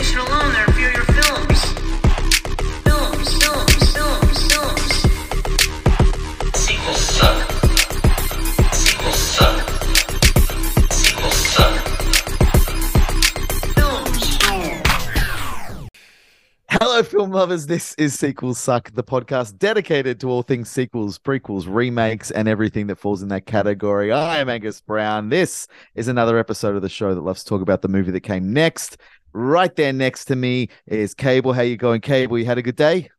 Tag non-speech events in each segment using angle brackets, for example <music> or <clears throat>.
definition alone, they're inferior films. Films, films, films, films. Sequels suck. Sequels suck. Sequels suck. Films. Hello, film lovers. This is Sequels Suck, the podcast dedicated to all things sequels, prequels, remakes, and everything that falls in that category. I am Angus Brown. This is another episode of the show that loves to talk about the movie that came next. Right there next to me is Cable. How you going, Cable? You had a good day?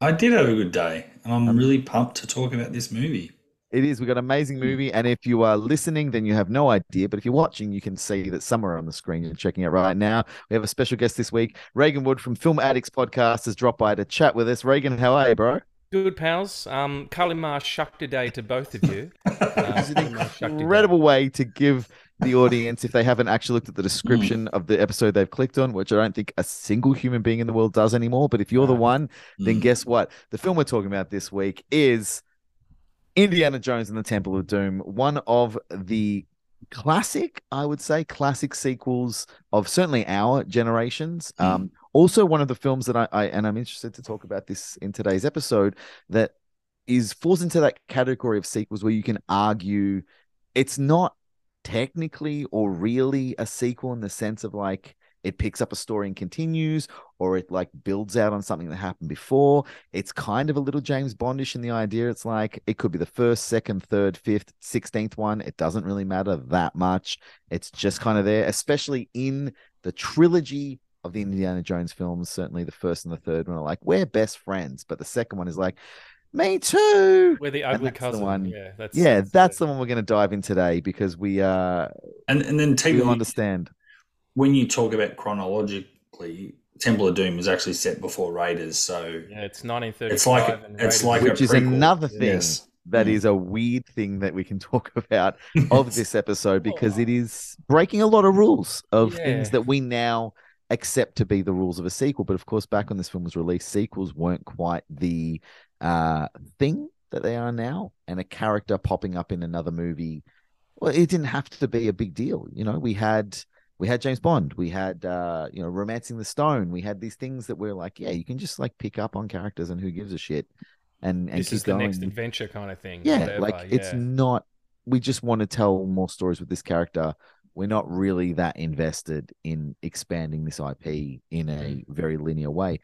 I did have a good day, and I'm really pumped to talk about this movie. It is. We've got an amazing movie, and if you are listening, then you have no idea. But if you're watching, you can see that somewhere on the screen you're checking it right now. We have a special guest this week. Regan Wood from Film Addicts Podcast has dropped by to chat with us. Regan, how are you, bro? Good pals. Um, Kali Ma Shakti De to both of you. <laughs> Uh, Kalimar Shakti Day. incredible way to give the audience, if they haven't actually looked at the description of the episode they've clicked on, which I don't think a single human being in the world does anymore. But if you're the one, then Mm. guess what? The film we're talking about this week is Indiana Jones and the Temple of Doom, one of the classic, I would say, classic sequels of certainly our generations. Mm. Um, also one of the films that I, I and I'm interested to talk about this in today's episode that is falls into that category of sequels where you can argue it's not technically or really a sequel in the sense of like it picks up a story and continues or it like builds out on something that happened before. It's kind of a little james bondish in the idea. It's like it could be the first second third fifth 16th one. It doesn't really matter that much. It's just kind of there especially in the trilogy of the indiana jones films. Certainly the first and the third one are like we're best friends but the second one is like me too We're the And ugly that's the cousin. one- Yeah, that's yeah that's that's the one we're going to dive in today because we uh And and then we Temple, understand when you talk about chronologically, Temple of Doom was actually set before Raiders, so Yeah, it's 1935. it's like and it's like of a Which is prequel. another thing Yes. That Mm. is a weird thing that we can talk <laughs> about <laughs> of this episode because it is breaking a lot of rules of things that we now accept to be the rules of a sequel. But of course, back when this film was released, sequels weren't quite the uh, thing that they are now. And a character popping up in another movie, well, it didn't have to be a big deal. You know, we had we had James Bond, we had uh, you know, Romancing the Stone, we had these things that were like, yeah, you can just like pick up on characters and who gives a shit. And, and This keep is the going. next adventure kind of thing. Yeah, whatever, like it's not. We just want to tell more stories with this character. We're not really that invested in expanding this IP in a very linear way.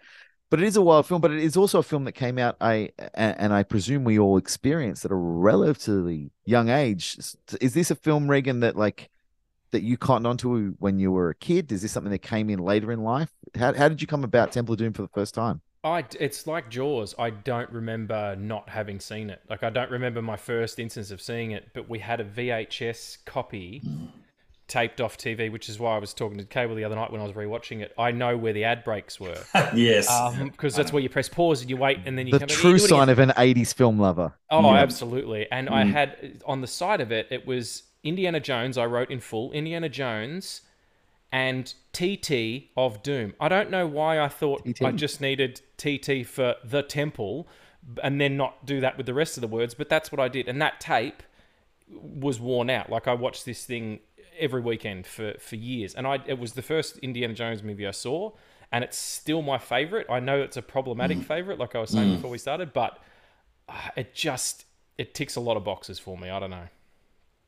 But it is a wild film. But it is also a film that came out. I and I presume we all experienced at a relatively young age. Is this a film, Regan, that like that you cottoned onto when you were a kid? Is this something that came in later in life? How how did you come about Temple of Doom for the first time? I, it's like Jaws. I don't remember not having seen it. Like I don't remember my first instance of seeing it, but we had a VHS copy taped off TV, which is why I was talking to Cable the other night when I was rewatching it. I know where the ad breaks were <laughs> yes. Um, because that's where you press pause and you wait, and then you The come true "You do it sign of an '80s film lover. Oh, Yeah. absolutely. And I mm. had on the side of it, it was Indiana Jones. I wrote in full Indiana Jones and TT of Doom. I don't know why I thought TT. I just needed TT for the temple and then not do that with the rest of the words, but that's what I did. And that tape was worn out. Like I watched this thing every weekend for, for years. And I it was the first Indiana Jones movie I saw, and it's still my favorite. I know it's a problematic favorite, like I was saying before we started, but uh, it just it ticks a lot of boxes for me. I don't know.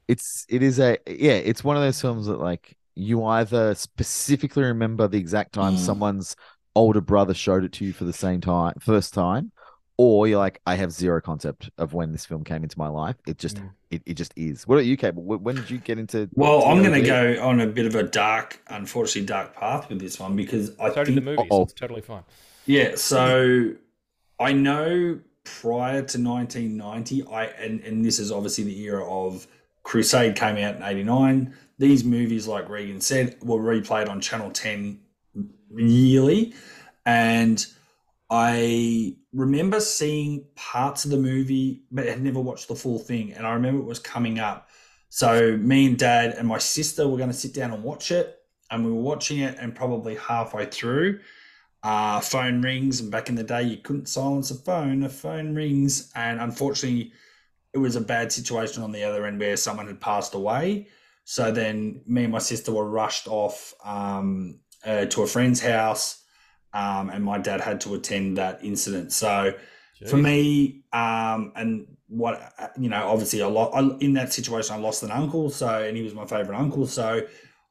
it's it is a yeah it's one of those films that like you either specifically remember the exact time Mm. someone's older brother showed it to you for the same time first time or you're like i have zero concept of when this film came into my life it just Mm. it, it just is what about you cable when did you get into well, I'm going to go on a bit of a dark, unfortunately dark path with this one because I So think the movie, Uh-oh. so it's totally fine. Yeah, so I know prior to 1990, I and, and this is obviously the era of Crusade came out in 89. These movies, like Regan said, were replayed on Channel 10 yearly. And I remember seeing parts of the movie, but I had never watched the full thing. And I remember it was coming up. So me and dad and my sister were going to sit down and watch it. And we were watching it, and probably halfway through, uh, phone rings. And back in the day, you couldn't silence a phone. A phone rings. And unfortunately, it was a bad situation on the other end where someone had passed away. So then me and my sister were rushed off um, uh, to a friend's house, um, and my dad had to attend that incident. So for me, um, and what you know, obviously, a lot I, in that situation, I lost an uncle, so and he was my favorite uncle. So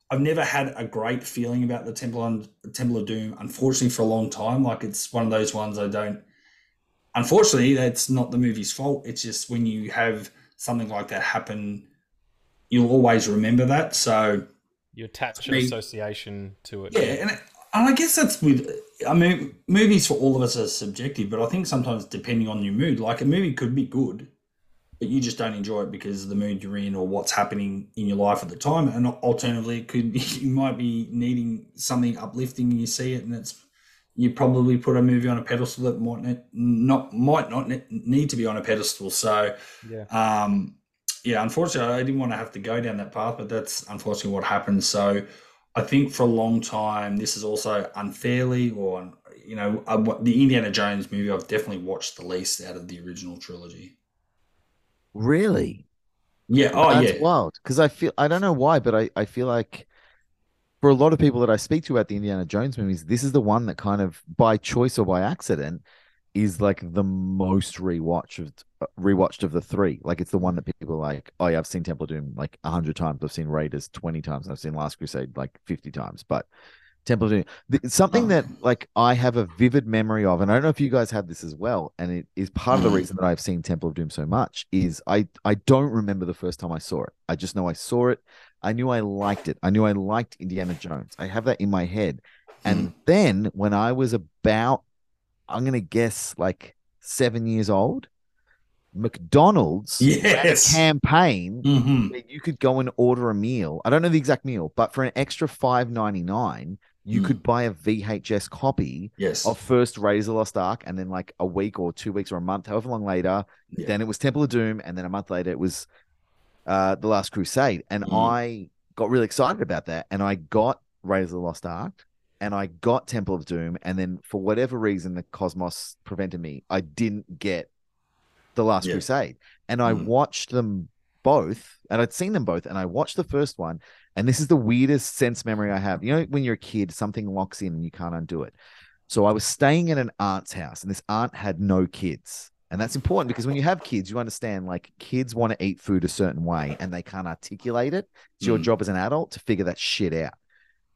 I've never had a great feeling about the Temple on Temple of Doom. Unfortunately, for a long time, like it's one of those ones I don't. Unfortunately, that's not the movie's fault. It's just when you have something like that happen, you'll always remember that. So you attach an association to it. yeah, and I guess that's with. I mean, movies for all of us are subjective, but I think sometimes depending on your mood, like a movie could be good, but you just don't enjoy it because of the mood you're in or what's happening in your life at the time. And alternatively, it could <laughs> you might be needing something uplifting, and you see it, and it's you probably put a movie on a pedestal that might not, not might not need to be on a pedestal. So, Yeah. um, yeah, unfortunately, I didn't want to have to go down that path, but that's unfortunately what happened. So, I think for a long time, this is also unfairly, or you know, I, the Indiana Jones movie I've definitely watched the least out of the original trilogy. Really? Yeah, oh That's yeah, wild. Because I feel I don't know why, but I, I feel like for a lot of people that I speak to about the Indiana Jones movies, this is the one that kind of by choice or by accident is like the most rewatched of uh, rewatched of the three. Like it's the one that people are like, oh yeah, I've seen Temple of Doom like a hundred times. I've seen Raiders twenty times. I've seen Last Crusade like fifty times. But Temple of Doom, th- something Oh. that like I have a vivid memory of, and I don't know if you guys have this as well. And it is part of the reason that I've seen Temple of Doom so much is I I don't remember the first time I saw it. I just know I saw it. I knew I liked it. I knew I liked Indiana Jones. I have that in my head. And then when I was about, I'm gonna guess like seven years old, McDonald's Yes. campaign hmm where you could go and order a meal. I don't know the exact meal, but for an extra five ninety nine, you Mm. could buy a VHS copy Yes. of first Raiders of the Lost Ark, and then like a week or two weeks or a month, however long later, Yeah. then it was Temple of Doom, and then a month later it was uh the Last Crusade. And Mm. I got really excited about that, and I got Raiders of the Lost Ark, and I got Temple of Doom, and then for whatever reason the Cosmos prevented me, I didn't get the Last Yeah. Crusade, and I Mm. watched them both, and I'd seen them both, and I watched the first one, and this is the weirdest sense memory I have. You know, when you're a kid, something locks in and you can't undo it. So I was staying at an aunt's house, and this aunt had no kids. And that's important because when you have kids, you understand like kids want to eat food a certain way and they can't articulate it. It's your Mm. job as an adult to figure that shit out.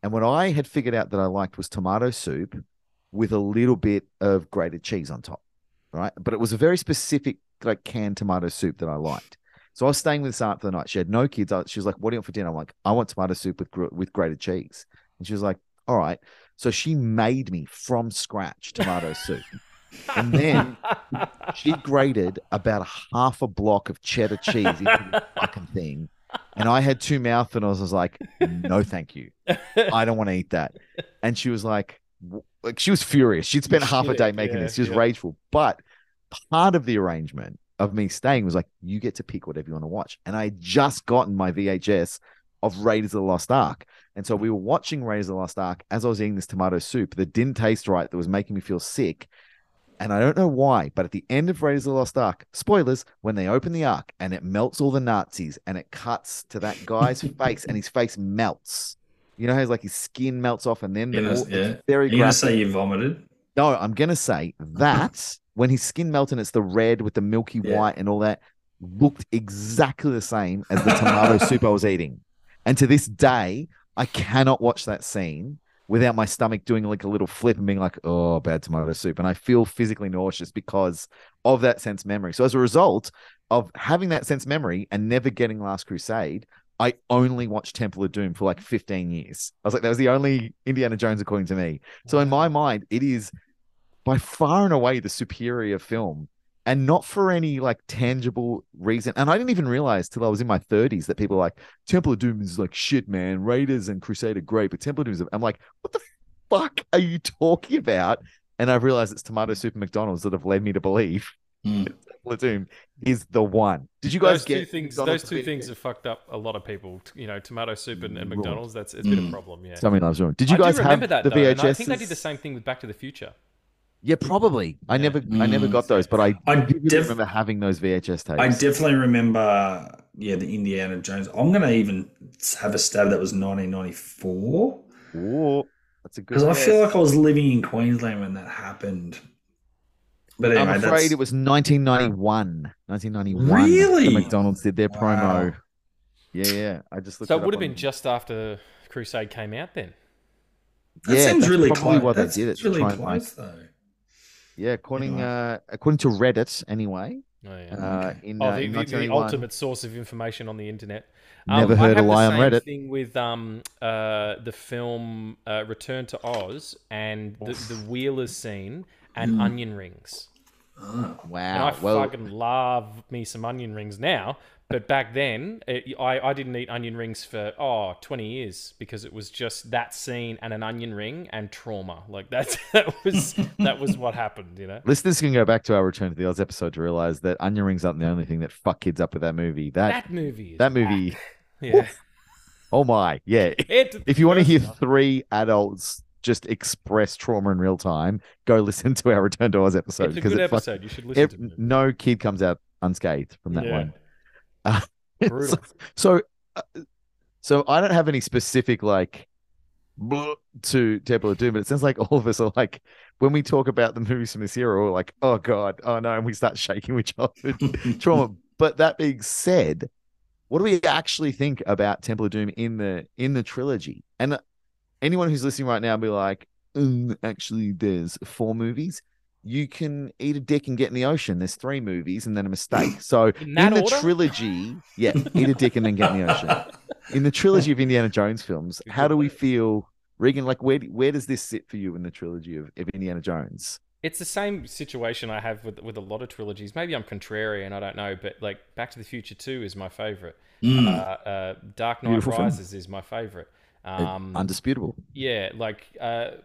And what I had figured out that I liked was tomato soup with a little bit of grated cheese on top. Right. But it was a very specific, like canned tomato soup that I liked. So I was staying with this aunt for the night. She had no kids. She was like, "What do you want for dinner?" I'm like, "I want tomato soup with gr- with grated cheese." And she was like, "All right." So she made me from scratch tomato <laughs> soup, and then she grated about a half a block of cheddar cheese into the fucking thing. And I had two mouthfuls. I was like, "No, thank you. I don't want to eat that." And she was like, "Like she was furious. She'd spent half a day making yeah, this. She was yeah. rageful." But part of the arrangement of me staying was like, "You get to pick whatever you want to watch." And I had just gotten my VHS of Raiders of the Lost Ark, and so we were watching Raiders of the Lost Ark as I was eating this tomato soup that didn't taste right, that was making me feel sick. And I don't know why, but at the end of Raiders of the Lost Ark, spoilers, when they open the Ark and it melts all the Nazis and it cuts to that guy's <laughs> face and his face melts. You know how it's like his skin melts off and then the, Yeah, that's- all- yeah. it's very You're gonna say you vomited? No, I'm gonna say that <laughs> when his skin melts and it's the red with the milky Yeah. white and all that looked exactly the same as the tomato soup I was eating. And to this day, I cannot watch that scene without my stomach doing like a little flip and being like, oh, bad tomato soup. And I feel physically nauseous because of that sense memory. So as a result of having that sense memory and never getting Last Crusade, I only watched Temple of Doom for like 15 years. I was like, that was the only Indiana Jones according to me. So in my mind, it is by far and away the superior film. And not for any like tangible reason. And I didn't even realize till I was in my 30s that people are like, Temple of Doom is like shit, man. Raiders and Crusade are great, but Temple of Doom is. I'm like, what the fuck are you talking about? And I've realized it's tomato soup and McDonald's that have led me to believe <laughs> Mm. Temple of Doom is the one. Did you guys those get two things. McDonald's Those two bit- things have fucked up a lot of people. You know, tomato soup and, and McDonald's. That's it's been a Mm. problem. Yeah. Somebody loves ruin. Did you I guys do remember have that the though, and VHS? I think they did the same thing with Back to the Future. Yeah, probably. I Yeah. never, I never Mm. got those, but I, I def- remember having those VHS tapes. I definitely remember, yeah, the Indiana Jones. I'm gonna even have a stab that was 1994. Ooh, That's a good. Because I feel like I was living in Queensland when that happened. But anyway, I'm afraid that's, it was 1991. 1991. Really? The McDonald's did their Wow. promo. Yeah, yeah. I just looked So it it would up have been on- just after Crusade came out then. that yeah, seems that's really probably close. why they That's did it, to really try and close, though. Yeah, according uh, according to Reddit, anyway. Oh, yeah. Uh, in, Oh, uh, the, in the, the ultimate source of information on the internet. Never Um, heard I a have lie the on same Reddit. Thing with um uh the film uh, Return to Oz and the, the Wheelers scene and onion rings. Oh. And Wow. I well, fucking love me some onion rings now, but back then it, I I didn't eat onion rings for oh 20 years because it was just that scene and an onion ring and trauma. Like that's <laughs> that was that was what happened, you know. listeners can go back to our Return to the Oz episode to realize that onion rings aren't the only thing that fuck kids up with that movie. That That movie. Is that movie. whack. <laughs> Yeah. Oh my, yeah. <laughs> It- If you want to hear three adults just express trauma in real time, go listen to our Return to Oz episode it's a good episode. You should listen it. no kid comes out unscathed from that Yeah. one. <laughs> Uh, Brutal. so, uh, so I don't have any specific like to Temple of Doom, but it sounds like <laughs> all of us are like when we talk about the movies from this era, we're like, oh god, oh no, and we start <laughs> shaking with childhood trauma. But that being said, what do we actually think about Temple of Doom in the in the trilogy? And uh, anyone who's listening right now will be like, "Mm, actually, there's four movies. You can eat a dick and get in the ocean. There's three movies and then a mistake. <clears throat> So In that the order? trilogy, <laughs> yeah, eat a dick and then get in the ocean. In the trilogy of Indiana Jones films, how do we feel, Regan? Like, where where does this sit for you in the trilogy of, of Indiana Jones? It's the same situation I have with with a lot of trilogies. Maybe I'm contrarian, I don't know, but like Back to the Future Two is my favorite. Mm. Uh, uh, Dark Knight Beautiful film. Rises is my favorite. Um, Undisputable. yeah, like uh, d-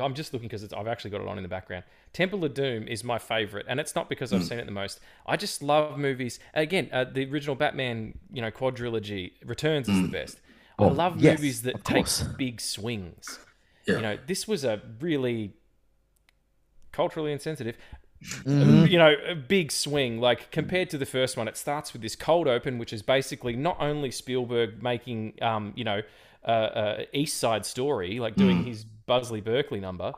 I'm just looking because I've actually got it on in the background. Temple of Doom is my favorite, and it's not because I've seen it the most. I just love movies. Again, uh, the original Batman, you know, quadrilogy, Returns is the best. I love yes, movies that take big swings. Yeah. You know, this was a really culturally insensitive, Mm-hmm. you know, a big swing. Like compared to the first one, it starts with this cold open, which is basically not only Spielberg making, um, you know, uh, uh, East Side Story, like doing his Busby Berkeley number,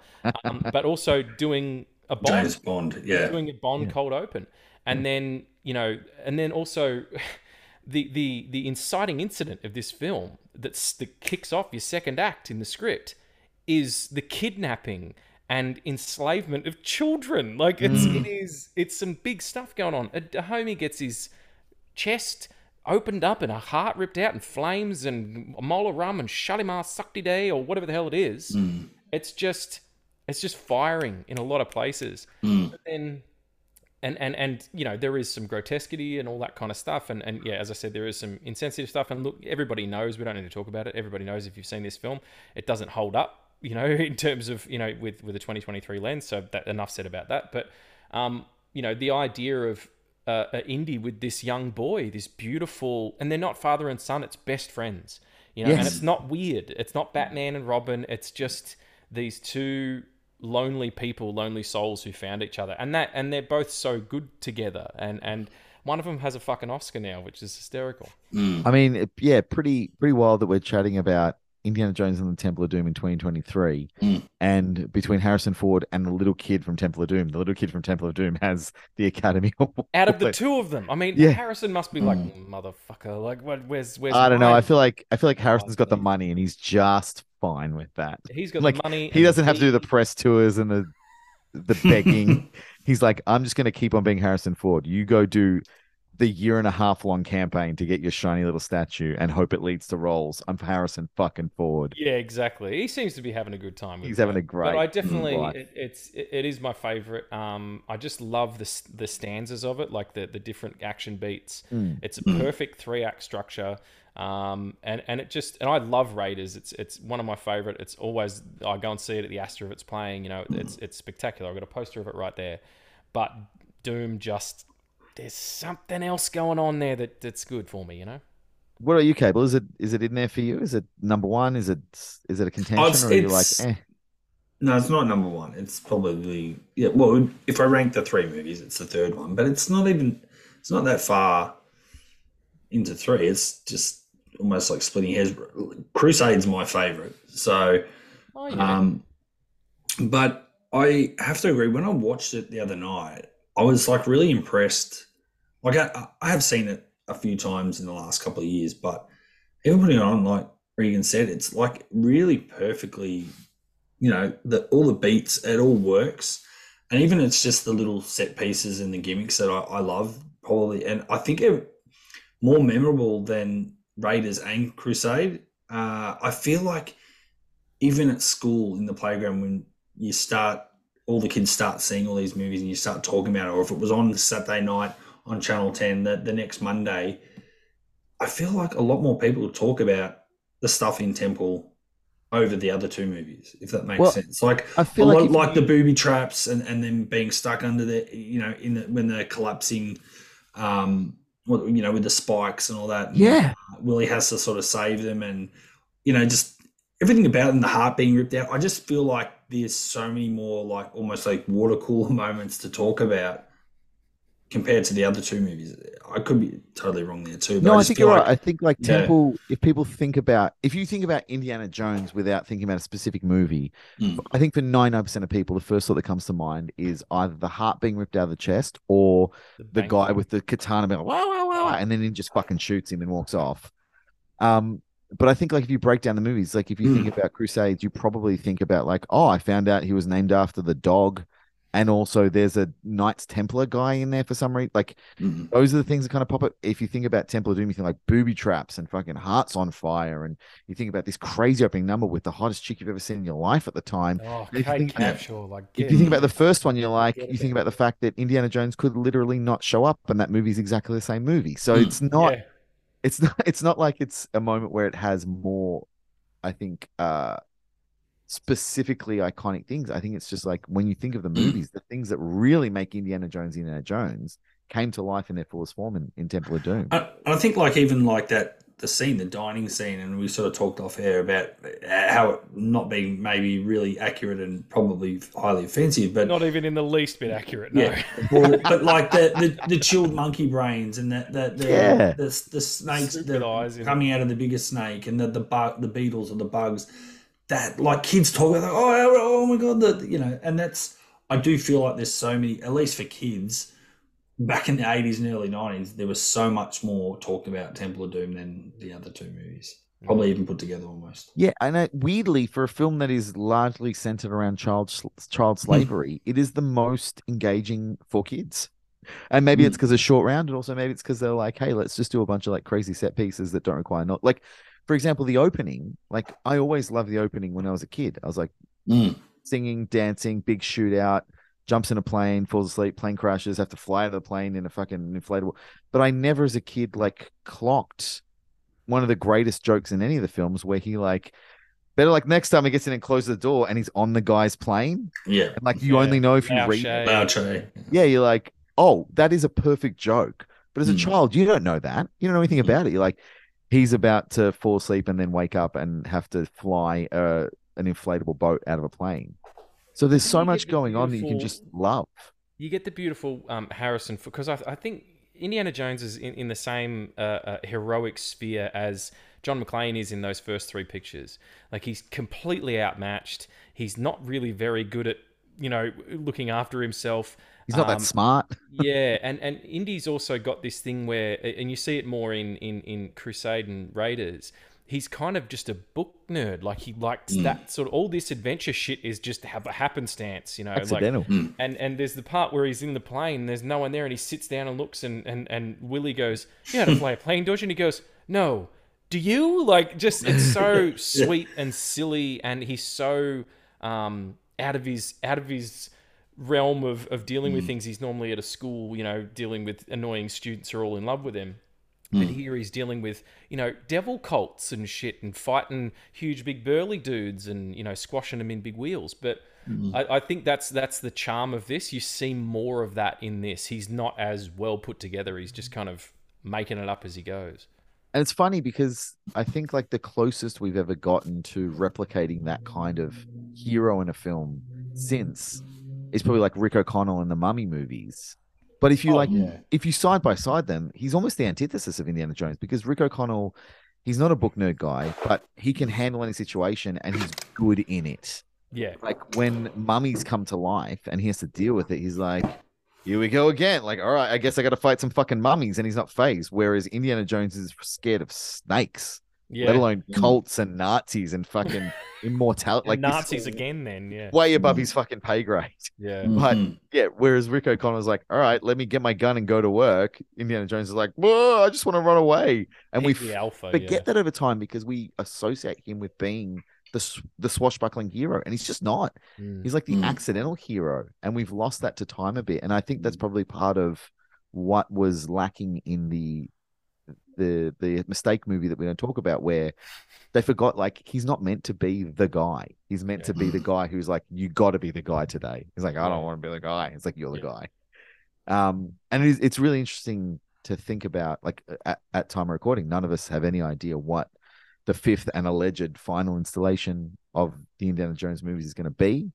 um, <laughs> but also doing a Bond James Bond, yeah. doing a Bond cold open, and then you know, and then also <laughs> the the the inciting incident of this film that's that kicks off your second act in the script is the kidnapping and enslavement of children. Like it's it is it's some big stuff going on. A, a homie gets his chest opened up and a heart ripped out and flames and a Mola Ram and Shalimar Sakti Day or whatever the hell it is. It's just it's just firing in a lot of places. But then and and and you know there is some grotesquity and all that kind of stuff. And and yeah as i said there is some insensitive stuff. And look everybody knows we don't need to talk about it. Everybody knows if you've seen this film it doesn't hold up you know <laughs> in terms of you know with with a 2023 lens. So that enough said about that. But um you know the idea of uh, an indie with this young boy this beautiful and they're not father and son it's best friends you know and it's not weird it's not batman and robin it's just these two lonely people, lonely souls who found each other, and that and they're both so good together. And and one of them has a fucking Oscar now, which is hysterical. I mean, yeah, pretty pretty wild that we're chatting about Indiana Jones and the Temple of Doom in 2023, Mm. and between Harrison Ford and the little kid from Temple of Doom, the little kid from Temple of Doom has the Academy <laughs> Award. Out of the two of them, I mean, Yeah. Harrison must be like motherfucker. Like, what? Where's where's? I don't know. I feel like I feel like Harrison's got the money and he's just fine with that. he's got like, the money. He doesn't have to do the press tours and the the <laughs> begging. he's like, I'm just going to keep on being Harrison Ford. You go do the year and a half long campaign to get your shiny little statue and hope it leads to roles. I'm Harrison fucking Ford. Yeah, exactly. He seems to be having a good time. With He's having a great. But I definitely, it, it's it, it is my favorite. Um, I just love the the stanzas of it, like the the different action beats. Mm. It's a perfect three act structure. Um, and and it just and I love Raiders. It's it's one of my favorite. It's always I go and see it at the Astor if it's playing. You know, it's it's spectacular. I've got a poster of it right there. But Doom just there's something else going on there that that's good for me. You know. What are you, Cable? Is it is it in there for you? Is it number one? Is it is it a contention, it's- or are you like, it's- eh? No, it's not number one. It's probably yeah. Well, if I rank the three movies, it's the third one. But it's not even. It's not that far into three. It's just almost like splitting hairs. Crusade's my favorite. So Oh yeah. Um, but I have to agree. When I watched it the other night, I was like really impressed. Like I, I have seen it a few times in the last couple of years, but even putting it on, like Regan said, it's like really perfectly. You know, the all the beats, it all works, and even it's just the little set pieces and the gimmicks that I, I love probably, and I think it more memorable than Raiders and Crusade. Uh, I feel like even at school in the playground when you start all the kids start seeing all these movies and you start talking about it or if it was on saturday night on channel 10 the, the next monday i feel like a lot more people talk about the stuff in temple over the other two movies if that makes Well, sense. Like I feel like lot, like the booby traps and, and them being stuck under the you know in the when they're collapsing um what you know with the spikes and all that. And, Yeah. uh, willie has to sort of save them and you know just everything about them, the heart being ripped out. I just feel like there's so many more like almost like water cooler <laughs> moments to talk about compared to the other two movies i could be totally wrong there too but No, I just think you're like- right. I think like Yeah. Temple, if people think about, if you think about Indiana Jones without thinking about a specific movie, Mm. I think for 99% of people, the first thought that comes to mind is either the heart being ripped out of the chest or the bank- guy with the katana being like, wow, wow, wow, wow, and then he just fucking shoots him and walks off. Um, but I think like if you break down the movies, like if you think about Crusades, you probably think about like, oh, I found out he was named after the dog, and also there's a Knights Templar guy in there for some reason. Like Mhm. those are the things that kind of pop up. If you think about Templar Doom, you think like booby traps and fucking hearts on fire, and you think about this crazy opening number with the hottest chick you've ever seen in your life at the time. Oh, if you Kate think- Capshaw, like If you think about the first one, you're like, you think about the fact that Indiana Jones could literally not show up, and that movie's exactly the same movie. So Mm. it's not, yeah. It's not, <laughs> it's not like it's a moment where it has more. I think uh specifically iconic things. I think it's just like when you think of the <clears throat> movies, the things that really make Indiana Jones Indiana Jones came to life in their fullest form in, in Temple of Doom. I, I think like even like that the scene, the dining scene, and we sort of talked off air about uh, how it not being maybe really accurate and probably highly offensive, but not even in the least bit accurate. No. yeah, Well, <laughs> but like the, the the chilled monkey brains and that that the, Yeah. the the snakes the, eyes in it. coming out of the biggest snake and the the bug the beetles or the bugs that like kids talk about like, oh oh my god the you know and that's I do feel like there's so many at least for kids back in the 80s and early 90s there was so much more talked about Temple of Doom than the other two movies probably even put together almost Yeah, and uh, weirdly, for a film that is largely centered around child child slavery, it is the most engaging for kids. And maybe it's because of short round, and also maybe it's because they're like, "Hey, let's just do a bunch of like crazy set pieces that don't require not like." For example, the opening. Like, I always loved the opening when I was a kid. I was like Mm. singing, dancing, big shootout, jumps in a plane, falls asleep, plane crashes, have to fly out of the plane in a fucking inflatable. But I never, as a kid, like clocked one of the greatest jokes in any of the films where he like better like next time he gets in and closes the door and he's on the guy's plane yeah and like you Yeah, only know if you Lao read Shay. Yeah you're like oh that is a perfect joke but as a Mm. child you don't know that you don't know anything Mm. about it you're like he's about to fall asleep and then wake up and have to fly uh, an inflatable boat out of a plane so there's so much going on that you can just love You get the beautiful um, Harrison because I, I think Indiana Jones is in, in the same uh, uh, heroic sphere as John McClane is in those first three pictures. Like he's completely outmatched. He's not really very good at you know looking after himself. he's not Um, that smart <laughs> yeah, and and Indy's also got this thing where, and you see it more in in in Crusade and Raiders. He's kind of just a book nerd. Like he likes Mm. that sort of all this adventure shit is just have a happenstance, you know. Like, accidental and and there's the part where he's in the plane. There's no one there, and he sits down and looks, and and and Willie goes, "You know how to <laughs> fly a plane, don't you?" And he goes, "No." Do you like just? It's so <laughs> sweet and silly, and he's so um out of his out of his realm of of dealing with things. He's normally at a school, you know, dealing with annoying students who are all in love with him. But hmm. here he's dealing with, you know, devil cults and shit and fighting huge big burly dudes and, you know, squashing them in big wheels. But hmm. I, I think that's that's the charm of this. You see more of that in this. He's not as well put together. He's just kind of making it up as he goes. And it's funny because I think like the closest we've ever gotten to replicating that kind of hero in a film since is probably like Rick O'Connell in the Mummy movies. But if you Oh, like, yeah. if you side by side them, he's almost the antithesis of Indiana Jones because Rick O'Connell he's not a book nerd guy, but he can handle any situation and he's good in it. Yeah. Like when mummies come to life and he has to deal with it, he's like, here we go again. Like, all right, I guess I got to fight some fucking mummies, and he's not phased. Whereas Indiana Jones is scared of snakes, Yeah. let alone Mm. cults and Nazis and fucking <laughs> immortality. like Like this Nazis again. Then yeah. way above Mm. his fucking pay grade. <laughs> Yeah. But Mhm. yeah, whereas Rick O'Connor's like, all right, let me get my gun and go to work. Indiana Jones is like, whoa, I just want to run away. And we He's the alpha. forget yeah. that over time because we associate him with being the the swashbuckling hero, and he's just not. Mm. He's like the Mm. accidental hero, and we've lost that to time a bit. And I think that's Mm. probably part of what was lacking in the the the mistake movie that we don't talk about, where they forgot like he's not meant to be the guy. He's meant Yeah. to be the guy who's like, you got to be the guy today. He's like, I don't want to be the guy. It's like you're the Yeah. guy. Um, and it is, it's really interesting to think about. Like at, at time of recording, none of us have any idea what the fifth and alleged final installation of the Indiana Jones movies is going to be.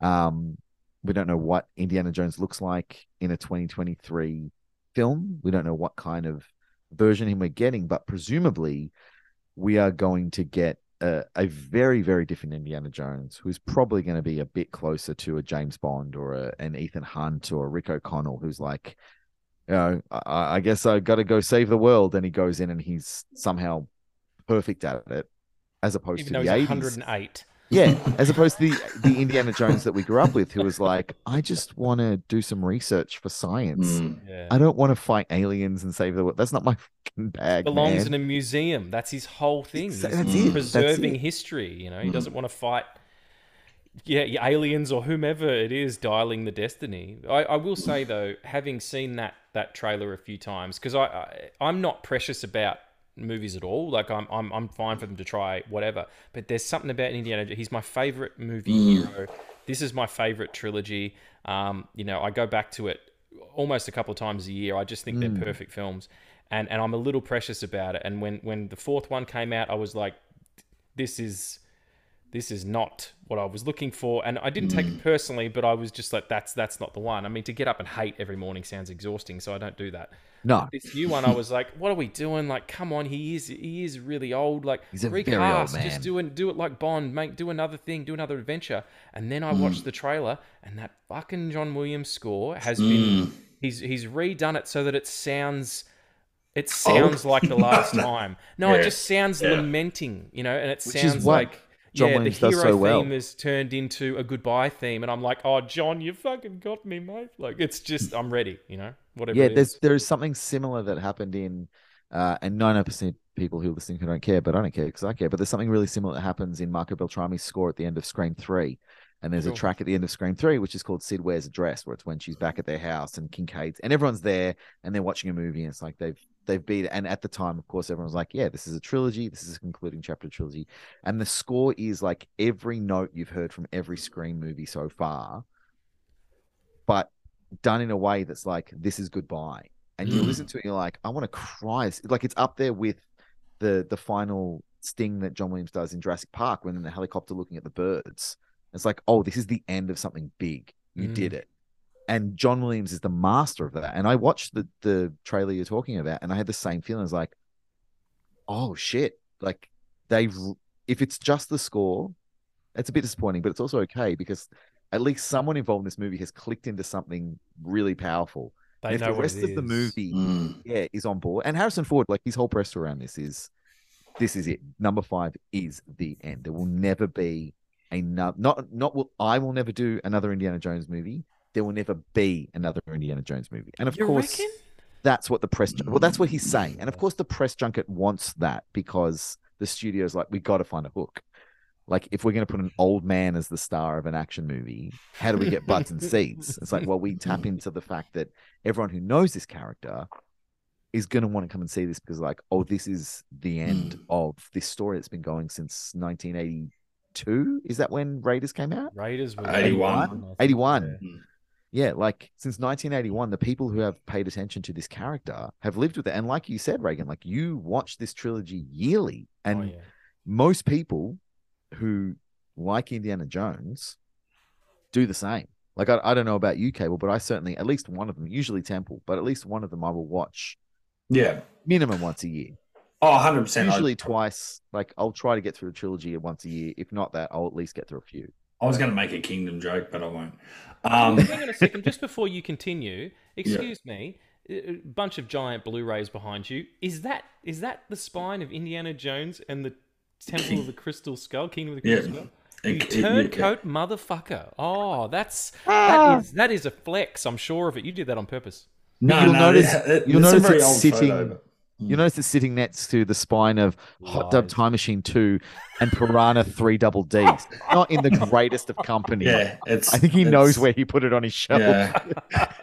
Um, we don't know what Indiana Jones looks like in a 2023 film. We don't know what kind of version him we're getting, but presumably we are going to get a, a very, very different Indiana Jones, who's probably going to be a bit closer to a James Bond or a, an Ethan Hunt or a Rick O'Connell, who's like, you know, I, I guess I've got to go save the world, and he goes in and he's somehow perfect at it, as opposed Even to the he's 80s. 108. Yeah, as opposed to the the Indiana Jones that we grew up with, who was like, I just want to do some research for science. Mm. Yeah. I don't want to fight aliens and save the world. That's not my fucking bag, belongs man. in a museum. That's his whole thing. Exa- He's that's it, that's preserving it. history. You know, he Mm. doesn't want to fight. Yeah, yeah, aliens or whomever it is dialing the destiny. I, I will say though, having seen that that trailer a few times, because I, I I'm not precious about movies at all. Like I'm I'm I'm fine for them to try whatever. But there's something about Indiana. He's my favorite movie hero. This is my favorite trilogy. Um, you know, I go back to it almost a couple of times a year. I just think they're perfect films, and and I'm a little precious about it. And when when the fourth one came out, I was like, this is this is not what I was looking for. And I didn't take it personally, but I was just like, that's that's not the one. I mean, to get up and hate every morning sounds exhausting, so I don't do that. no, This new one, I was like, what are we doing? Like, come on, he is he is really old. Like, He's a very old recast, man. just do it, do it like Bond, make do another thing, do another adventure. And then I Mm. watched the trailer, and that fucking John Williams score has Mm. been he's he's redone it so that it sounds. It sounds like the last <laughs> time. No, it Yeah. just sounds Yeah. lamenting, you know, and it Which is sounds what like John yeah, Williams the hero so well. theme is turned into a goodbye theme, and I'm like, oh, John, you fucking got me, mate. Like, it's just, I'm ready, you know, whatever. yeah, there's there is something similar that happened in, uh, and ninety percent people who are listening who don't care, but I don't care because I care. But there's something really similar that happens in Marco Beltrami's score at the end of Scream Three, and there's a track at the end of Scream Three which is called Sid Wears a Dress, where it's when she's back at their house and Kincaid's, and everyone's there and they're watching a movie, and it's like they've they've beat it. And at the time, of course, everyone was like, "Yeah, this is a trilogy. This is a concluding chapter trilogy," and the score is like every note you've heard from every Scream movie so far, but done in a way that's like this is goodbye and you Mm. listen to it and you're like i want to cry like it's up there with the the final sting that john williams does in jurassic park when in the helicopter looking at the birds it's like oh this is the end of something big. You Mm. did it. And john williams is the master of that. And i watched the the trailer you're talking about and i had the same feeling. It's like oh shit. Like they've if it's just the score it's a bit disappointing but it's also okay because at least someone involved in this movie has clicked into something really powerful. They and if know the what rest of the movie Mm. yeah is on board and harrison ford like his whole press around this is this is it. Number five is the end. There will never be another not not will i will never do another indiana jones movie. There will never be another indiana jones movie. And of You course reckon? that's what the press well that's what he's saying. And of course the press junket wants that because the studio's like we got to find a hook. Like if we're going to put an old man as the star of an action movie how do we get butts and seats? It's like well we tap <laughs> into the fact that everyone who knows this character is going to want to come and see this because like oh this is the end mm. of this story that's been going since 1982 is that when raiders came out Raiders were 81. 81 Mm. yeah, like since 1981, the people who have paid attention to this character have lived with it. And like you said, Regan, like you watch this trilogy yearly, and Oh, yeah. most people who like Indiana Jones do the same. Like I, I don't know about you, Cable, but I certainly at least one of them, usually Temple, but at least one of them I will watch Yeah. minimum once a year. Oh, 100 percent. Usually twice. Like I'll try to get through a trilogy once a year. If not that, I'll at least get through a few. I was going to make a Kingdom joke, but I won't. Um, Hang on a second, just before you continue. <laughs> Excuse me, a a bunch of giant Blu-rays behind you. Is that is that the spine of Indiana Jones and the Temple of the Crystal Skull, Kingdom of the Yeah. Crystal Skull? You It- it- turncoat motherfucker! Oh, that's Ah. that is that is a flex. I'm sure of it. You did that on purpose. no, You'll no, notice- it- it- you'll it's a notice it's sitting- photo, but- You notice it's sitting next to the spine of Hot Tub Time Machine 2 and Piranha 3 Double D's. Not in the greatest of company. Yeah, it's. I think he it's- knows where he put it on his shelf. Yeah,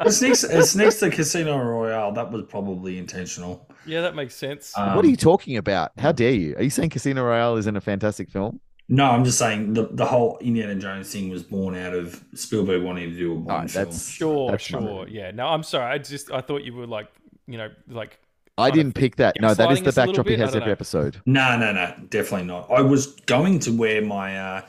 it's next. It's next to Casino Royale. That was probably intentional. Yeah, that makes sense. Um, what are you talking about? How dare you? Are you saying Casino Royale isn't a fantastic film? No, I'm just saying the the whole Indiana Jones thing was born out of Spielberg wanting to do a Bond Alright, film. that's sure, that's sure. Yeah. No, I'm sorry. I just I thought you were like you know like I didn't pick that. No, that is the us a little backdrop he has every know. episode. No, no, no, definitely not. I was going to wear my uh,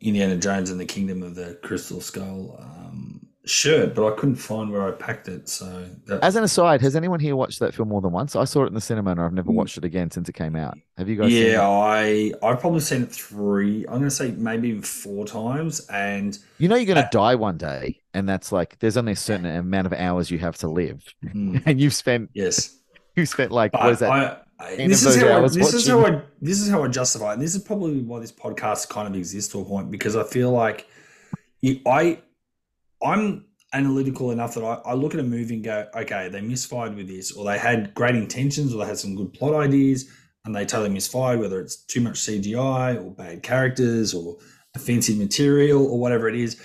Indiana Jones and the Kingdom of the Crystal Skull um, shirt, but I couldn't find where I packed it. So that, As an aside, has anyone here watched that film more than once? I saw it in the cinema and I've never watched it again since it came out. Have you guys seen yeah, it? I I've probably seen it three. I'm going to say maybe even four times, and You know you're Uh, going to die one day, and that's like there's only a certain amount of hours you have to live, mm, <laughs> and you've spent yes, <laughs> you spent like but what is that? I, I, this is how I, this is how. I this is how I justify, it. and this is probably why this podcast kind of exists to a point because I feel like you, I I'm analytical enough that I, I look at a movie and go, okay, they misfired with this, or they had great intentions, or they had some good plot ideas, and they totally misfired, whether it's too much CGI or bad characters or offensive material or whatever it is.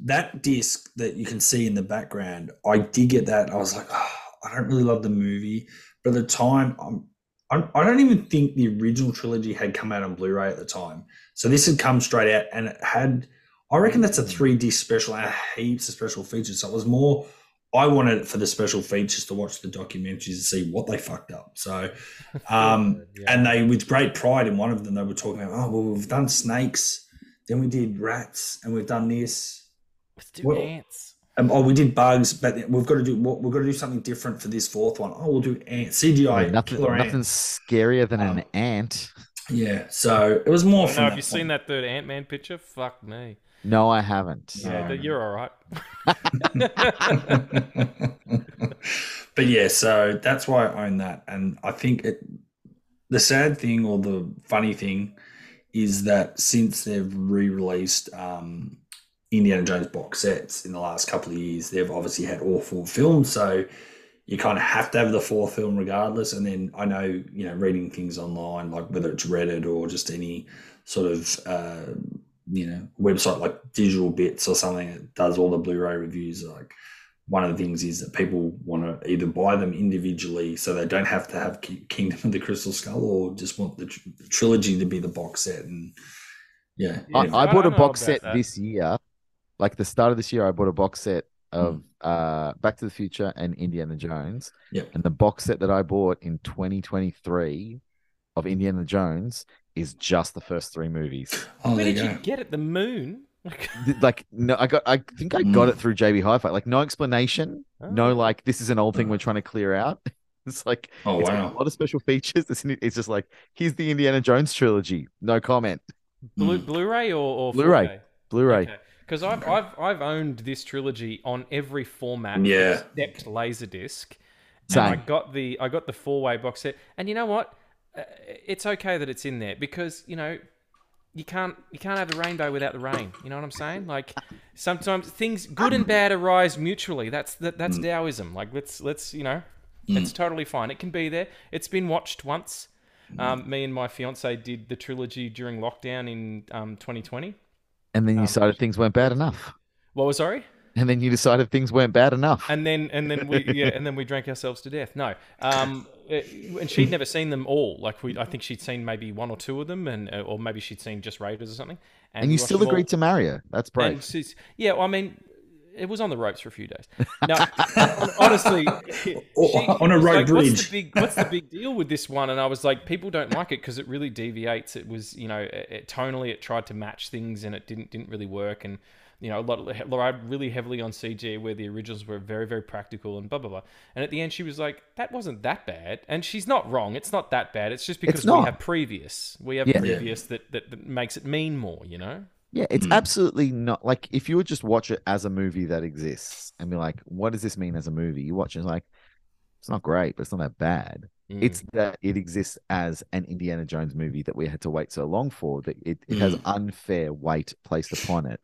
That disc that you can see in the background, I did get that. I was like, oh, I don't really love the movie, but at the time, I'm, I'm, I don't even think the original trilogy had come out on Blu-ray at the time. So this had come straight out, and it had. I reckon that's a three disc special and heaps of special features. So it was more. I wanted it for the special features to watch the documentaries and see what they fucked up. So, <laughs> um, Yeah. and they with great pride in one of them they were talking about. Oh well, we've done snakes, then we did rats, and we've done this. let's do well, ants. Um, oh, we did bugs, but we've got to do what we've got to do something different for this fourth one. Oh, we'll do ant CGI nothing, killer ant. nothing's scarier than an Um, ant. Yeah, so it was more. Oh, no, have that you seen that third Ant Man picture? Fuck me. No, I haven't. Yeah, Um, you're all right. <laughs> <laughs> but yeah, so that's why I own that, and I think it. The sad thing or the funny thing is that since they've re-released um, Indiana Jones box sets in the last couple of years, they've obviously had all four films, so you kind of have to have the fourth film regardless. And then I know you know reading things online, like whether it's Reddit or just any sort of uh, you know website like Digital Bits or something that does all the Blu-ray reviews, like one of the things is that people want to either buy them individually so they don't have to have Kingdom of the Crystal Skull or just want the, tr- the trilogy to be the box set. And yeah, Yeah, I. I I bought a box set that. this year. Like the start of this year, I bought a box set of Mm. uh, Back to the Future and Indiana Jones. Yep. And the box set that I bought in 2023 of Indiana Jones is just the first three movies. <laughs> oh, Where did you you get it? The moon? <laughs> Like, no, I got. I think I got Mm. it through JB Hi-Fi. Like no explanation. No, oh. like this is an old thing Uh. we're trying to clear out. <laughs> It's like Oh it's wow. a lot of special features. It's, it's just like here's the Indiana Jones trilogy. No comment. Blu- Mm. Blu-ray or, or Blu-ray. Blu-ray. Because I've, Okay. I've I've owned this trilogy on every format Yeah. except Laserdisc. And I got the I got the four way box set, and you know what? Uh, it's okay that it's in there because you know you can't you can't have the rainbow without the rain. You know what I'm saying? Like sometimes things good and bad arise mutually. That's that, that's Taoism. Like let's let's you know it's totally fine. It can be there. It's been watched once. Um, me and my fiance did the trilogy during lockdown in um, 2020. And then you Um, decided things weren't bad enough. What was sorry? And then you decided things weren't bad enough. and then and then we <laughs> yeah and then we drank ourselves to death no um eh, and she'd never seen them all like we i think she'd seen maybe one or two of them and uh, or maybe she'd seen just raiders or something and you still all. agreed to marry her. That's and brave. yeah well, i mean it was on the ropes for a few days. <laughs> No, honestly, she- on a was road like, What's bridge." the big What's the big deal with this one? And I was like, people don't like it because it really deviates. It was, you know, it, it, tonally it tried to match things and it didn't didn't really work. And you know, a lot of, relied really heavily on CG where the originals were very very practical and blah blah blah. And at the end, she was like, that wasn't that bad. And she's not wrong. It's not that bad. It's just because we have previous. We have Yeah. previous that, that that makes it mean more. You know. Yeah, it's Mm. absolutely not like if you would just watch it as a movie that exists and be like, what does this mean as a movie? You watch it, it's like, it's not great, but it's not that bad. Mm. It's that it exists as an Indiana Jones movie that we had to wait so long for, that it, it has unfair weight placed upon it.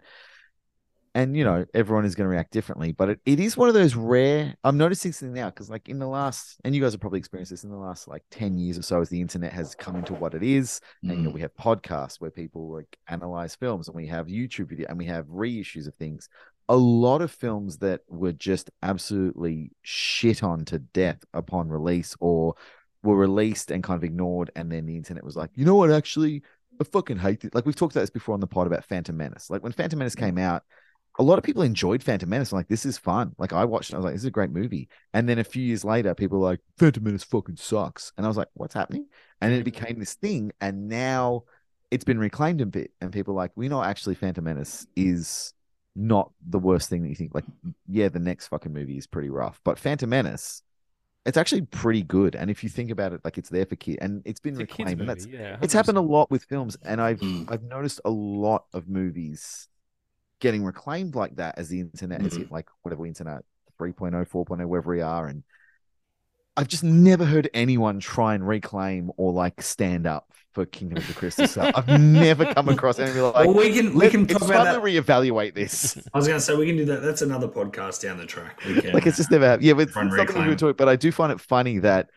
And, you know, everyone is going to react differently, but it, it is one of those rare. I'm noticing something now because, like, in the last, and you guys have probably experienced this in the last like 10 years or so as the internet has come into what it is and you know Mm. we have podcasts where people like analyze films and we have youtube video and we have reissues of things a lot of films that were just absolutely shit on to death upon release or were released and kind of ignored and then the internet was like you know what actually i fucking hate it like we've talked about this before on the pod about phantom menace like when phantom menace came out a lot of people enjoyed Phantom Menace. I'm like, this is fun. Like, I watched it. I was like, this is a great movie. And then a few years later, people were like, Phantom Menace fucking sucks. And I was like, what's happening? And then it became this thing. And now it's been reclaimed a bit. And people are like, we know actually Phantom Menace is not the worst thing that you think. Like, yeah, the next fucking movie is pretty rough. But Phantom Menace, it's actually pretty good. And if you think about it, like it's there for kids and it's been It's reclaimed. And that's. Yeah, it's happened a lot with films. And I've Mm. I've noticed a lot of movies getting reclaimed like that as the internet Mhm. hit like whatever internet 3.0 4.0 wherever we are and i've just never heard anyone try and reclaim or like stand up for kingdom of the crystal Skull. i've never come across anything <laughs> like well, we can we can talk about that. reevaluate this <laughs> I was going to say we can do that. That's another podcast down the track. We can, like it's just never happened. yeah but it's something we talk but i do find it funny that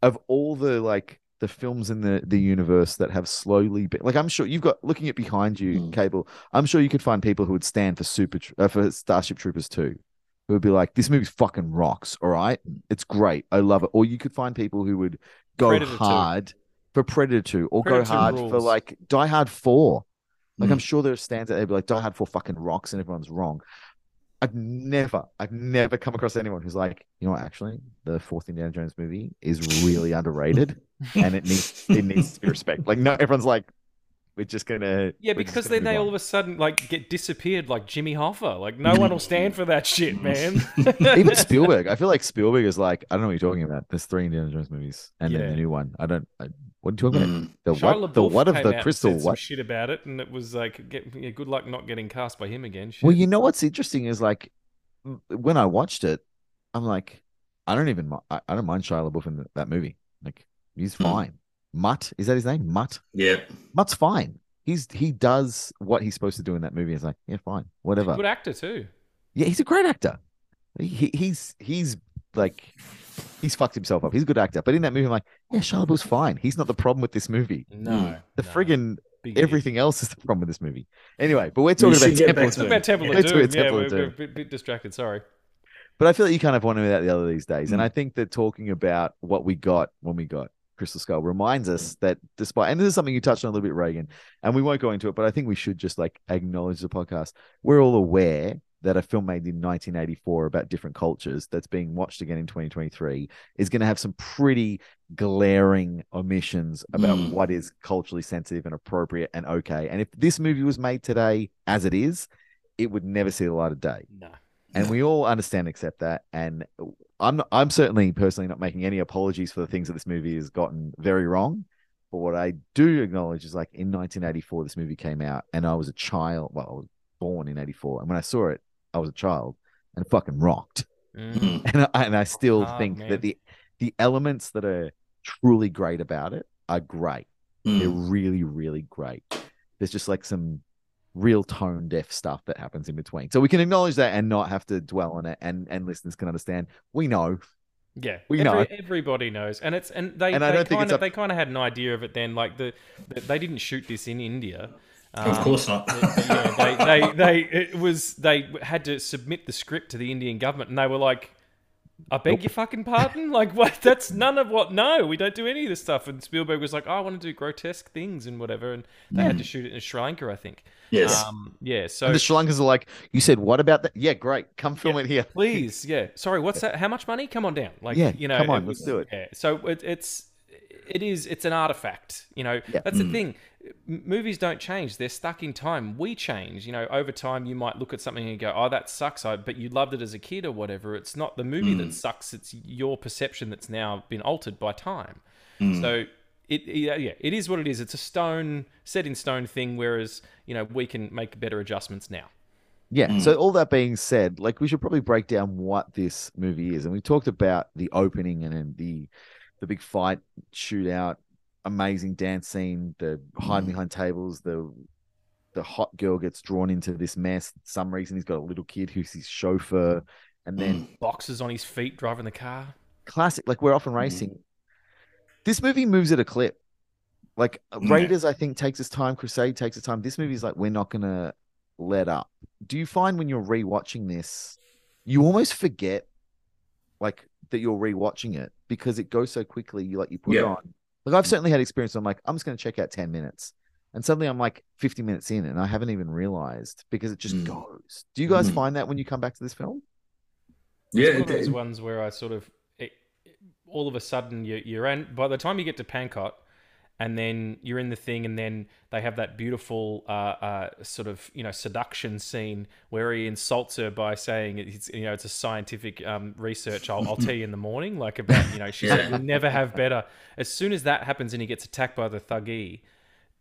of all the like the films in the the universe that have slowly been like i'm sure you've got looking at behind you Mm. cable i'm sure you could find people who would stand for super uh, for starship troopers 2 who would be like this movie's fucking rocks all right it's great i love it or you could find people who would go Predator 2. hard for predator 2 or Predator go 2 hard for like die hard 4 like Mm. i'm sure there are stands out there be like die hard 4 fucking rocks and everyone's wrong I've never, I've never come across anyone who's like, you know what, actually, the fourth Indiana Jones movie is really <laughs> underrated and it needs it needs to be respected. Like, no, everyone's like, we're just gonna Yeah, because gonna then they move all of a sudden like get disappeared like Jimmy Hoffa. Like no mm-hmm. one will stand for that shit, <laughs> man. even <laughs> Spielberg. I feel like Spielberg is like, I don't know what you're talking about. There's three Indiana Jones movies and then the new one. I don't. I, what are you talking about? Mm. The Shia what? The what of the crystal? What? shit about it, and it was like, get, yeah, good luck not getting cast by him again. Shit. Well, you know what's interesting is like when I watched it, I'm like, I don't even, I, I don't mind Shia LaBeouf in that movie. Like, he's Hmm. fine. Mutt is that his name? Mutt. Yeah. Mutt's fine. He's he does what he's supposed to do in that movie. It's like, yeah, fine, whatever. good actor too. Yeah, he's a great actor. He, he's he's like he's fucked himself up. He's a good actor, but in that movie, I'm like, yeah, Shia LaBeouf's fine. He's not the problem with this movie. No, The no. friggin' Big idiot. everything else is the problem with this movie. Anyway, but we're talking about Temple back of to About Temple Yeah, of to Doom. Yeah, Temple we're, of we're a bit, bit distracted. Sorry. But I feel like you kind of want to that the other these days. And Mm. I think that talking about what we got when we got Crystal Skull reminds us that despite, and this is something you touched on a little bit, Regan, and we won't go into it, but I think we should just like acknowledge the podcast. We're all aware that a film made in 1984 about different cultures that's being watched again in 2023 is going to have some pretty glaring omissions about Mm. what is culturally sensitive and appropriate and okay. And if this movie was made today as it is, it would never see the light of day No. and we all understand accept that and i'm not, i'm certainly personally not making any apologies for the things that this movie has gotten very wrong but what i do acknowledge is like in 1984 this movie came out and i was a child well i was born in 84 and when i saw it i was a child and it fucking rocked Mm. <laughs> and i, and I still Hard, think man. that the the elements that are truly great about it are great they're Mm. really really great there's just like some real tone deaf stuff that happens in between so we can acknowledge that and not have to dwell on it and and listeners can understand we know Yeah, We Every- know. Everybody knows, and it's and they And I they don't think kind it's of up- they kind of had an idea of it then. Like the, the they didn't shoot this in India. Of Um, course not. <laughs> yeah, they, they, they, it was they had to submit the script to the Indian government, and they were like, I beg your fucking pardon? <laughs> Like, what? That's none of what. No, we don't do any of this stuff. And Spielberg was like, oh, I want to do grotesque things and whatever. And they had to shoot it in Sri Lanka, I think. Yes. Um, yeah. So And the Sri Lankans are like, you said, what about that? Yeah, great. Come film it here. <laughs> please, yeah. Sorry, what's that? How much money? Come on down. Like, Yeah, you know, come on, it let's do it. Yeah. So it, it's, it is, it's an artifact. You know, Yeah. that's the mm. thing. Movies don't change; they're stuck in time. We change. You know, over time, you might look at something and go, "Oh, that sucks," I, but you loved it as a kid or whatever. It's not the movie that mm. sucks; it's your perception that's now been altered by time. Mm. So. It, yeah, yeah, it is what it is. It's a stone, set in stone thing. Whereas, you know, we can make better adjustments now. Yeah. So all that being said, like we should probably break down what this movie is, and we talked about the opening and then the the big fight shootout, amazing dance scene, the hiding mm. behind tables, the the hot girl gets drawn into this mess. Some reason he's got a little kid who's his chauffeur, and then mm. Boxes on his feet, driving the car. classic like we're often racing. Mm. This movie moves at a clip. Like uh, Raiders, I think takes its time. Crusade takes its time. This movie's like we're not gonna let up. Do you find when you're rewatching this, you almost forget like that you're rewatching it because it goes so quickly. You like you put it on. Like I've certainly had experience. Where I'm like I'm just gonna check out ten minutes, and suddenly I'm like 50 minutes in, and I haven't even realized because it just Mm. goes. Do you guys Mhm. find that when you come back to this film? Yeah. it's one of it- those ones where I sort of, it, all of a sudden, you, you're in. By the time you get to Pankot, and then you're in the thing, and then they have that beautiful uh, uh, sort of you know seduction scene where he insults her by saying it's you know it's a scientific um, research. I'll, I'll tell you in the morning, like about you know she said you'll never have better. As soon as that happens and he gets attacked by the thuggee,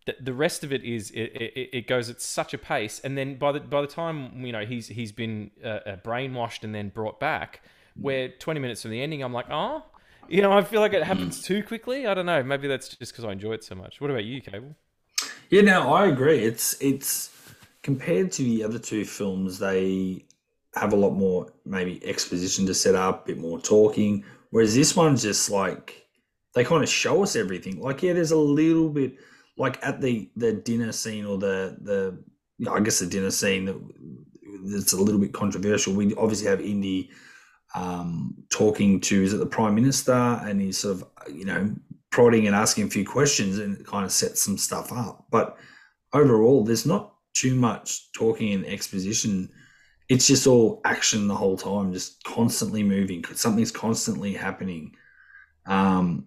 the, the rest of it is it, it, it goes at such a pace, and then by the by the time you know he's he's been uh, uh, brainwashed and then brought back, where twenty minutes from the ending, I'm like, oh, you know, I feel like it happens too quickly. I don't know. Maybe that's just because I enjoy it so much. What about you, Cable? Yeah, no, I agree. It's it's compared to the other two films, they have a lot more maybe exposition to set up, a bit more talking. Whereas this one's just like they kind of show us everything. Like, yeah, there's a little bit like at the the dinner scene or the the you know, I guess the dinner scene that that's a little bit controversial. We obviously have Indy um, talking to is it the prime minister, and he's sort of you know prodding and asking a few questions, and it kind of sets some stuff up. But overall, there's not too much talking and exposition. It's just all action the whole time, just constantly moving. Something's constantly happening. Um,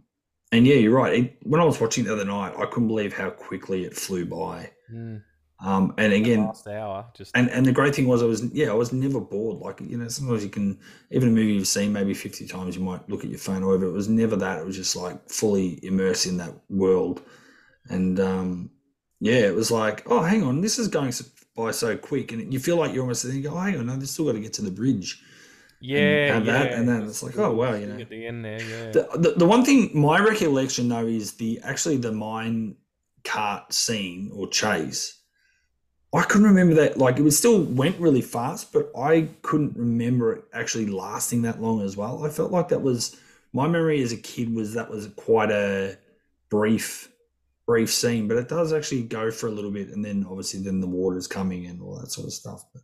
and yeah, you're right. It, when I was watching the other night, I couldn't believe how quickly it flew by. Mm, Um, and again, last hour, just and and the great thing was I was yeah I was never bored. Like you know sometimes you can even a movie you've seen maybe 50 times you might look at your phone or whatever. It was never that. It was just like fully immersed in that world. And um yeah it was like oh hang on this is going by so quick. And you feel like you're almost thinking oh hang on no, they still got to get to the bridge yeah, have yeah. that, and then it's like, oh, wow, you know. at the end there, yeah. the, the, the one thing my recollection though is the actually the mine cart scene or chase i couldn't remember that like it was still went really fast but i couldn't remember it actually lasting that long as well. I felt like that was my memory as a kid was that was quite a brief brief scene but it does actually go for a little bit and then obviously then the water's coming and all that sort of stuff but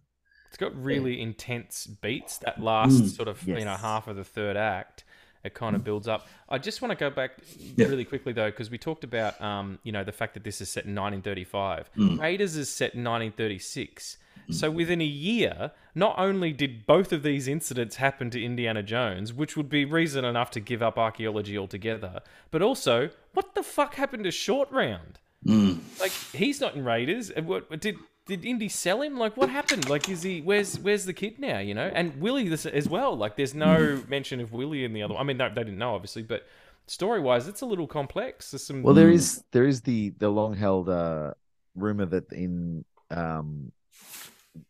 It's got really intense beats. That last Mm, sort of you know half of the third act, it kind of builds up. I just want to go back Yeah. really quickly though, because we talked about um, you know the fact that this is set in 1935. Mm. Raiders is set in 1936. So within a year, not only did both of these incidents happen to Indiana Jones, which would be reason enough to give up archaeology altogether, but also what the fuck happened to Short Round? mm. Like he's not in Raiders. And What did did Indy sell him? Like what happened? Like is he where's where's the kid now? You know, and Willie this as well. Like there's no mention of Willie in the other. One. I mean, no, they didn't know obviously, but story wise, it's a little complex. There's some. Well, there is there is the the long held uh, rumor that in um,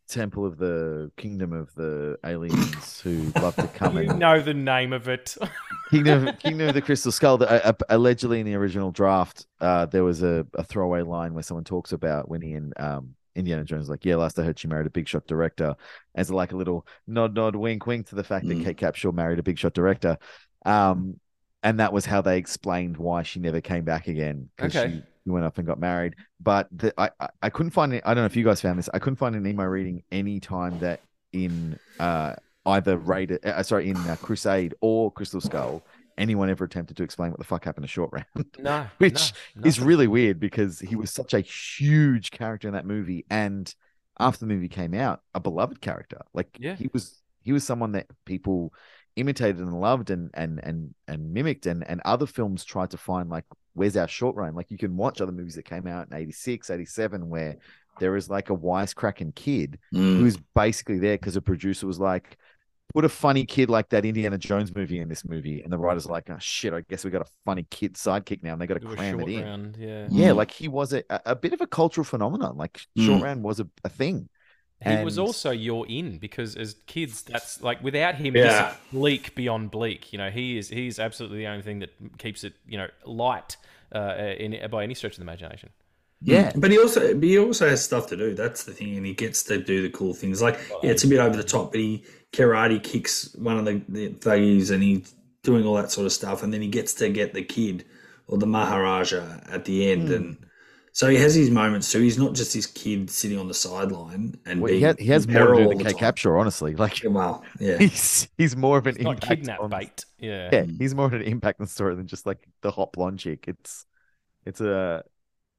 Temple of the Kingdom of the Aliens who love to come <laughs> you in know the name of it. <laughs> Kingdom <laughs> Kingdom of the Crystal Skull. That, uh, uh, allegedly in the original draft, uh, there was a, a throwaway line where someone talks about when he and um, Indiana Jones like, yeah, last I heard she married a big shot director, as like a little nod, nod, wink, wink to the fact that Mm. Kate Capshaw married a big shot director. Um, and that was how they explained why she never came back again because Okay. she went up and got married. But the, I, I I couldn't find it. I don't know if you guys found this. I couldn't find an email reading any time that in uh either Raider, uh, sorry, in uh, Crusade or Crystal Skull, anyone ever attempted to explain what the fuck happened to Short Round. <laughs> <laughs> No, Which no, is really weird because he was such a huge character in that movie, and after the movie came out, a beloved character. Like Yeah. he was, he was someone that people imitated and loved and and and and mimicked, and and other films tried to find like where's our short run. Like you can watch other movies that came out in 86, 87, where there is like a wisecracking kid Mm. who's basically there because a producer was like, put a funny kid like that Indiana Jones movie in this movie, and the writers are like, oh shit, I guess we got a funny kid sidekick now, and they got to Do cram it in. round, yeah. Yeah, Mm. like he was a, a bit of a cultural phenomenon. Like Mm. short round was a, a thing. He was also your in because as kids, that's like without him, Yeah. this bleak beyond bleak. You know, he is he's absolutely the only thing that keeps it you know light uh, in by any stretch of the imagination. Yeah. but he also but he also has stuff to do. That's the thing, and he gets to do the cool things. Like, yeah, it's a bit over the top, but he karate kicks one of the, the thuggies, and he's doing all that sort of stuff, and then he gets to get the kid or the Maharaja at the end, hmm. and so he has his moments too. He's not just this kid sitting on the sideline and Well, being he, has, he has more to do than the Kate time. Honestly. Like Yeah, Well, <laughs> yeah, he's he's more of an It's not impact. kidnap on- bait. Yeah. Yeah, he's more of an impact on the story than just like the hot blonde chick. It's it's a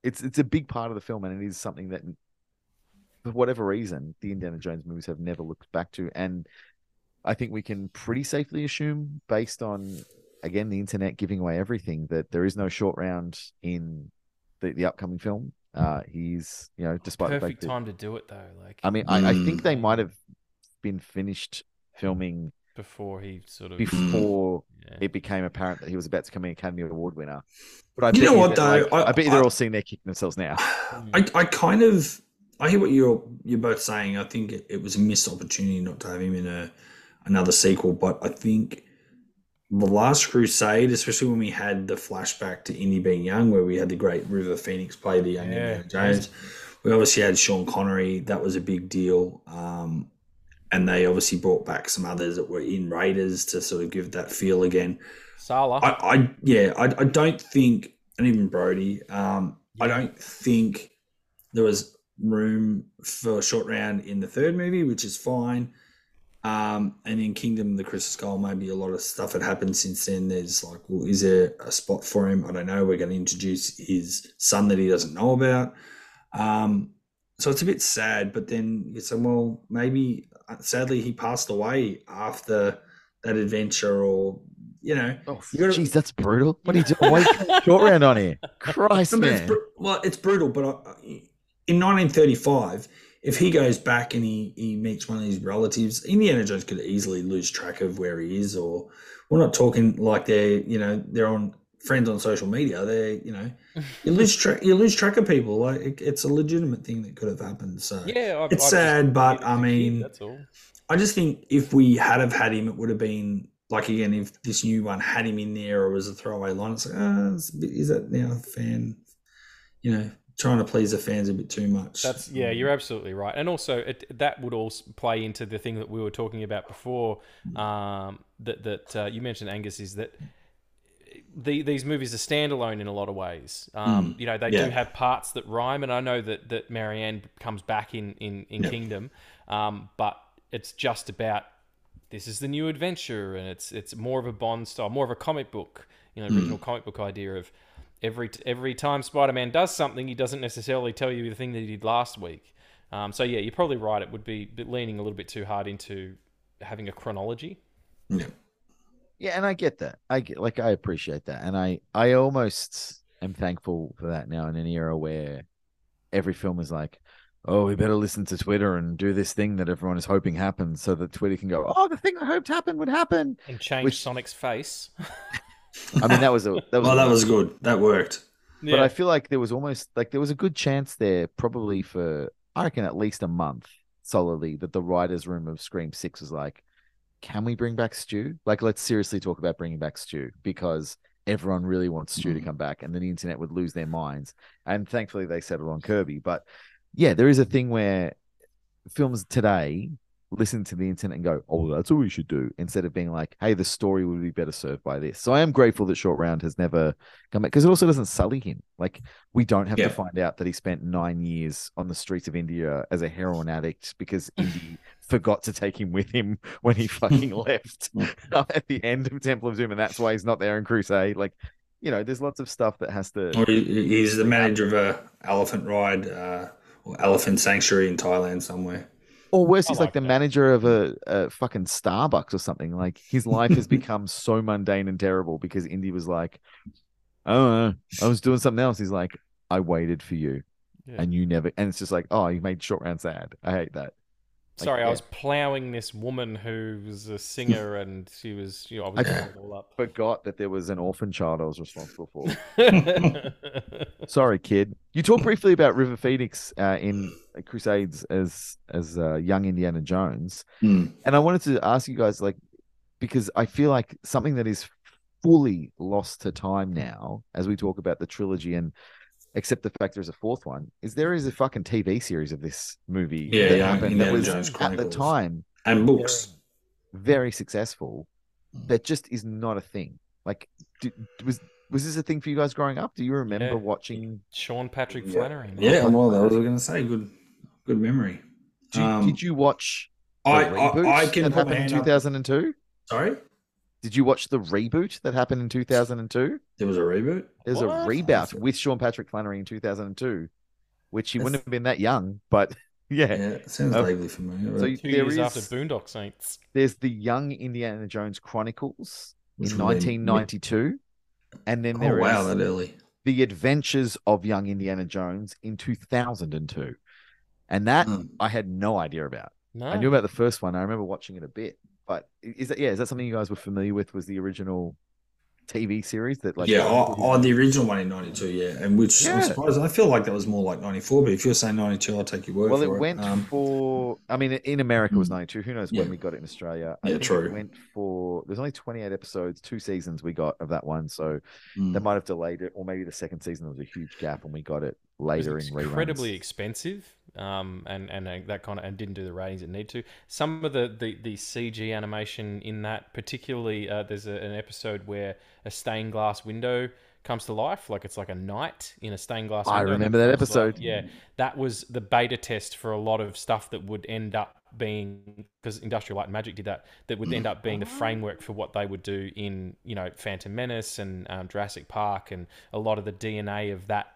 it's it's a big part of the film, and it is something that for whatever reason the Indiana Jones movies have never looked back to, and I think we can pretty safely assume, based on again the internet giving away everything, that there is no short round in the, the upcoming film. Uh, he's you know despite the fact Perfect that time to do it though. Like I mean, I, I Mm. think they might have been finished filming before he sort of before yeah. it became apparent that he was about to become an Academy Award winner. But I You bet know what, that, like, though? I- I, bet you they're I- all sitting there kicking themselves now. I, I kind of I hear what you're you're both saying. I think it, it was a missed opportunity not to have him in a another sequel, but I think the Last Crusade, especially when we had the flashback to Indy being young, where we had the great River Phoenix play the young Yeah. Indiana Jones. We obviously had Sean Connery. That was a big deal. Um, and they obviously brought back some others that were in Raiders to sort of give that feel again. Sallah. I, I yeah, I, I don't think, and even Brody, um, I don't think there was room for a short round in the third movie, which is fine. Um, and in Kingdom of the Crystal Skull, maybe a lot of stuff had happened since then. There's like, well, is there a spot for him? I don't know. We're going to introduce his son that he doesn't know about. Um, so it's a bit sad, but then you say, well, maybe uh, sadly he passed away after that adventure, or you know, Oh, You gotta- jeez, that's brutal. What are you doing? Why <laughs> short round on here? Christ, but it's man. br- well, it's brutal, but I, in 1935, if he goes back and he, he meets one of his relatives, Indiana Jones could easily lose track of where he is. Or we're not talking like they're you know they're on friends on social media. They're you know <laughs> you lose track you lose track of people. Like it, it's a legitimate thing that could have happened. So yeah, I, it's I sad, but I I a kid, mean, that's all. I just think if we had have had him, it would have been like again if this new one had him in there or was a throwaway line. It's like, ah, it's bit, is that now fan? You know, trying to please the fans a bit too much. That's yeah, you're absolutely right, and also it, that would also play into the thing that we were talking about before. Um, that that uh, you mentioned, Angus, is that the, these movies are standalone in a lot of ways. Um, You know, they yeah. do have parts that rhyme, and I know that that Marianne comes back in in, in Yeah. Kingdom, um, but it's just about this is the new adventure, and it's it's more of a Bond style, more of a comic book, you know, original comic book idea of every every time Spider-Man does something, he doesn't necessarily tell you the thing that he did last week. Um, so yeah, you're probably right. It would be leaning a little bit too hard into having a chronology. yeah. Yeah, and I get that. I get like I appreciate that, and I I almost am thankful for that now in an era where every film is like, oh, we better listen to Twitter and do this thing that everyone is hoping happens, so that Twitter can go, oh, the thing I hoped happened would happen. And change Which- Sonic's face. <laughs> I mean, that was a that was Well, a- that was good. That worked. but I feel like there was almost like there was a good chance there, probably for I reckon at least a month solidly, that the writers' room of Scream Six was like, "Can we bring back Stu? Like, let's seriously talk about bringing back Stu because everyone really wants Stu to Mhm. come back, and then the internet would lose their minds." And thankfully, they settled on Kirby. But yeah, there is a thing where films today listen to the internet and go, "Oh, that's what we should do," instead of being like, "Hey, the story would be better served by this." So I am grateful that Short Round has never come back because it also doesn't sully him. Like we don't have Yeah. to find out that he spent nine years on the streets of India as a heroin addict because <laughs> Indy forgot to take him with him when he fucking <laughs> left <laughs> at the end of Temple of Doom, and that's why he's not there in Crusade. Like, you know, there's lots of stuff that has to. Or he's the manager of a elephant ride uh, or elephant sanctuary in Thailand somewhere. Or worse, I he's like, like the that. manager of a, a fucking Starbucks or something. Like his life has <laughs> become so mundane and terrible because Indy was like, I don't know, I was doing something else. He's like, I waited for you, Yeah. and you never. And it's just like, oh, you made short round sad. I hate that. Like, Sorry, I was plowing this woman who was a singer, <laughs> and she was, you know, I was I- it all up. Forgot that there was an orphan child I was responsible for. <laughs> Sorry, kid. You talked briefly about River Phoenix uh, in Crusades as as uh, young Indiana Jones, Hmm. and I wanted to ask you guys, like, because I feel like something that is fully lost to time now, as we talk about the trilogy, and accept the fact there's a fourth one, is there is a fucking TV series of this movie Yeah, that yeah, happened that was Jones at the time And books. very successful. That just is not a thing. Like, do, was was this a thing for you guys growing up? Do you remember Yeah. watching? Sean Patrick Yeah. Flanery. man. Yeah, well, I was going to say good, good memory. Do you- Um, did you watch the I, reboot I, I can that put my happened in hand up. 2002? Sorry, Did you watch the reboot that happened in 2002? there was a reboot. There's a reboot with Sean Patrick Flanery in 2002, which he wouldn't have been that young, but <laughs> yeah. Yeah, it sounds Oh. vaguely familiar. So but- Two there years is after Boondock Saints. there's the Young Indiana Jones Chronicles Which in would have been 1992, and then oh there is wow, that early. the Adventures of Young Indiana Jones in 2002, and that Hmm. I had no idea about. No. I knew about the first one. I remember watching it a bit, but is that yeah? Is that something you guys were familiar with? Was the original TV series that like yeah, oh, oh, the original one in '92, yeah, and which I'm surprised. I feel like that was more like '94, but if you're saying '92, I'll take your word well, for it went Um, for. I mean, in America it was Mm. 92. Who knows Yeah. when we got it in Australia? I Yeah, true. It went for. There's only 28 episodes, two seasons we got of that one, so mm. they might have delayed it, or maybe the second season there was a huge gap and we got it It later in reruns. incredibly expensive, um, and and uh, that kind of and didn't do the ratings it need to. Some of the the, the CG animation in that, particularly, uh, there's a, an episode where a stained glass window comes to life, like it's like a night in a stained glass. I remember that comes to life. episode. Yeah, that was the beta test for a lot of stuff that would end up being because Industrial Light and Magic did that. That would end up being the framework for what they would do in you know Phantom Menace and um, Jurassic Park, and a lot of the DNA of that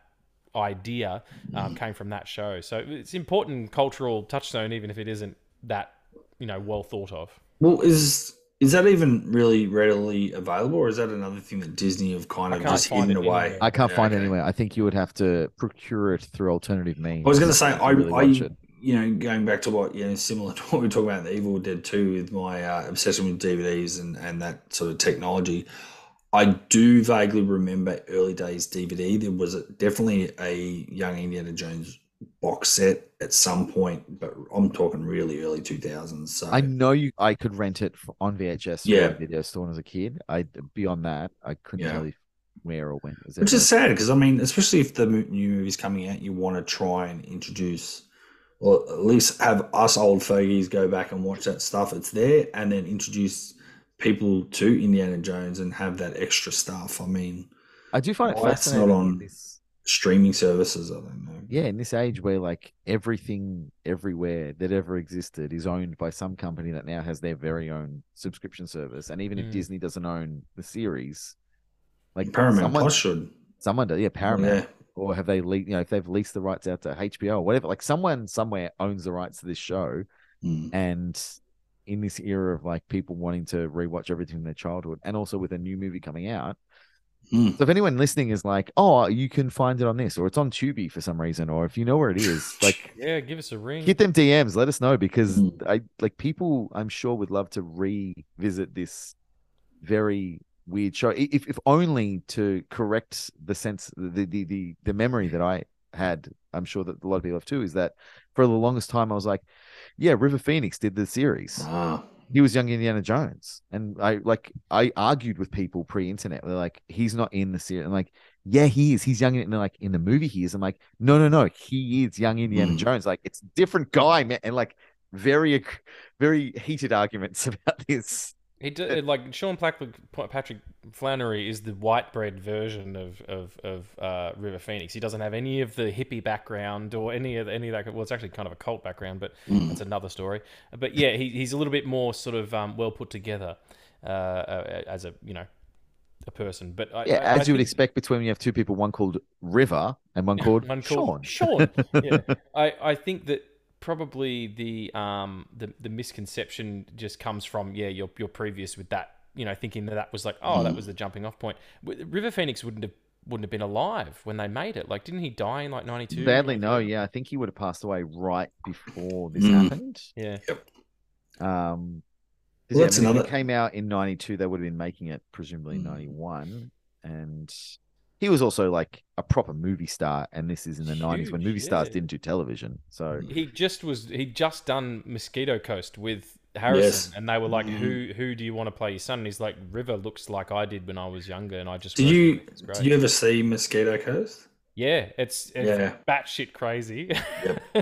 idea um, came from that show. So it's important cultural touchstone, even if it isn't that you know well thought of. Well, is is that even really readily available, or is that another thing that Disney have kind of just hidden it away? anywhere. I can't Yeah, find it okay. anywhere. I think you would have to procure it through alternative means. I was going to say, I, really I, you know, going back to what you know, similar <laughs> to what we were talking about in the Evil Dead Two with my uh, obsession with DVDs and and that sort of technology. I do vaguely remember early days DVD. There was a, definitely a Young Indiana Jones box set at some point, but I'm talking really early 2000s. So I know you. I could rent it f- on VHS. Yeah. video store as a kid. I beyond that, I couldn't Yeah. tell you where or when. Which is sad because I mean, especially if the new movie's coming out, you want to try and introduce, or at least have us old fogies go back and watch that stuff. It's there, and then introduce people to Indiana Jones and have that extra stuff. I mean, I do find it Why it's not fascinating. on- this, streaming services. I don't know. yeah, in this age where like everything everywhere that ever existed is owned by some company that now has their very own subscription service, and even if Mm. Disney doesn't own the series, like Paramount someone, Plus should. someone does, yeah, Paramount. Yeah. or have they le- you know if they've leased the rights out to HBO or whatever like someone somewhere owns the rights to this show Mm. and in this era of like people wanting to rewatch everything in their childhood and also with a new movie coming out Mm. so if anyone listening is like oh you can find it on this or it's on Tubi for some reason or if you know where it is <laughs> like Yeah, give us a ring. hit them DMs let us know because Mm. I like people I'm sure would love to revisit this very weird show if if only to correct the sense the the the, the memory that I had I'm sure that a lot of people have too is that for the longest time I was like yeah River Phoenix did the series. Ah, he was young Indiana Jones. And I like I argued with people pre-internet. They're like he's not in the series. I'm like yeah he is. He's young and they're like in the movie he is. I'm like no no no. He is young Indiana Mm. Jones. Like it's a different guy man. And like very very heated arguments <laughs> about this He do, like Sean Patrick, Patrick Flanery is the white bread version of of, of uh, River Phoenix. He doesn't have any of the hippie background or any of any of that. Well, it's actually kind of a cult background, but that's another story. But yeah, he, he's a little bit more sort of um, well put together uh, uh, as a you know a person. But I, Yeah, I- I as you would expect between when you have two people, one called River and one called one Sean. Sean. <laughs> yeah. I, I think that probably the um the, the misconception just comes from yeah your your previous with that you know thinking that that was like oh that was the jumping off point. River Phoenix wouldn't have wouldn't have been alive when they made it. Like didn't he die in like ninety two? Badly no. Yeah, I think he would have passed away right before this Mm. happened. Yeah. Um, 'cause, Well, yeah, that's I mean, if another- it came out in '92. They would have been making it presumably in Mm. '91, and he was also like a proper movie star. And this is in the '90s when Huge, movie stars didn't do television. So He just was he just done Mosquito Coast with Harrison Yes. and they were like Mm. who who do you want to play your son? And he's like River looks like I did when I was younger and I just Did you with him. It's great. did you ever see Mosquito Coast? Yeah, it's it's Yeah. batshit crazy. <laughs>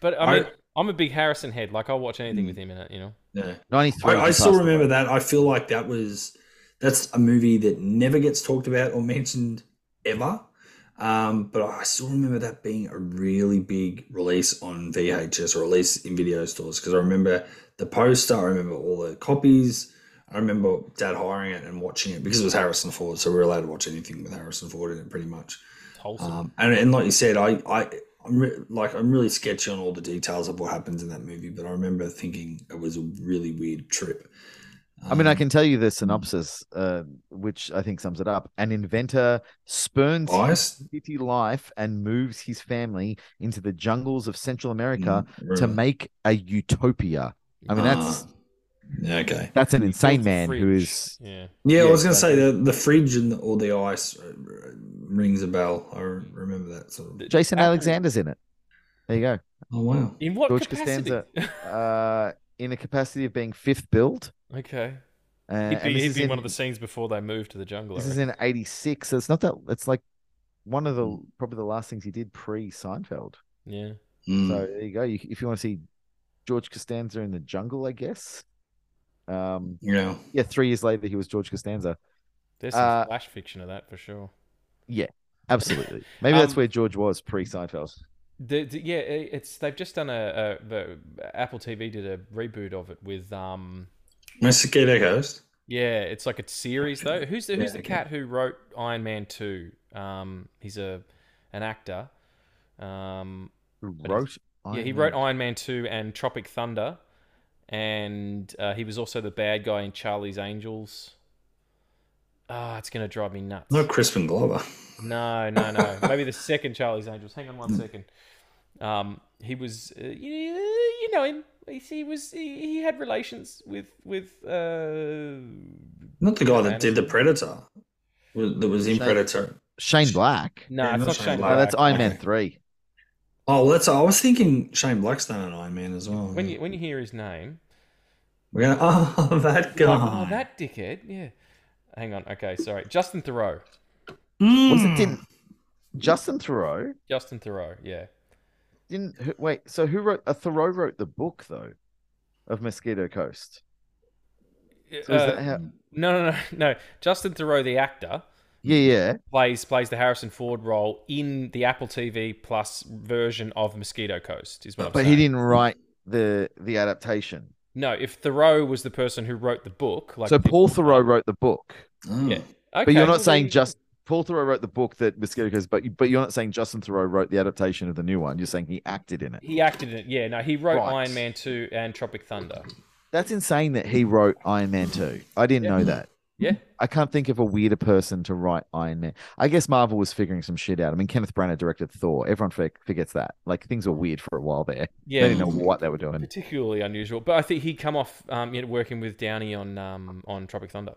but I mean, I, am a big Harrison head. Like I'll watch anything with him in it. You know. Yeah. '93. I, I still remember that. I feel like that was that's a movie that never gets talked about or mentioned ever. Um, but I still remember that being a really big release on VHS or release in video stores because I remember the poster, I remember all the copies. I remember Dad hiring it and watching it because it was Harrison Ford, so we were allowed to watch anything with Harrison Ford in it, pretty much. Um, and, and like you said, I, I, I'm re- like I'm really sketchy on all the details of what happens in that movie, but I remember thinking it was a really weird trip. I mean, I Um, can tell you the synopsis, uh, which I think sums it up. An inventor spurns Ice? his city life and moves his family into the jungles of Central America Mm, to make a utopia. I mean, that's Ah, yeah, okay. that's an insane man who is. fridge. is yeah. Yeah, I was going to say the the fridge and the, or the ice uh, rings a bell. I remember that sort of. Jason Alexander's in it. There you go. Oh wow! In what George capacity? Costanza. Uh, in a capacity of being fifth build. Okay. Uh, He'd be, he'd be in, one of the scenes before they moved to the jungle. This is in '86, so it's not that. It's like one of the Hmm. probably the last things he did pre Seinfeld. yeah. Mm. So there you go. You, if you want to see George Costanza in the jungle, I guess. Um, yeah, yeah, three years later, he was George Costanza. There's some Uh, flash fiction of that for sure. Yeah, absolutely. <laughs> Maybe that's Um, where George was pre Seinfeld. The, the- yeah, it's they've just done a, a the Apple TV did a reboot of it with um Mosquito Coast. yeah, it's like a series though. Who's the who's Yeah, the cat who wrote Iron Man two? Um, he's a an actor. Um, Who but wrote? yeah, Iron he Man? wrote Iron Man two and Tropic Thunder, and uh, he was also the bad guy in Charlie's Angels. Ah, it's gonna drive me nuts. Not Crispin Glover. No, no, no. Maybe the second Charlie's Angels. Hang on one Hmm. Um, he was, uh, you, you know him. He, he was, he, he had relations with with. Uh, Not the guy that did the Predator. That was in Shane- Predator. Shane Black. no, Yeah, it's not not Shane Shane Black. No, that's Black. Iron Man Okay. 3. Oh, well, that's. I was thinking Shane Black's done an Iron Man as well. When you when you hear his name, We're gonna. Oh, <laughs> that guy. like, oh, that dickhead. Yeah. Hang on. Okay, sorry. Justin Theroux. Was it Mm. Justin Theroux Justin Theroux. Yeah. Didn't who, wait? So who wrote? Uh, Theroux wrote the book though, of Mosquito Coast. So Uh, how? no, no, no, <laughs> no. Justin Theroux, the actor, Yeah, yeah. plays plays the Harrison Ford role in the Apple TV Plus version of Mosquito Coast. Is what I'm But he didn't write the the adaptation. No, if Theroux was the person who wrote the book, like so Paul Theroux wrote the book, Oh. yeah. but you're Okay, not saying well, just Paul Theroux wrote the book that Mosquito Coast, but but you're not saying Justin Theroux wrote the adaptation of the new one. You're saying he acted in it. he acted in it. Yeah, no, he wrote Right. Iron Man two and Tropic Thunder. That's insane that he wrote Iron Man 2. I didn't know that. Yeah, I can't think of a weirder person to write Iron Man. I guess Marvel was figuring some shit out. I mean, Kenneth Branagh directed Thor. Everyone for- forgets that. Like things were weird for a while there. yeah, They didn't know what they were doing. particularly unusual. But I think he'd come off um, you know, working with Downey on um, on Tropic Thunder.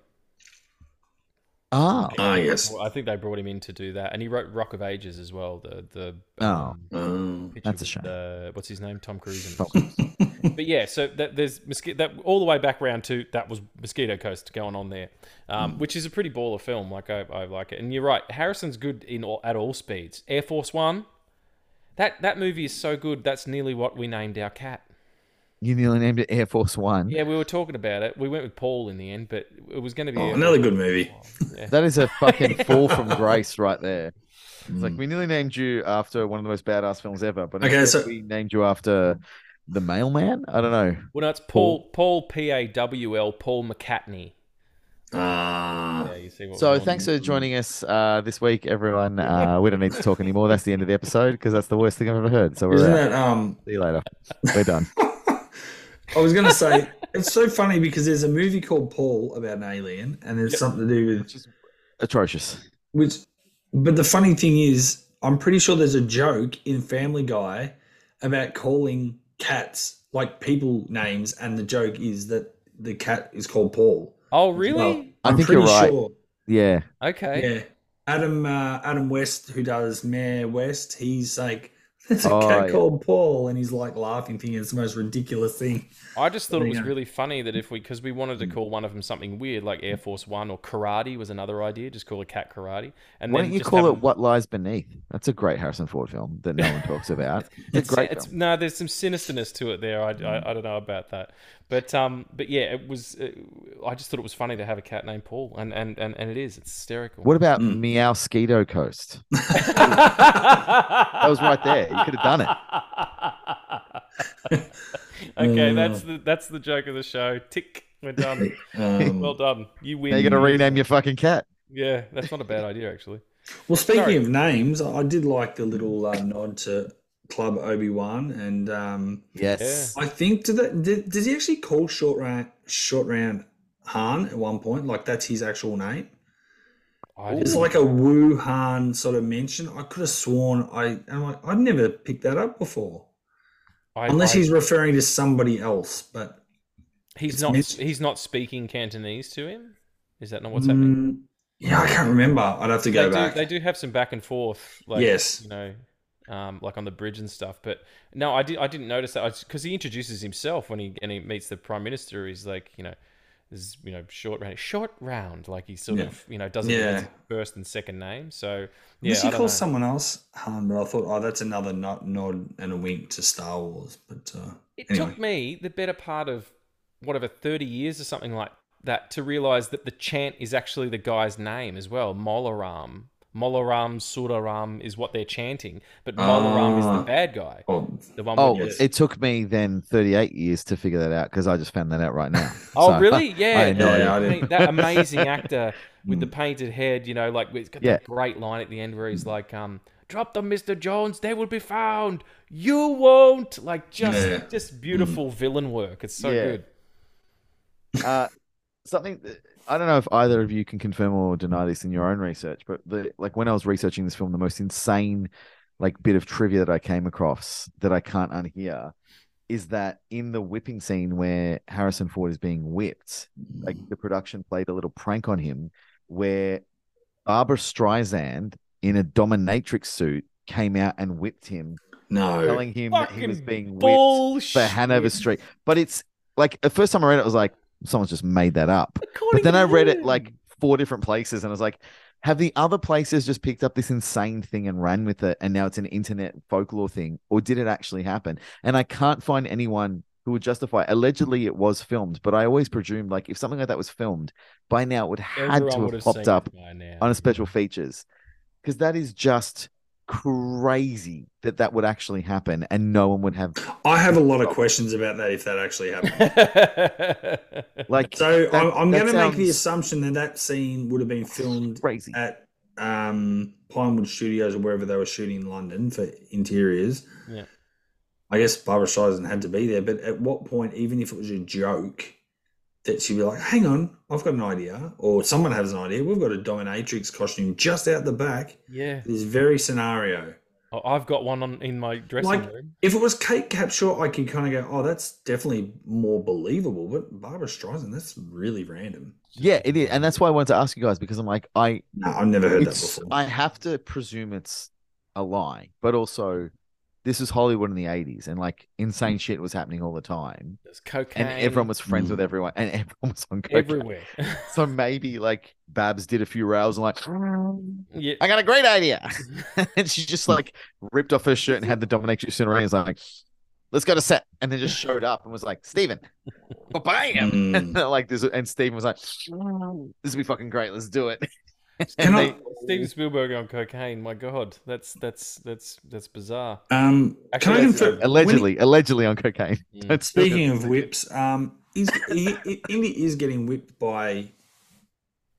Ah, Ah, yes. I think they brought him in to do that, and he wrote Rock of Ages as well. The the Oh. um, Oh. That's a with, shame. Uh, what's his name? Tom Cruise. <laughs> But yeah, so that, there's mosquito that all the way back round to that was Mosquito Coast going on there, um, which is a pretty baller film. Like I, I like it, and you're right. Harrison's good in all, at all speeds. Air Force One, that that movie is so good. That's nearly what we named our cat. You nearly named it Air Force One. Yeah, we were talking about it. We went with Paul in the end, but it was going to be Oh, another good movie. Yeah. That is a fucking <laughs> fall from grace right there. It's Mm. like we nearly named you after one of the most badass films ever, but Okay, so- we named you after the mailman. I don't know. Well, no, it's Paul Paul P A W L Paul McCartney. Ah, Yeah, you see So thanks for joining us uh, this week, everyone. Uh, we don't need to talk anymore. That's the end of the episode because that's the worst thing I've ever heard. So we're isn't out. that um? See you later. We're done. <laughs> I was gonna say it's so funny because there's a movie called Paul about an alien, and there's something to do with Atrocious. which. But the funny thing is, I'm pretty sure there's a joke in Family Guy about calling cats like people names, and the joke is that the cat is called Paul. Oh, really? Well, I I'm think pretty you're right. sure. Yeah. okay. Yeah, Adam uh, Adam West, who does Mayor West, he's like, "There's a Oh, cat yeah. called Paul," and he's like laughing, thinking it's the most ridiculous thing. I just thought it was go. really funny that if we, because we wanted to hmm. call one of them something weird, like Air Force One or Karate was another idea. Just call a cat Karate, and Why then don't you just call it them- What Lies Beneath? That's a great Harrison Ford film that no one <laughs> talks about. It's, It's, a great it's, film. no, there's some sinisterness to it there. I, I, hmm. I don't know about that, but um, but yeah, it was. Uh, I just thought it was funny to have a cat named Paul, and and and, and it is. It's hysterical. What about Mm. Meow Skeeto Coast? <laughs> That was right there. You could have done it. <laughs> okay, that's the that's the joke of the show. Tick, we're done. <laughs> Um, well done. You win. Now you're gonna rename your fucking cat. Yeah, that's not a bad idea actually. Well, speaking Sorry. of names, I did like the little uh, nod to Club Obi Wan, and um, Yes. I think did that did, does he actually call short round short round Han at one point? Like that's his actual name. I It's like a Wuhan sort of mention. I could have sworn I I'm like I'd never picked that up before, I- unless I- he's referring to somebody else. But he's not mis- he's not speaking Cantonese to him. Is that not what's happening? Mm, yeah, I can't remember. I'd have to go they back. they do have some back and forth. Like, Yes. you know, um, like on the bridge and stuff. But no, I did I didn't notice that because he introduces himself when he and he meets the prime minister. He's like, you know. Is you know short round, short round, like he sort Yeah. of you know doesn't Yeah. first and second name. So yeah, Unless he calls someone else Han, but I thought, oh, that's another nod, nod and a wink to Star Wars. But uh, It Anyway. took me the better part of whatever 30 years or something like that to realize that the chant is actually the guy's name as well. Mola Ram. Mola Ram Suraram is what they're chanting, but Mola Ram is Ah. the bad guy. oh, The one Oh, with Yes. it took me then 38 years to figure that out because I just found that out right now. Oh, So, really? <laughs> Yeah. had no that- idea. I mean, that amazing actor <laughs> with the Mm. painted head, you know, like it's got Yeah. that great line at the end where he's like, um, drop them, Mr. Jones, they will be found. You won't. Like just Yeah. just beautiful villain work. It's so Yeah. good. uh, something that- I don't know if either of you can confirm or deny this in your own research, but the like when I was researching this film, the most insane like bit of trivia that I came across that I can't unhear is that in the whipping scene where Harrison Ford is being whipped, like the production played a little prank on him where Barbra Streisand in a dominatrix suit came out and whipped him, no. telling him that he was being whipped Bullshit. for Hanover Street. But it's like the first time I read it, I was like, someone's just made that up. But then I read it like four different places, and I was like, have the other places just picked up this insane thing and ran with it, and now it's an internet folklore thing, or did it actually happen? And I can't find anyone who would justify. Allegedly, it was filmed, but I always presumed like if something like that was filmed, by now it would had Everyone to have popped up on a special features, because that is just crazy that that would actually happen, and no one would have I have a lot of questions about that if that actually happened. <laughs> like So That- I'm, I'm going to make the assumption that that scene would have been filmed crazy. at um, Pinewood Studios or wherever they were shooting in London for interiors. Yeah. I guess Barbra Streisand had to be there, but at what point, even if it was a joke, that she'd be like, "Hang on, I've got an idea," or someone has an idea. We've got a dominatrix costume just out the back. yeah, This very scenario. Oh, I've got one on in my dressing Like- room. If it was Kate Capshaw, I can kind of go, "Oh, that's definitely more believable." But Barbra Streisand, that's really random. Yeah, it is, and that's why I wanted to ask you guys because I'm like, I No, I've never heard that before. I have to presume it's a lie, but also this is Hollywood in the '80s, and like insane shit was happening all the time, There's cocaine and everyone was friends with Mm. everyone, and <laughs> everyone was on cocaine. everywhere. <laughs> So maybe like Babs did a few rows and like, yeah, I got a great idea, <laughs> and she just like ripped off her shirt and had the dominatrix in her hands, like, let's go to set, and then just showed up and was like, Steven, bam, Mm. like this, and Steven was like, this would be fucking great, let's do it. <laughs> Can and I- Steven Spielberg on cocaine. My God, that's that's that's that's bizarre. Um, Actually, can I that's, uh, confirm? allegedly, allegedly on cocaine. Mm. Speaking of whips, um, he's, he, he, Indy is getting whipped by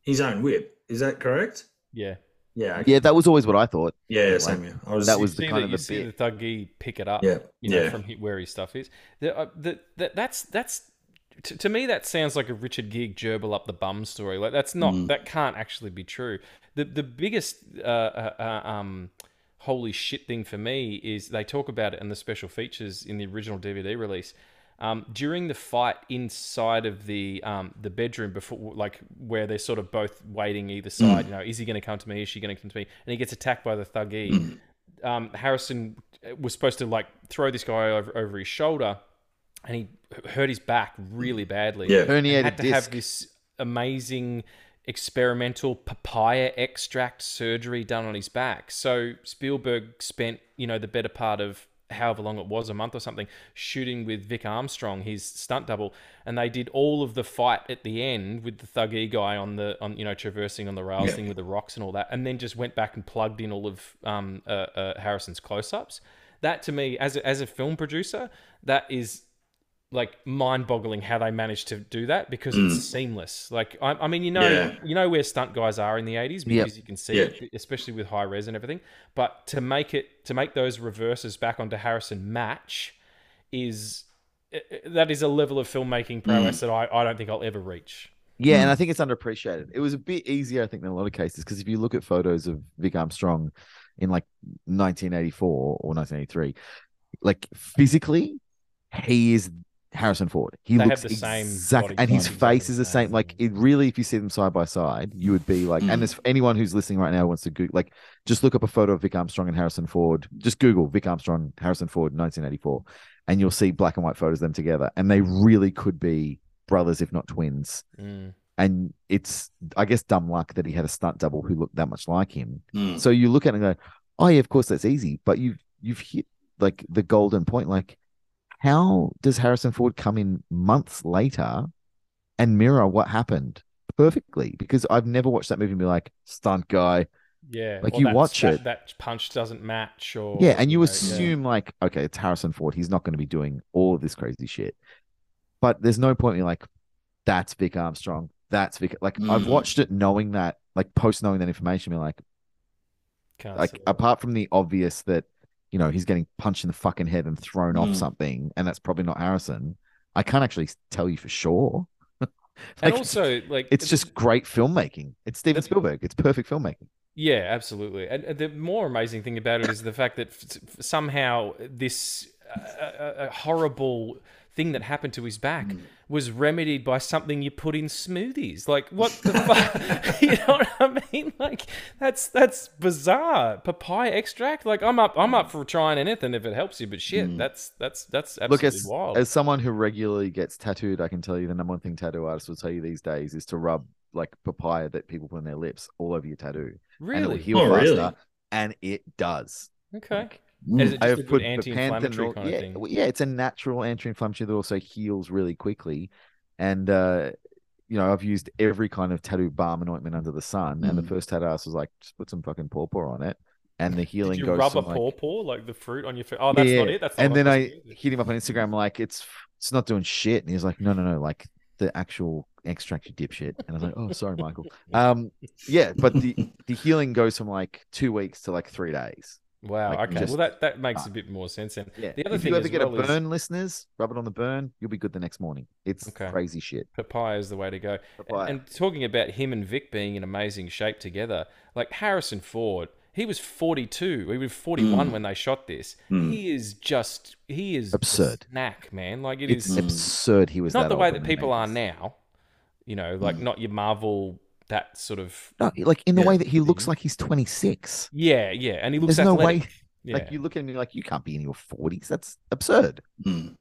his own whip. Is that correct? Yeah. Yeah. okay. yeah, that was always what I thought. Yeah. Like, same here. I was. that was see the kind that, of you the see bit. the thuggy pick it up. Yeah. you know, yeah. from where his stuff is. The, uh, the, that that's that's to, to me that sounds like a Richard Gere gerbil up the bum story. Like that's not Mm. that can't actually be true. The the biggest uh, uh, uh, um holy shit thing for me is they talk about it in the special features in the original DVD release. Um, during the fight inside of the um, the bedroom before, like where they're sort of both waiting either side, you know, is he going to come to me? Is she going to come to me? And he gets attacked by the thuggee um, Harrison was supposed to like throw this guy over, over his shoulder, and he hurt his back really badly. Yeah. and Herniated had to disc. have this amazing experimental papaya extract surgery done on his back. So Spielberg spent you know the better part of however long it was a month or something shooting with Vic Armstrong his stunt double and they did all of the fight at the end with the thuggy guy on the on you know traversing on the rails Yeah. thing with the rocks and all that and then just went back and plugged in all of um, uh, uh, Harrison's close-ups that to me as a, as a film producer that is like mind-boggling how they managed to do that because it's seamless like I, I mean you know Yeah. you know where stunt guys are in the 80s Yep. because you can see Yeah. it especially with high res and everything but to make it to make those reverses back onto Harrison match is i- i- that is a level of filmmaking prowess that I, I don't think I'll ever reach Yeah, Mm. and I think it's underappreciated. It was a bit easier, I think, than a lot of cases because if you look at photos of Vic Armstrong in like 1984 or 1983, like physically, he is Harrison Ford. He They looks the same exact, and his face is the the same same. Like it really, if you see them side by side, you would be like, Mm. and as anyone who's listening right now wants to Google, like, just look up a photo of Vic Armstrong and Harrison Ford. Just Google Vic Armstrong, Harrison Ford, 1984, and you'll see black and white photos of them together, and they really could be brothers, if not twins Mm. and it's I guess dumb luck that he had a stunt double who looked that much like him. Mm. So you look at it and go, "Oh yeah, of course that's easy," but you've you've hit like the golden point. Like, how does Harrison Ford come in months later and mirror what happened perfectly? Because I've never watched that movie and be like, "Stunt guy." yeah Like, you watch that, it- that punch doesn't match or Yeah, and you know, yeah. assume like, okay, it's Harrison Ford. He's not going to be doing all of this crazy shit. But there's no point in like, that's Vic Armstrong. That's Vic. Like I've Mm. watched it knowing that, like post knowing that information, be like, Can't like apart from the obvious that you know he's getting punched in the fucking head and thrown off Mm. something, and that's probably not Harrison. I can't actually tell you for sure. <laughs> and also like it's just great filmmaking. It's Steven Spielberg. It's perfect filmmaking. Yeah, absolutely. And the more amazing thing about it is the fact that f- f- somehow this uh, uh, uh, horrible thing that happened to his back Mm. was remedied by something you put in smoothies. Like what the <laughs> fuck? <laughs> you know what I mean? Like that's that's bizarre. Papaya extract. Like I'm up I'm up for trying anything if it helps you. But shit, that's that's that's Mm. Look, absolutely as wild. as someone who regularly gets tattooed, I can tell you the number one thing tattoo artists will tell you these days is to rub like papaya that people put on their lips all over your tattoo, and it will really? heal Oh, faster. really? And it does. Okay. Like, Is it I just a have good put anti-inflammatory panthenol- kind of yeah, thing? well, yeah, it's a natural anti-inflammatory that also heals really quickly. And uh, you know, I've used every kind of tattoo balm and ointment under the sun. And the Mm. first tattoo artist was like, just put some fucking pawpaw on it, and the healing Did you goes rub a from, like, pawpaw like the fruit on your face? Oh, that's not it. That's not and then I'm I supposed to do. hit him up on Instagram like it's it's not doing shit, and he's like, no, no, no, like the actual extract, you dipshit. And I was like, oh, sorry, Michael. <laughs> Um, yeah, but the the healing goes from like two weeks to like three days. Wow. Like, okay. just- well, that that makes a bit more sense. And Yeah. the other if thing you ever get well a is- burn, listeners, rub it on the burn, you'll be good the next morning. It's Okay. crazy shit. papaya is the way to go. Papaya. And talking about him and Vic being in amazing shape together, like Harrison Ford, he was 42. He was 41 Mm. when they shot this. Mm. He is just he is Absurd. snack man. Like it It's is absurd. He was not the way that people are now. You know, like not your Marvel that sort of No, like in the Yeah. way that he looks like he's 26. yeah, yeah. And he looks There's no way. Yeah. Like you look at him, you're like, you can't be in your 40s. That's absurd. Mm.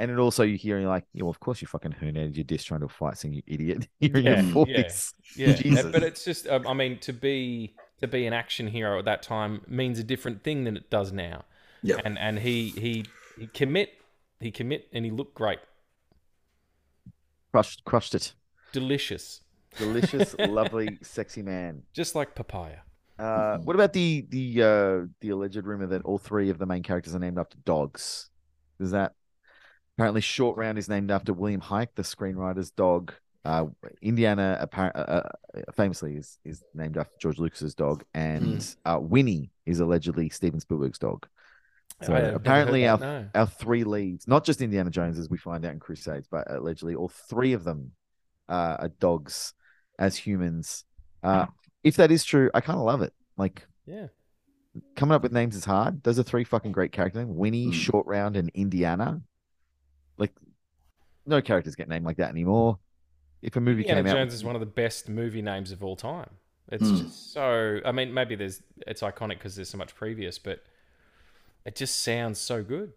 And it also you hear you're like, yeah, well, of course you fucking herniated your disc trying to fight, saying you idiot. <laughs> You're in Yeah, your yeah. forties. Yeah, Jesus. but it's just um, I mean to be to be an action hero at that time means a different thing than it does now. Yeah. And and he he He commit, he commit, and he looked great, Crushed, crushed it. delicious, Delicious, <laughs> lovely, sexy man. just like papaya. Uh, what about the the uh, the alleged rumor that all three of the main characters are named after dogs? Is that apparently Short Round is named after William Huyck, the screenwriter's dog. Uh, Indiana apparent, uh, uh, famously is is named after George Lucas's dog, and uh, Willie is allegedly Steven Spielberg's dog. So I have never apparently our no. our three leads, not just Indiana Jones, as we find out in Crusades, but allegedly all three of them uh, are dogs as humans. Uh, if that is true, I kind of love it. Like Yeah, coming up with names is hard. Those are three fucking great character names: Willie, Mm. Short Round, and Indiana. Like, no characters get named like that anymore. If a movie Indiana came out, Jones is one of the best movie names of all time. It's Hmm. just so. I mean, maybe there's it's iconic because there's so much previous, but it just sounds so good.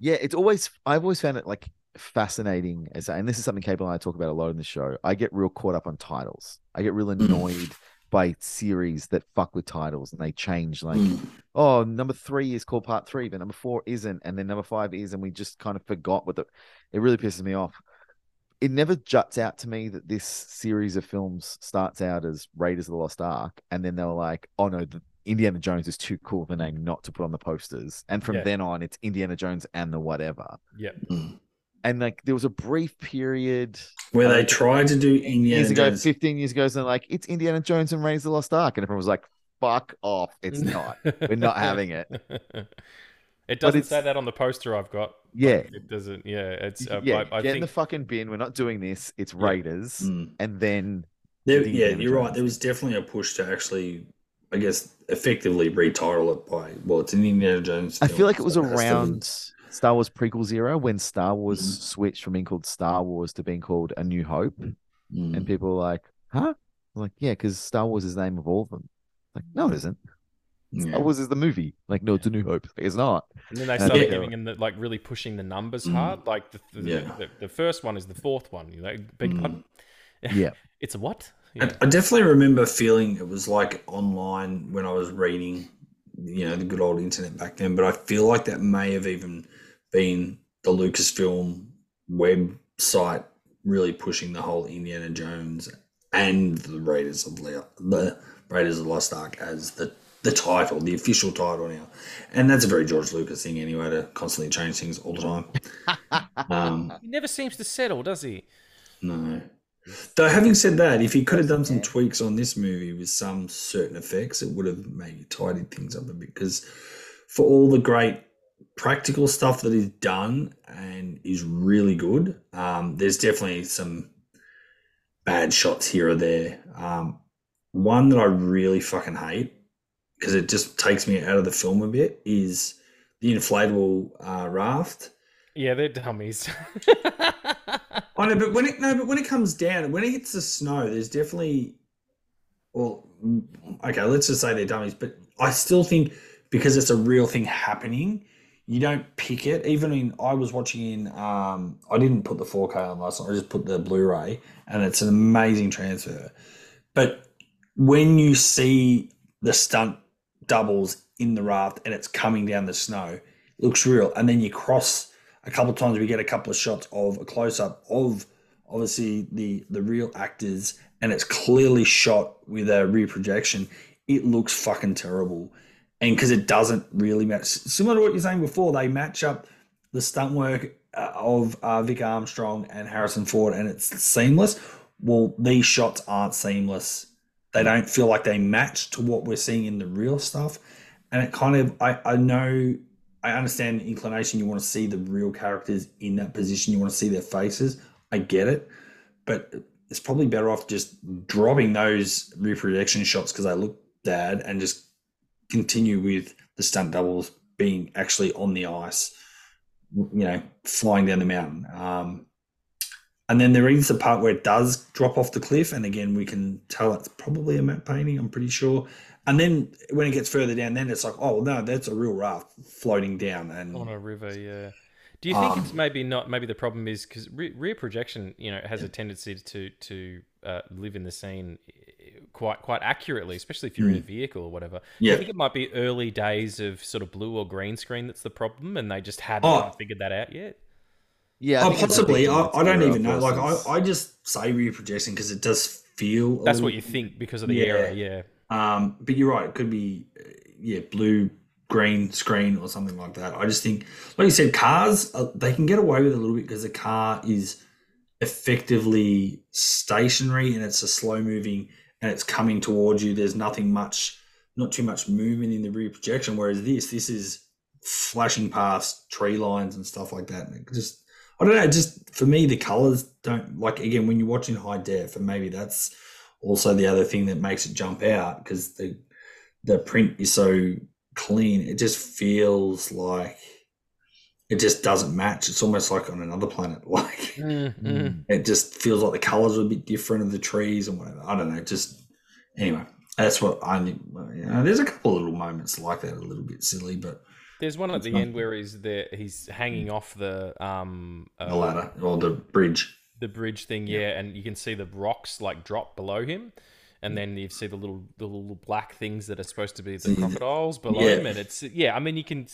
yeah, it's always I've always found it like fascinating as and this is something Cable and I talk about a lot in the show. I get real caught up on titles. I get real Mm. annoyed by series that fuck with titles and they change like Mm. oh number three is called part three, but number four isn't, and then number five is, and we just kind of forgot what the it really pisses me off. It never juts out to me that this series of films starts out as Raiders of the Lost Ark, and then they were like, oh no, the Indiana Jones is too cool of a name not to put on the posters. And from Yeah. then on, it's Indiana Jones and the whatever. Yep. And like there was a brief period Where they tried to do Indiana years ago, Jones. 15 years ago, and they're like, it's Indiana Jones and Raiders of the Lost Ark. And everyone was like, fuck off. It's <laughs> not. We're not having it. <laughs> It doesn't say that on the poster I've got. Yeah. It doesn't. Yeah, it's. Uh, yeah, I, I get in the fucking bin. We're not doing this. It's Yeah. Raiders. Mm. And then There, the yeah, you're right. There was definitely a push to actually, I guess, effectively retitle it by well, it's an Indiana Jones. I feel like it was so around Star Wars prequels era when Star Wars Mhm. switched from being called Star Wars to being called A New Hope. Mm. And people were like, huh? I'm like, yeah, because Star Wars is the name of all of them. Like, no, it isn't. Yeah. Star Wars is the movie. Like, no, it's A New Hope. It's not. And then they Uh, started yeah. giving him the, like really pushing the numbers Mm. hard. Like the the, Yeah. the the first one is the fourth one. You know, big Mm. pardon? <laughs> Yeah. It's a what? I, Yeah. I definitely remember feeling it was like online when I was reading, you know, the good old internet back then. But I feel like that may have even been the Lucasfilm website really pushing the whole Indiana Jones and the Raiders of Le- the Raiders of the Lost Ark as the the title, the official title now. And that's a very George Lucas thing anyway to constantly change things all the time. <laughs> um, He never seems to settle, does he? no. Though having said that, if he could have done some tweaks on this movie with some certain effects, it would have maybe tidied things up a bit. Because for all the great practical stuff that he's done and is really good, um, there's definitely some bad shots here or there. Um, one that I really fucking hate because it just takes me out of the film a bit is the inflatable uh, raft. Yeah, they're dummies. I know, <laughs> but when it no, but when it comes down, when it hits the snow, there's definitely, well, okay, let's just say they're dummies, but I still think because it's a real thing happening, you don't pick it. Even in I was watching in, um, I didn't put the 4K on last night. I just put the Blu-ray, and it's an amazing transfer. But when you see the stunt doubles in the raft and it's coming down the snow, it looks real, and then you cross a couple of times we get a couple of shots of a close up of obviously the the real actors and it's clearly shot with a rear projection it looks fucking terrible and because it doesn't really match similar to what you're saying before they match up the stunt work uh, of uh, Vic Armstrong and Harrison Ford and it's seamless well these shots aren't seamless they don't feel like they match to what we're seeing in the real stuff and it kind of I, I know I understand the inclination. You want to see the real characters in that position. You want to see their faces. I get it, but it's probably better off just dropping those rear projection shots because they look bad and just continue with the stunt doubles being actually on the ice. You know, flying down the mountain. Um, and then there is the part where it does drop off the cliff, and again, we can tell it's probably a matte painting. I'm pretty sure. And then when it gets further down, then it's like, oh no, that's a real raft floating down. And on a river. Yeah. Do you think Um, it's maybe not? Maybe the problem is because re- rear projection, you know, has a tendency to to uh, live in the scene quite quite accurately, especially if you're in a vehicle or whatever. Yeah. I think it might be early days of sort of blue or green screen that's the problem, and they just hadn't Oh. figured that out yet. Yeah, I Oh, possibly. I, I don't even know. Like I, I just say rear projection because it does feel. a That's what you think because of the Yeah. era, yeah. Um, but you're right. It could be, uh, yeah, blue, green screen or something like that. I just think, like you said, cars uh, they can get away with it a little bit because the car is effectively stationary and it's a slow moving and it's coming towards you. There's nothing much, not too much movement in the rear projection. Whereas this, this is flashing past tree lines and stuff like that. And just, I don't know. Just for me, the colors don't like. Again, when you're watching high def, and maybe that's also the other thing that makes it jump out because the the print is so clean. It just feels like it just doesn't match. It's almost like on another planet. <laughs> Like Mm. it just feels like the colors are a bit different of the trees and whatever. I don't know. Just anyway, that's what I. You know, there's a couple of little moments like that, a little bit silly, but There's one at the not- end where he's there, he's hanging off the um uh, the ladder or the bridge. the bridge thing, yeah, and you can see the rocks like drop below him, and then you see the little the little black things that are supposed to be the the- crocodiles below yeah. him, and it's yeah. I mean, you can.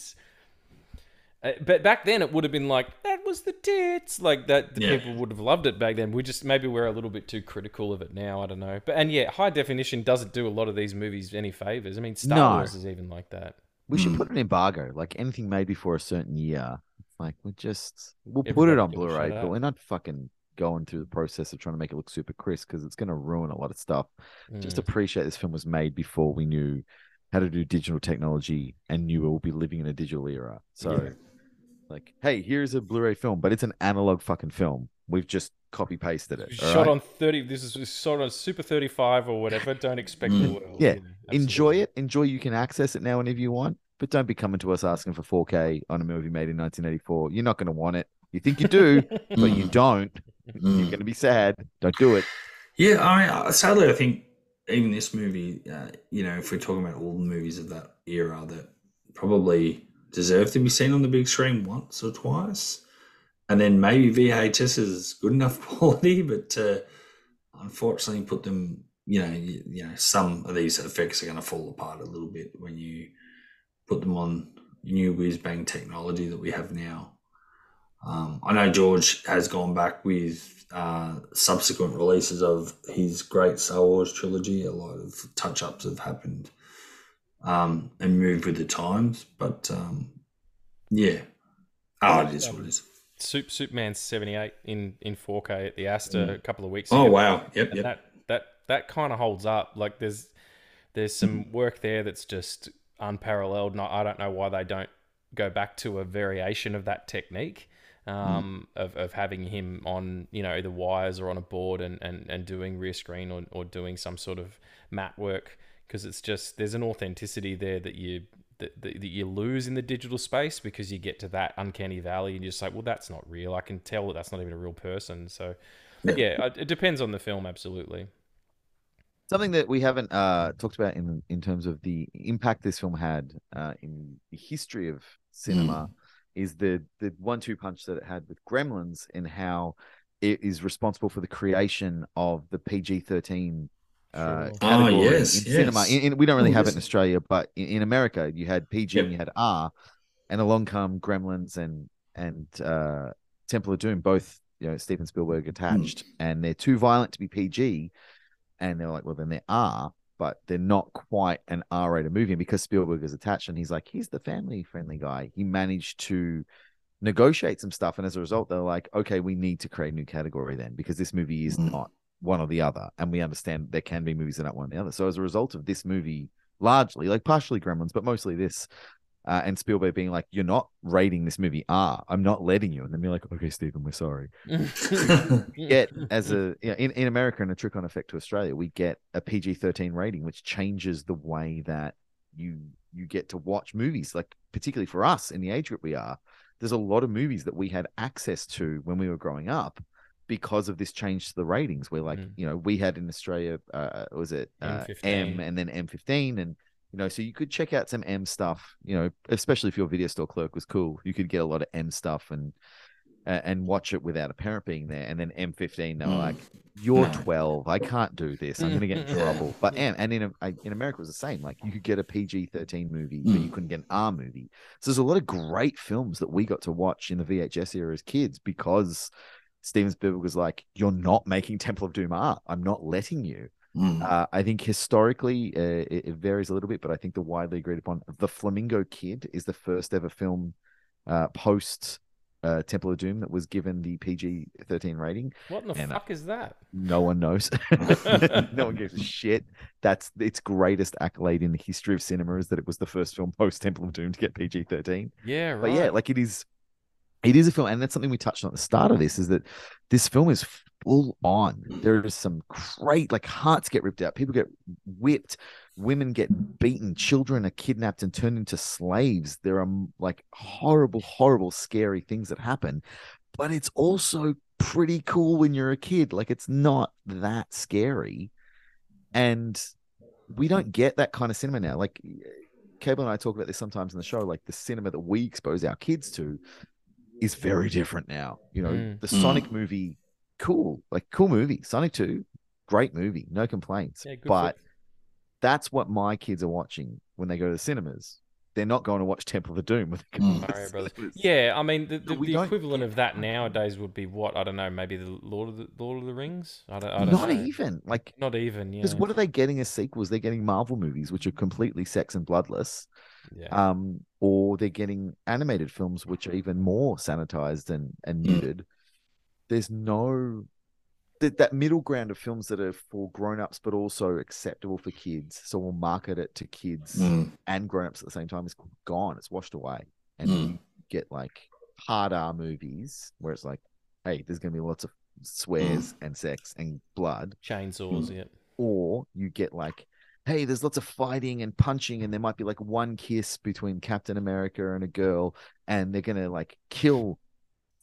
S- Uh, but back then, it would have been like that was the tits, like that. The Yeah. people would have loved it back then. We just maybe we're a little bit too critical of it now. I don't know, but and yeah, high definition doesn't do a lot of these movies any favors. I mean, Star No. Wars is even like that. We should Mm. put an embargo, like anything made before a certain year. Like we just we'll put it on Blu-ray, but we're not fucking going through the process of trying to make it look super crisp because it's going to ruin a lot of stuff. Just Mm. appreciate this film was made before we knew how to do digital technology and knew we'll be living in a digital era. So, Yeah. Like, hey, here's a Blu-ray film, but it's an analog fucking film. We've just copy pasted it. shot right? on 30 this is shot on super 35 or whatever don't expect the Mm. world Yeah, you know, enjoy it. Enjoy. You can access it now whenever you want, but don't be coming to us asking for 4K on a movie made in 1984. You're not going to want it. You think you do, <laughs> but you don't. You're Mm. going to be sad. Don't do it. Yeah, I sadly I think even this movie, uh, you know, if we're talking about all the movies of that era that probably deserve to be seen on the big screen once or twice, and then maybe VHS is good enough <laughs> quality, but to unfortunately put them, you know, you, you know, some of these effects are going to fall apart a little bit when you put them on new whiz bang technology that we have now. Um, I know George has gone back with uh, subsequent releases of his great Star Wars trilogy. A lot of touch ups have happened um, and move with the times, but um, yeah, oh, it is what it is. Sup- Superman 78 in in 4K at the Astor a couple of weeks ago. Oh ago. wow, yep, And yep. that that that kind of holds up like there's there's some work there that's just unparalleled and I I don't know why they don't go back to a variation of that technique um, of, of having him on you know either wires or on a board and, and, and doing rear screen or, or doing some sort of matte work because it's just there's an authenticity there that you that, that that you lose in the digital space because you get to that uncanny valley and you're just like well that's not real I can tell that that's not even a real person so Yeah. it it depends on the film, absolutely. Something that we haven't uh, talked about in in terms of the impact this film had uh, in the history of cinema is the the one two punch that it had with Gremlins and how it is responsible for the creation of the PG thirteen uh, Oh, category yes, in cinema. In, in- we don't really Oh, have it in Australia, but in, in America, you had PG and you had R, and along come Gremlins and and uh, Temple of Doom, both you know Steven Spielberg attached, and they're too violent to be PG, and they're like, well, then they are, R, but they're not quite an R-rated movie. And because Spielberg is attached, and he's like, he's the family-friendly guy. He managed to negotiate some stuff, and as a result, they're like, okay, we need to create a new category then, because this movie is Mm. not one or the other, and we understand there can be movies that aren't one or the other. So as a result of this movie, largely, like partially Gremlins, but mostly this. Uh, and Spielberg being like, "You're not rating this movie R. I'm not letting you." And then be like, "Okay, Stephen, we're sorry." <laughs> Yet, <laughs> as a you know, in, in America and a trick on effect to Australia, we get a PG thirteen rating, which changes the way that you you get to watch movies. Like particularly for us in the age group we are, there's a lot of movies that we had access to when we were growing up because of this change to the ratings. Where like Mm. you know we had in Australia, uh, was it uh, M15. And then M fifteen and. You know, so you could check out some M stuff. You know, especially if your video store clerk was cool, you could get a lot of M stuff and a- and watch it without a parent being there. And then M15, they were like, "You're 12. I can't do this. I'm to get in <laughs> trouble." But and and in in America it was the same. Like you could get a PG-13 movie, but you couldn't get an R movie. So there's a lot of great films that we got to watch in the VHS era as kids because Steven Spielberg was like, "You're not making Temple of Doom art. I'm not letting you." Mm. Uh, I think historically uh, it, it varies a little bit, but I think the widely agreed upon The Flamingo Kid is the first ever film uh, post uh, Temple of Doom that was given the PG 13 rating. What in the And, uh, fuck is that? No one knows. <laughs> no one gives a shit. That's its greatest accolade in the history of cinema is that it was the first film post Temple of Doom to get PG 13 Yeah, right. but yeah like it is it is a film and that's something we touched on at the start of this is that this film is full on. There is some great like hearts get ripped out. People get whipped. Women get beaten. Children are kidnapped and turned into slaves. There are like horrible horrible scary things that happen. But it's also pretty cool when you're a kid. Like it's not that scary. And we don't get that kind of cinema now. Like Cable and I talk about this sometimes in the show. Like the cinema that we expose our kids to is very different now. You know, Mm. the Mm. Sonic movie, cool, like cool movie. Sonic Two, great movie, no complaints. Yeah, but flick. that's what my kids are watching when they go to the cinemas. They're not going to watch Temple of the Doom with the Mm. Mario Brothers. <laughs> Yeah, I mean the, the, But the equivalent get of that nowadays would be what I don't know, maybe the Lord of the Lord of the Rings. I don't, I don't not know. even like Not even. Yeah. because what are they getting as sequels? They're getting Marvel movies, which are completely sex and bloodless. Yeah. um, or they're getting animated films which are even more sanitized and and Mm. muted. There's no that that middle ground of films that are for grown-ups but also acceptable for kids. So we'll market it to kids Mm. and grown-ups at the same time. Is gone. It's washed away, and Mm. you get like hard R movies where it's like, hey, there's gonna be lots of swears and sex and blood Chainsaws. Mm. Yeah. or you get like hey there's lots of fighting and punching and there might be like one kiss between captain america and a girl and they're gonna like kill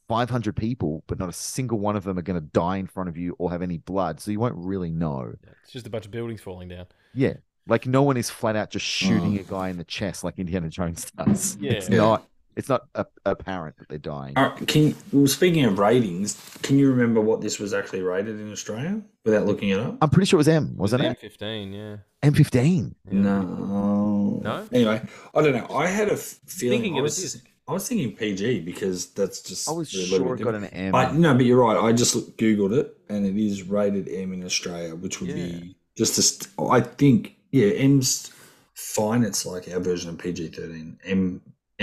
500 people but not a single one of them are gonna die in front of you or have any blood so you won't really know yeah. It's just a bunch of buildings falling down. yeah like no one is flat out just shooting mm. a guy in the chest like indiana jones does Yeah. it's Yeah. not it's not a- apparent that they're dying All right, can you, well, speaking of ratings, can you remember what this was actually rated in Australia without looking it up? i'm pretty sure it was m wasn't it M15. Yeah. m15 Yeah. No. No? Anyway, I don't know. I had a feeling. Thinking I it was, was- I was thinking PG because that's just. i was a little sure bit it got different. an m I, no, but you're right. I just googled it, and it is rated M in Australia, which would Yeah. be just a. St- I think yeah, M's fine. It's like our version of PG thirteen. M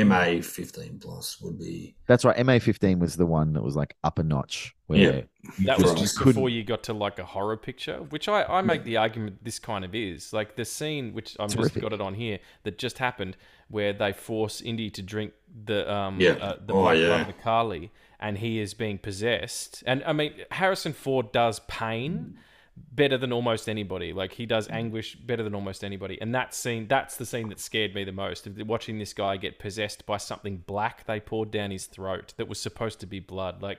MA fifteen plus would be. That's right. MA fifteen was the one that was like up a notch. Where Yeah. That just- was just you couldn't- before you got to like a horror picture, which I, I make the argument this kind of is like the scene which I've just Terrific. got it on here that just happened where they force Indy to drink the um Yeah. uh, the Oh, blood yeah. the Kali and he is being possessed and I mean Harrison Ford does pain better than almost anybody like he does anguish better than almost anybody and that scene that's the scene that scared me the most watching this guy get possessed by something black they poured down his throat that was supposed to be blood like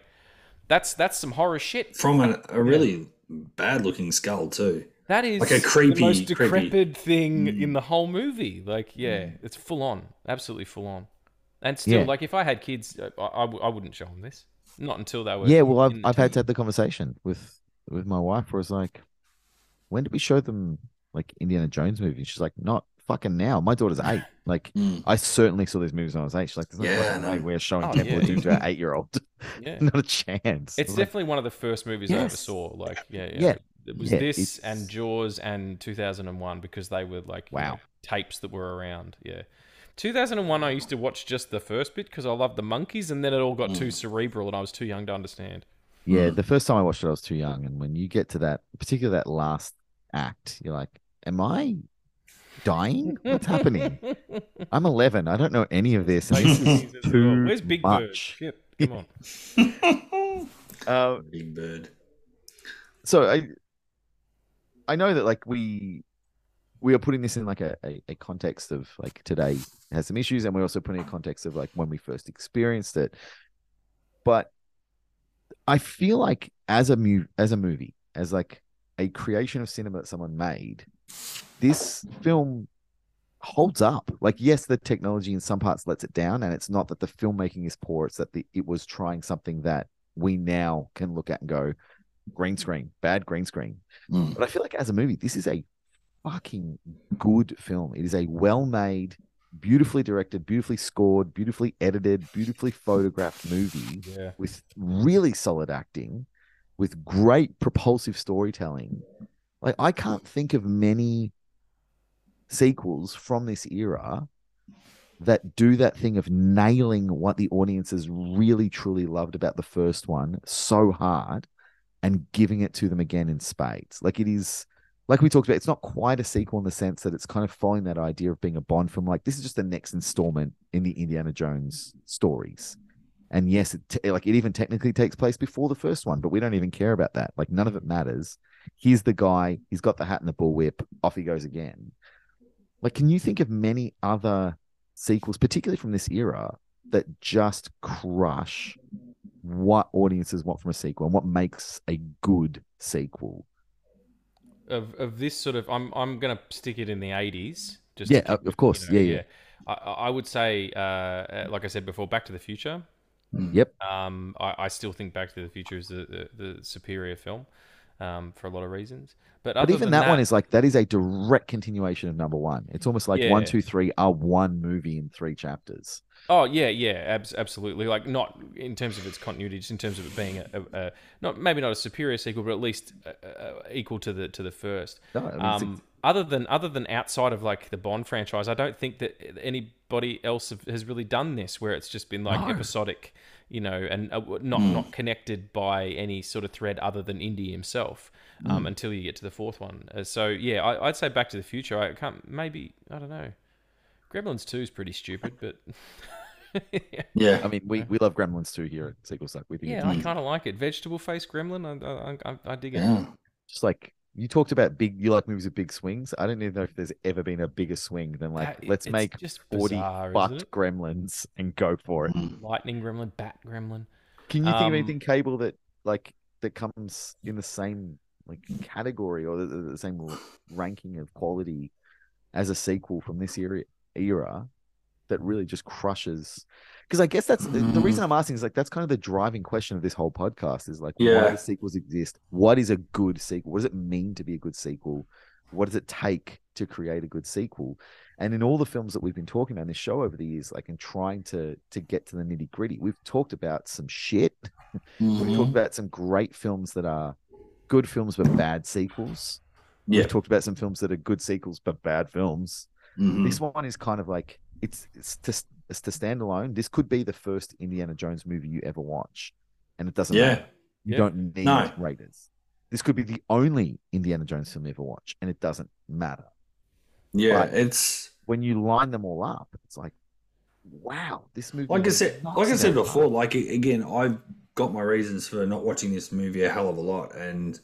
that's that's some horror shit From a, a really bad looking skull too. That is Like a creepy- the most creepy- decrepit thing Mm. in the whole movie. Like, yeah, it's full on, absolutely full on. And still, Yeah. like, if I had kids, I, I, I wouldn't show them this. Not until they were. yeah, well, I've I've had to have the conversation with with my wife was like, when did we show them like Indiana Jones movies? She's like, not fucking now. My daughter's eight. Like, Mm. I certainly saw these movies when I was eight. She's like, there's no Yeah, no. way we're showing Oh, Temple yeah. of Doom to our eight year old. <laughs> Yeah. not a chance. It's Like, definitely one of the first movies I ever saw. Like, yeah, yeah. Yeah. It was Yeah, this it's- and Jaws and 2001 because they were like you Wow. know, tapes that were around. Yeah. 2001, I used to watch just the first bit because I loved the monkeys, and then it all got Mm. too cerebral and I was too young to understand. Yeah, the first time I watched it, I was too young, and when you get to that, particularly that last act, you're like, "Am I dying? What's happening? <laughs> I'm 11. I don't know any of this. and this is too Where's Big Bird? much." Shit, <laughs> come on. <laughs> Uh, Big bird. so I, I know that like we, we are putting this in like a, a, a context of like today has some issues, and we're also putting a context of like when we first experienced it. But I feel like as a mu- as a movie, as like a creation of cinema that someone made, this film holds up. Like, yes, the technology in some parts lets it down, and it's not that the filmmaking is poor; it's that the it was trying something that we now can look at and go, green screen, bad green screen. Mm. But I feel like as a movie, this is a fucking good film. It is a well-made, beautifully directed, beautifully scored, beautifully edited, beautifully photographed movie Yeah. with really solid acting, with great propulsive storytelling. Like I can't think of many sequels from this era that do that thing of nailing what the audiences really truly loved about the first one so hard and giving it to them again in spades. Like it is like we talked about, it's not quite a sequel in the sense that it's kind of following that idea of being a Bond film. Like this is just the next installment in the Indiana Jones stories. And yes, it te- like it even technically takes place before the first one, but we don't even care about that. Like none of it matters. Here's the guy. He's got the hat and the bullwhip. Off he goes again. Like, can you think of many other sequels, particularly from this era, that just crush what audiences want from a sequel and what makes a good sequel? Of, of this sort of, I'm I'm gonna stick it in the 80s. Just Yeah, keep of course. Yeah, yeah. I, I would say, uh, uh, like I said before, Back to the Future. Yep. Um, I, I still think Back to the Future is the, the, the superior film um, for a lot of reasons. But, But even than that, one is like that is a direct continuation of number one. It's almost like one, Yeah. two, three are one movie in three chapters. Oh yeah, yeah, abs- absolutely. Like not in terms of its continuity, just in terms of it being a, a, a not maybe not a superior sequel, but at least uh, uh, equal to the to the first. No, I mean, um, other than other than outside of like the Bond franchise, I don't think that anybody else have, has really done this, where it's just been like No. episodic, you know, and uh, not not connected by any sort of thread other than Indy himself. Um, until you get to the fourth one. Uh, so yeah, I, I'd say Back to the Future. I can't maybe I don't know. Gremlins Two is pretty stupid, but Yeah. <laughs> yeah. I mean, we, we love Gremlins 2 here at Sequels Suck. We think Yeah, I kind of like it. Vegetable face gremlin, I, I, I, I dig it. Yeah. just like you talked about big, you like movies with big swings. I don't even know if there's ever been a bigger swing than like, let's make just 40 bizarre, isn't fucked gremlins and go for it. Mm. Lightning gremlin, bat gremlin. Can you think of Um, anything cable that like that comes in the same like category or the, the same ranking of quality as a sequel from this era era that really just crushes? Because I guess that's the, the reason I'm asking is like that's kind of the driving question of this whole podcast is like why do sequels exist? What is a good sequel? What does it mean to be a good sequel? What does it take to create a good sequel? And in all the films that we've been talking about in this show over the years, like in trying to to get to the nitty gritty, we've talked about some shit. <laughs> We've Mhm. talked about some great films that are good films but bad sequels. Yeah. We've talked about some films that are good sequels but bad films. Mhm. This one is kind of like it's it's to it's to stand alone. This could be the first Indiana Jones movie you ever watch, and it doesn't Yeah. matter. You Yeah. don't need No. Raiders. This could be the only Indiana Jones film you ever watch, and it doesn't matter. Yeah. But- It's When you line them all up, it's like, wow, this movie. like I said, like I said before, fun. like again, I've got my reasons for not watching this movie a hell of a lot, and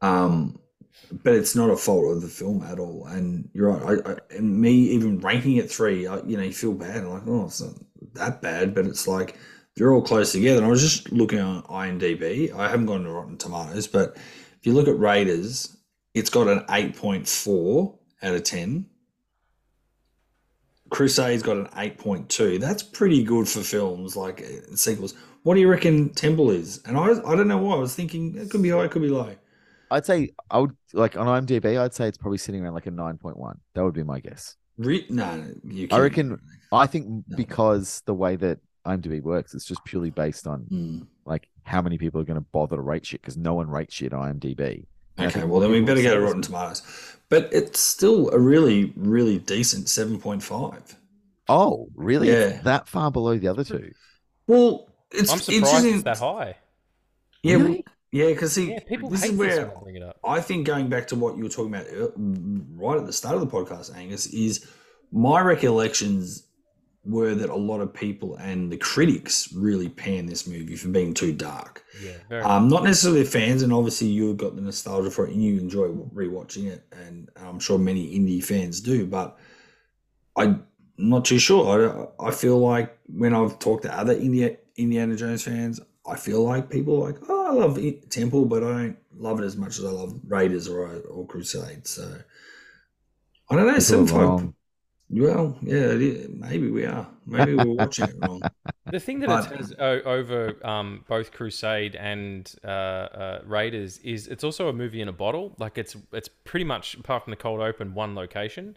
um, but it's not a fault of the film at all. And you're right, I, I and me even ranking it three, I, you know, you feel bad, I'm like oh, it's not that bad, but it's like they're all close together. And I was just looking on IMDb. I haven't gone to Rotten Tomatoes, but if you look at Raiders, it's got an eight point four out of ten. Crusade's got an 8.2. That's pretty good for films like uh, sequels. What do you reckon Temple is? And I, I don't know why. I was thinking it could be high, it could be low. I'd say I would like on IMDb. I'd say it's probably sitting around like a nine point one. That would be my guess. Re- no, no, you I reckon- I think because the way that IMDb works, it's just purely based on Hmm. like how many people are going to bother to rate shit because no one rates shit on IMDb. And Okay, well then we better go say to Rotten Tomatoes. But it's still a really, really decent 7.5. Oh, really? Yeah. that far below the other two. Well, it's I'm it's surprised just it's that high. Yeah, Really? Yeah, because see, Yeah, people this is where when I bring it up. I think going back to what you were talking about right at the start of the podcast, Angus, is my recollections were that a lot of people and the critics really panned this movie for being too dark. Yeah. Um, not necessarily fans, and obviously you've got the nostalgia for it and you enjoy rewatching it, and I'm sure many Indy fans do, but I'm not too sure. I, I feel like when I've talked to other Indiana Jones fans, I feel like people are like, oh, I love Temple, but I don't love it as much as I love Raiders or or Crusade. So I don't know. People are Seven five. wrong. Well, yeah, it is. maybe we are. Maybe we're watching it wrong. <laughs> The thing that But- it has o- over um, both Crusade and uh, uh, Raiders is it's also a movie in a bottle. Like it's it's pretty much apart from the cold open, one location.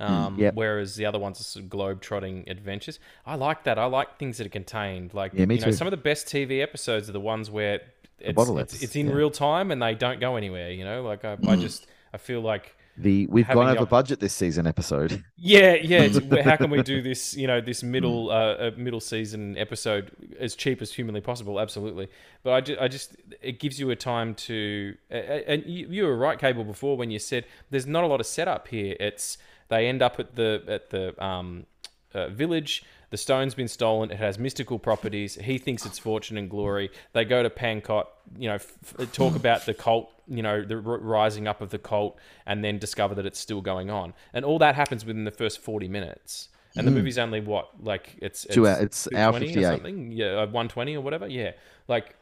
Um, Yep. Whereas the other ones are sort of globe trotting adventures. I like that. I like things that are contained. Like Yeah, me you know, some of the best TV episodes are the ones where it's it's, it's in yeah. real time and they don't go anywhere. You know, like I, Mm. I just I feel like The we've gone over op- budget this season episode. <laughs> Yeah, yeah. <laughs> How can we do this? You know, this middle uh, uh, middle season episode as cheap as humanly possible? Absolutely. But I just, I just, it gives you a time to. Uh, and you, you were right, Cable, before when you said there's not a lot of setup here. It's they end up at the at the um, uh, village. The stone's been stolen. It has mystical properties. He thinks it's fortune and glory. They go to Pankot, you know, f- f- talk <clears throat> about the cult, you know, the r- rising up of the cult, and then discover that it's still going on. And all that happens within the first 40 minutes. And the movie's only what, like, it's, Two hour- it's hour 220 or something? Yeah, uh, 120 or whatever. Yeah. Like,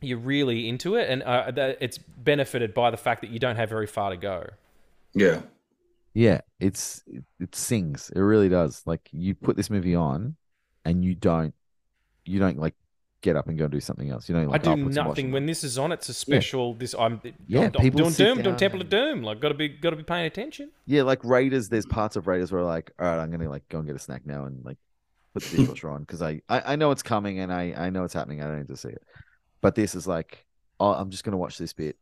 you're really into it, and uh, that it's benefited by the fact that you don't have very far to go. Yeah. Yeah, it's it, it sings. It really does. Like you put this movie on, and you don't, you don't like get up and go and do something else. You know, like I "Oh, do nothing when this is on. It's a special. This I'm Yeah, I'm, doing Doom, doing Temple of Doom. Like, gotta be gotta be paying attention. Yeah, like Raiders. There's parts of Raiders where like, all right, I'm gonna like go and get a snack now and like put the <laughs> dishwasher on because I, I I know it's coming and I I know it's happening. I don't need to see it. But this is like, oh, I'm just gonna watch this bit,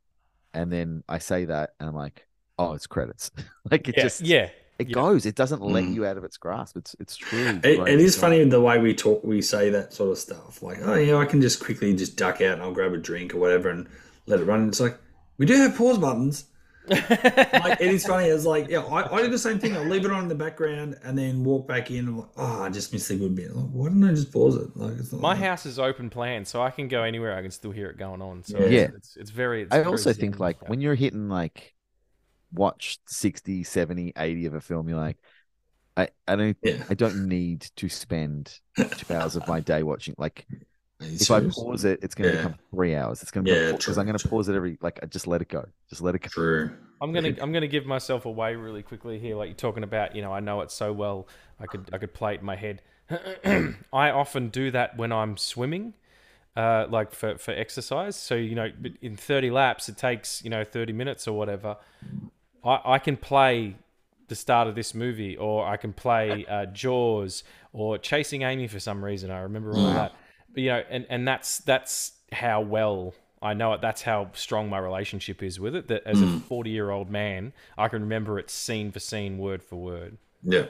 and then I say that and I'm like, oh, it's credits. <laughs> like it yeah, just yeah. it yeah. goes. It doesn't let Mm. you out of its grasp. It's it's truly. It, it is funny the way we talk, we say that sort of stuff. Like, oh, yeah, I can just quickly just duck out and I'll grab a drink or whatever and let it run. It's like, we do have pause buttons. <laughs> like, it is funny. It's like, yeah, I, I do the same thing. I'll leave it on in the background and then walk back in. I'm like, oh, I just missed a good bit. Like, why didn't I just pause it? Like, it's not My like- house is open plan, so I can go anywhere. I can still hear it going on. So Yeah. it's, it's, it's very. It's I very also zen think like that. when you're hitting like watch 60, 70, 80 of a film, you're like, I, I don't Yeah. I don't need to spend two hours of my <laughs> day watching like It's if I pause it, it's gonna Yeah. become three hours. It's gonna be Yeah, because I'm gonna pause it every like I just let it go. Just let it go. True. I'm gonna I'm gonna give myself away really quickly here. Like you're talking about, you know, I know it so well. I could I could play it in my head. <clears throat> I often do that when I'm swimming, uh, like for for exercise. So you know, in 30 laps, it takes you know 30 minutes or whatever. I I can play the start of this movie, or I can play <laughs> uh, Jaws, or Chasing Amy for some reason. I remember all that. But, you know, and and that's that's how well I know it. That's how strong my relationship is with it. That as a 40 year old man, I can remember it scene for scene, word for word. Yeah.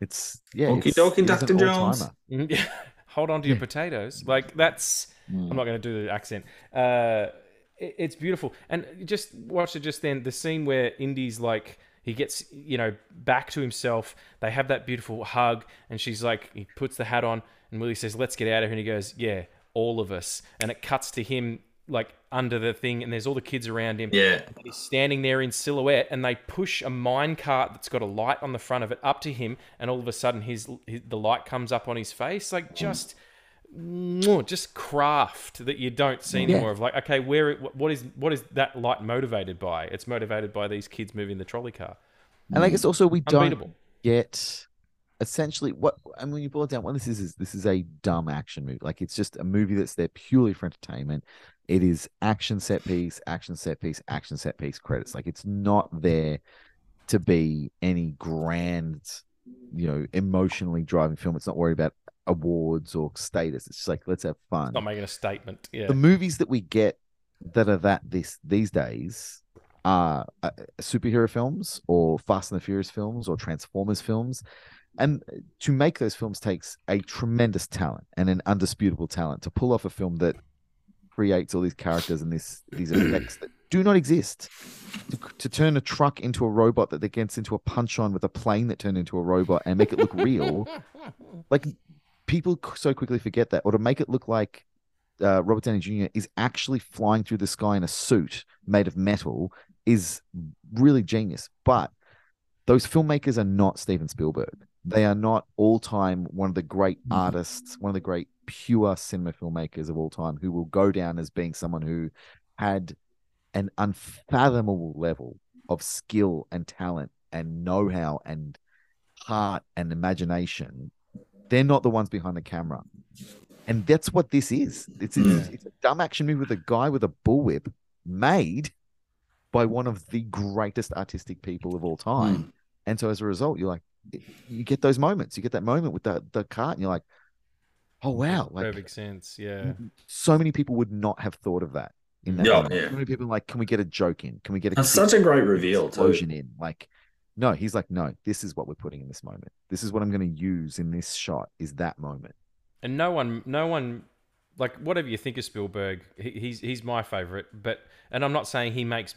It's yeah. Okie dokie, it is an Dr. Jones. all-timer. Mhm. <laughs> Hold on to your potatoes. Like that's. I'm not going to do the accent. Uh, it- it's beautiful, and just watch it. Just then, the scene where Indy's like he gets you know back to himself. They have that beautiful hug, and she's like he puts the hat on, and Willie says, "Let's get out of here." And he goes, "Yeah, all of us." And it cuts to him like under the thing, and there's all the kids around him. Yeah. He's standing there in silhouette, and they push a mine cart that's got a light on the front of it up to him, and all of a sudden, his, his the light comes up on his face, like just, just craft that you don't see Yeah. anymore. Of like, okay, where what is what is that light motivated by? It's motivated by these kids moving the trolley car. And I guess also we don't get essentially what I mean when you boil it down, what this is is this is a dumb action movie. Like it's just a movie that's there purely for entertainment. It is action set piece, action set piece, action set piece credits. Like it's not there to be any grand, you know, emotionally driving film. It's not worried about awards or status. It's just like let's have fun. Not making a statement. Yeah. the movies that we get that are that this these days are uh, superhero films or Fast and the Furious films or Transformers films. And to make those films takes a tremendous talent and an undisputable talent to pull off a film that creates all these characters and this these effects that do not exist. To, to turn a truck into a robot that gets into a punch on with a plane that turned into a robot and make it look real. <laughs> like people so quickly forget that, or to make it look like uh, Robert Downey Jr. is actually flying through the sky in a suit made of metal is really genius. But those filmmakers are not Steven Spielberg. They are not all time one of the great artists, one of the great pure cinema filmmakers of all time who will go down as being someone who had an unfathomable level of skill and talent and know how and heart and imagination, they're not the ones behind the camera. And that's what this is. It's, it's, mm. it's a dumb action movie with a guy with a bullwhip made by one of the greatest artistic people of all time. Mm. And so as a result, you're like, you get those moments. You get that moment with the, the cart, and you're like, oh, wow. Like, Perfect sense. Yeah. so many people would not have thought of that. In that Yeah, moment. yeah. So many people are like, can we get a joke in? Can we get a That's kick such a great reveal, too. explosion in? Like, no, he's like, no, this is what we're putting in this moment. This is what I'm going to use in this shot. Is that moment? And no one, no one, like whatever you think of Spielberg, he, he's he's my favorite. But and I'm not saying he makes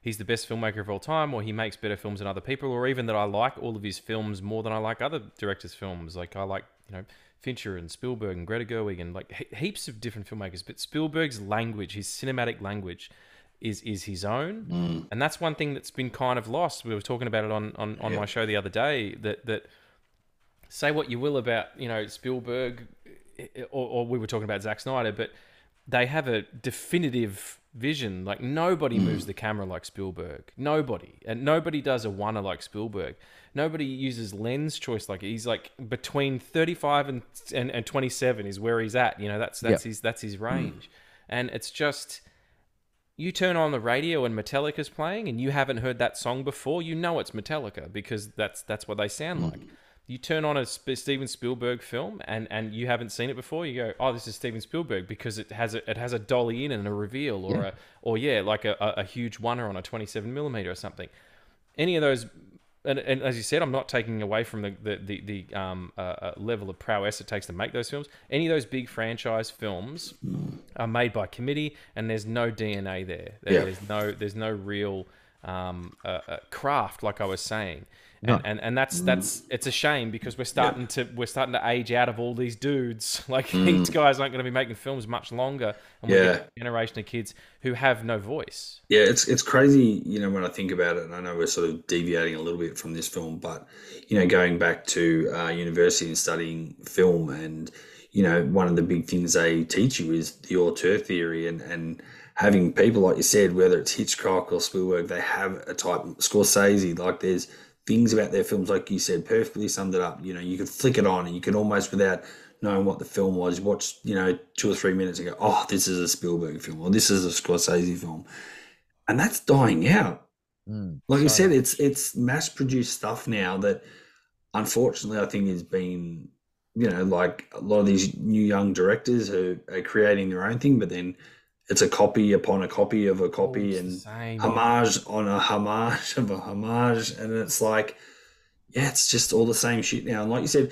he's the best filmmaker of all time, or he makes better films than other people, or even that I like all of his films more than I like other directors' films. Like I like you know Fincher and Spielberg and Greta Gerwig and like he- heaps of different filmmakers. But Spielberg's language, his cinematic language. Is, is his own, mm. and that's one thing that's been kind of lost. We were talking about it on, on, on my show the other day. That that say what you will about you know Spielberg, eh, eh, or, or we were talking about Zack Snyder, but they have a definitive vision. Like nobody mm. moves the camera like Spielberg. Nobody, and nobody does a oneer like Spielberg. Nobody uses lens choice like he's like between thirty five and, and and twenty seven is where he's at. You know that's that's his that's his mm. range, and it's just. You turn on the radio and Metallica's playing, and you haven't heard that song before. You know it's Metallica because that's that's what they sound like. You turn on a Sp- Steven Spielberg film, and, and you haven't seen it before. You go, "Oh, this is Steven Spielberg," because it has a it has a dolly in and a reveal, or a or yeah, like a, a, a huge oner on a twenty seven millimeter or something. Any of those, and, and as you said, I'm not taking away from the the the, the um, uh, uh, level of prowess it takes to make those films. Any of those big franchise films are made by committee, and there's no DNA there. There- Yeah. There's no there's no real um, uh, uh, craft, like I was saying. And, and and that's that's it's a shame because we're starting to we're starting to age out of all these dudes. <laughs> Like these guys aren't going to be making films much longer, and we Yeah. a generation of kids who have no voice. Yeah, it's it's crazy, you know, when I think about it, and I know we're sort of deviating a little bit from this film, but you know, going back to uh, university and studying film, and you know, one of the big things they teach you is the auteur theory, and and having people like you said, whether it's Hitchcock or Spielberg, they have a type Scorsese, like there's things about their films, like you said, perfectly summed it up. You know, you could flick it on, and you can almost without knowing what the film was, watch you know two or three minutes and go, oh, this is a Spielberg film, or this is a Scorsese film and that's dying out. Mm. Like you said, it's it's mass produced stuff now that unfortunately I think has been you know like a lot of these new young directors who are creating their own thing, but then it's a copy upon a copy of a oh, copy It's and same. homage on a homage of a homage, and it's like, yeah, it's just all the same shit now. And like you said,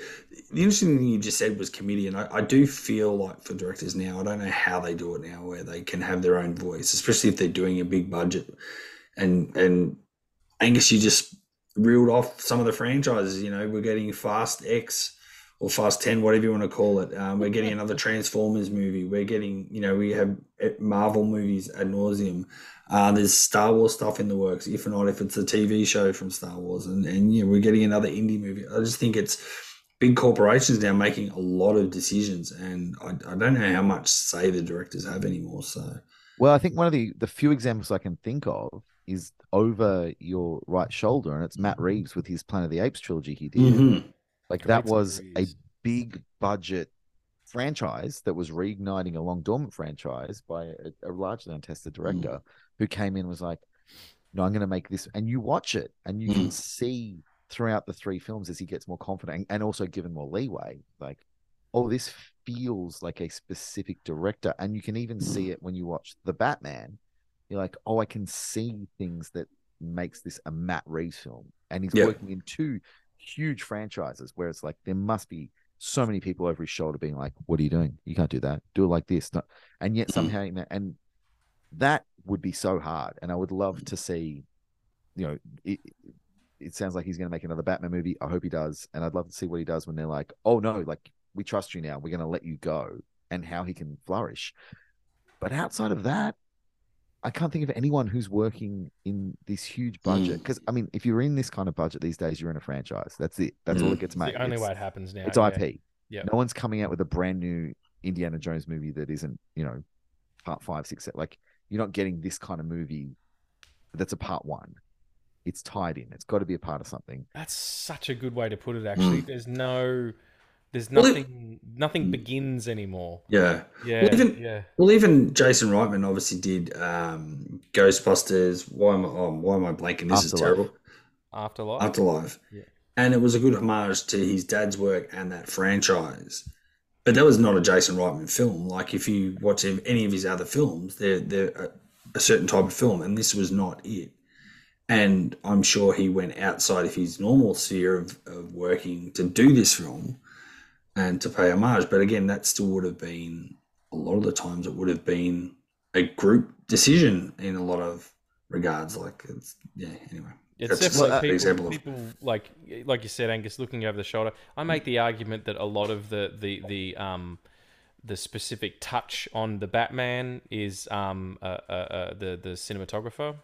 the interesting thing you just said was comedian. I, I do feel like for directors now, I don't know how they do it now, where they can have their own voice, especially if they're doing a big budget. And and Angus, you just reeled off some of the franchises. You know, we're getting Fast X or Fast Ten, whatever you want to call it. Um, we're getting another Transformers movie. We're getting, you know, we have eh, Marvel movies ad nauseum. Uh, there's Star Wars stuff in the works, if not if it's a TV show from Star Wars, and and you know, we're getting another Indy movie. I just think it's big corporations now making a lot of decisions, and I, I don't know how much say the directors have anymore. So Well, I think one of the the few examples I can think of is over your right shoulder, and it's Matt Reeves with his Planet of the Apes trilogy he did. Mhm. Like that was a big budget franchise that was reigniting a long dormant franchise by a, a largely untested director who came in and was like, "No, I'm going to make this," and you watch it, and you can see throughout the three films as he gets more confident and, and also given more leeway, like, oh, this feels like a specific director, and you can even see it when you watch the Batman. You're like, oh, I can see things that makes this a Matt Reeves film, and he's Yeah. working in two huge franchises where it's like there must be so many people over his shoulder being like, "What are you doing? You can't do that. Do it like this." No- And yet mm. somehow, and that would be so hard. And I would love to see, you know, it, it sounds like he's going to make another Batman movie. I hope he does, and I'd love to see what he does when they're like, "Oh no, like we trust you now. We're going to let you go," and how he can flourish. But outside of that, I can't think of anyone who's working in this huge budget. Because I mean, if you're in this kind of budget these days, you're in a franchise. That's it. That's all Mm. it gets It's made. the only It's- way it happens now. it's yeah. IP. Yeah. No one's coming out with a brand new Indiana Jones movie that isn't, you know, part five, six, seven. Like you're not getting this kind of movie that's a part one. it's tied in. It's got to be a part of something. That's such a good way to put it. Actually, Mm. there's no, there's Well, nothing, nothing begins anymore. Yeah. Yeah, Well, even- yeah. Well, even Jason Reitman obviously did um, Ghostbusters. Why am I? Oh, why am I blanking? This is Afterlife. terrible. Afterlife. Afterlife. Yeah. And it was a good homage to his dad's work and that franchise. But that was not a Jason Reitman film. Like if you watch any of his other films, they're they're a, a certain type of film, and this was not it. And I'm sure he went outside of his normal sphere of, of working to do this film and to pay homage. But again, that still would have been a lot of the times it would have been a group decision in a lot of regards. Like it's yeah. Anyway, It's That's definitely people, example of- like like you said, Angus, looking over the shoulder. I make the argument that a lot of the the the um the specific touch on the Batman is um uh, uh, uh the the cinematographer.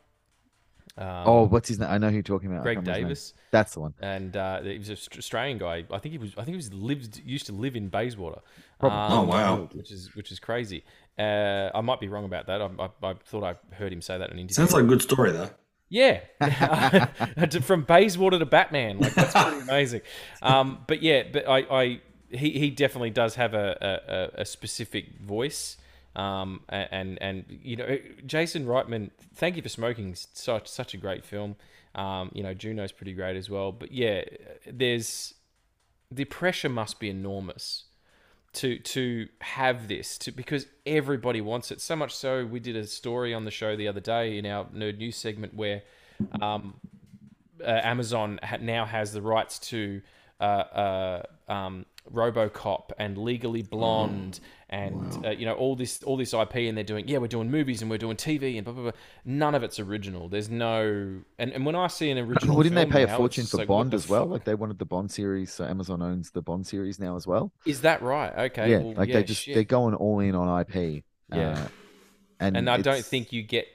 Um, oh, what's his name? I know who you're talking about. Greig can't remember his name. Davis, That's the one. and uh, he was an Australian guy. I think he was. I think he was lived used to live in Bayswater. Um, Oh, wow. Which is which is crazy. Uh, I might be wrong about that. I, I, I thought I heard him say that in an interview. sounds like a good story though. Yeah, <laughs> <laughs> from Bayswater to Batman, like that's pretty amazing. Um, but yeah, but I, I he, he definitely does have a, a, a specific voice. Um, and and you know, Jason Reitman, thank you for smoking. Such such a great film. Um, you know, Juno's pretty great as well. But yeah, there's the pressure must be enormous to to have this to because everybody wants it so much so we did a story on the show the other day in our nerd news segment where um, uh, Amazon ha- now has the rights to uh, uh, um, RoboCop and Legally Blonde and uh, you know all this all this IP and they're doing yeah we're doing movies and we're doing TV and blah blah blah. None of it's original. There's no and, and when I see an original, Well, didn't they pay a fortune for Bond as well? Like they wanted the Bond series, so Amazon owns the Bond series now as well. Is that right? Okay. yeah, well, like yeah, they just shit. they're going all in on IP. Yeah. uh, and and I don't think you get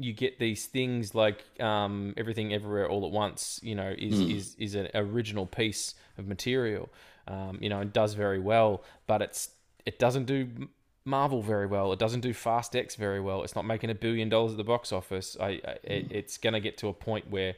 you get these things like um, everything everywhere all at once. You know, is Hmm. is is an original piece of material. Um, you know, and does very well, but it's it doesn't do Marvel very well. It doesn't do Fast X very well. It's not making a billion dollars at the box office. I, I it, Hmm. it's going to get to a point where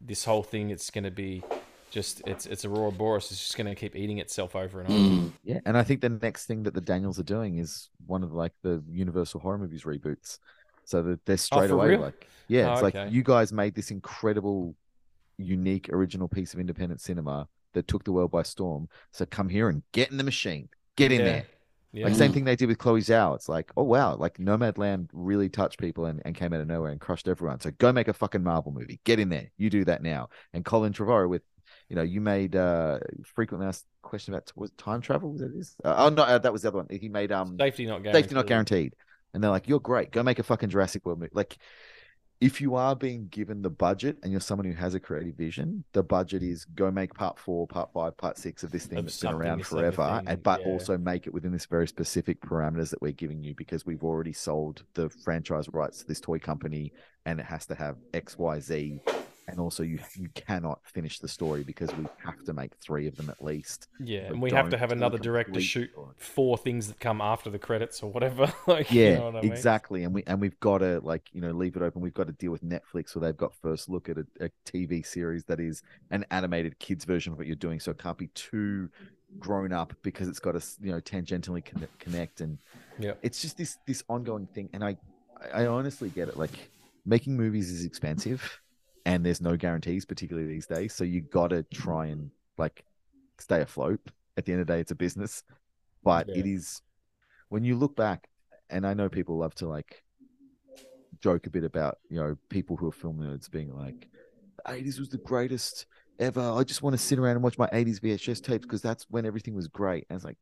this whole thing it's going to be just it's it's a ouroboros. It's just going to keep eating itself over and over. <clears throat> Yeah, and I think the next thing that the Daniels are doing is one of like the Universal horror movies reboots. So that they're straight for away real? like, yeah, Oh, it's like you guys made this incredible, unique, original piece of independent cinema that took the world by storm. So come here and get in the machine, get in Yeah. there. Yeah. Like same thing they did with Chloe Zhao. It's like, oh wow, like Nomadland really touched people and, and came out of nowhere and crushed everyone. So go make a fucking Marvel movie. Get in there. You do that now. And Colin Trevorrow with, you know, you made uh frequently asked question about was time travel. Was that this? Uh, oh no, uh, that was the other one. He made um Safety not guaranteed. safety not guaranteed. And they're like, you're great. Go make a fucking Jurassic World movie. Like, if you are being given the budget and you're someone who has a creative vision, the budget is go make part four, part five, part six of this thing Of that's been around forever, and but yeah. also make it within this very specific parameters that we're giving you because we've already sold the franchise rights to this toy company, and it has to have X, Y, Z. And also, you you cannot finish the story because we have to make three of them at least. Yeah, and we have to have another director shoot four things that come after the credits or whatever. <laughs> like, yeah you know what I mean? exactly and we and we've got to like you know leave it open we've got to deal with netflix where they've got first look at a, a tv series that is an animated kids version of what you're doing so it can't be too grown up because it's got to you know tangentially connect and Yeah. it's just this this ongoing thing and i i honestly get it like making movies is expensive and there's no guarantees particularly these days. So you got to try and like stay afloat. At the end of the day it's a business. But Yeah. it is when you look back and i know people love to like joke a bit about you know people who are film nerds being like the 80s was the greatest ever. I just want to sit around and watch my 80s vhs tapes because that's when everything was great. And it's like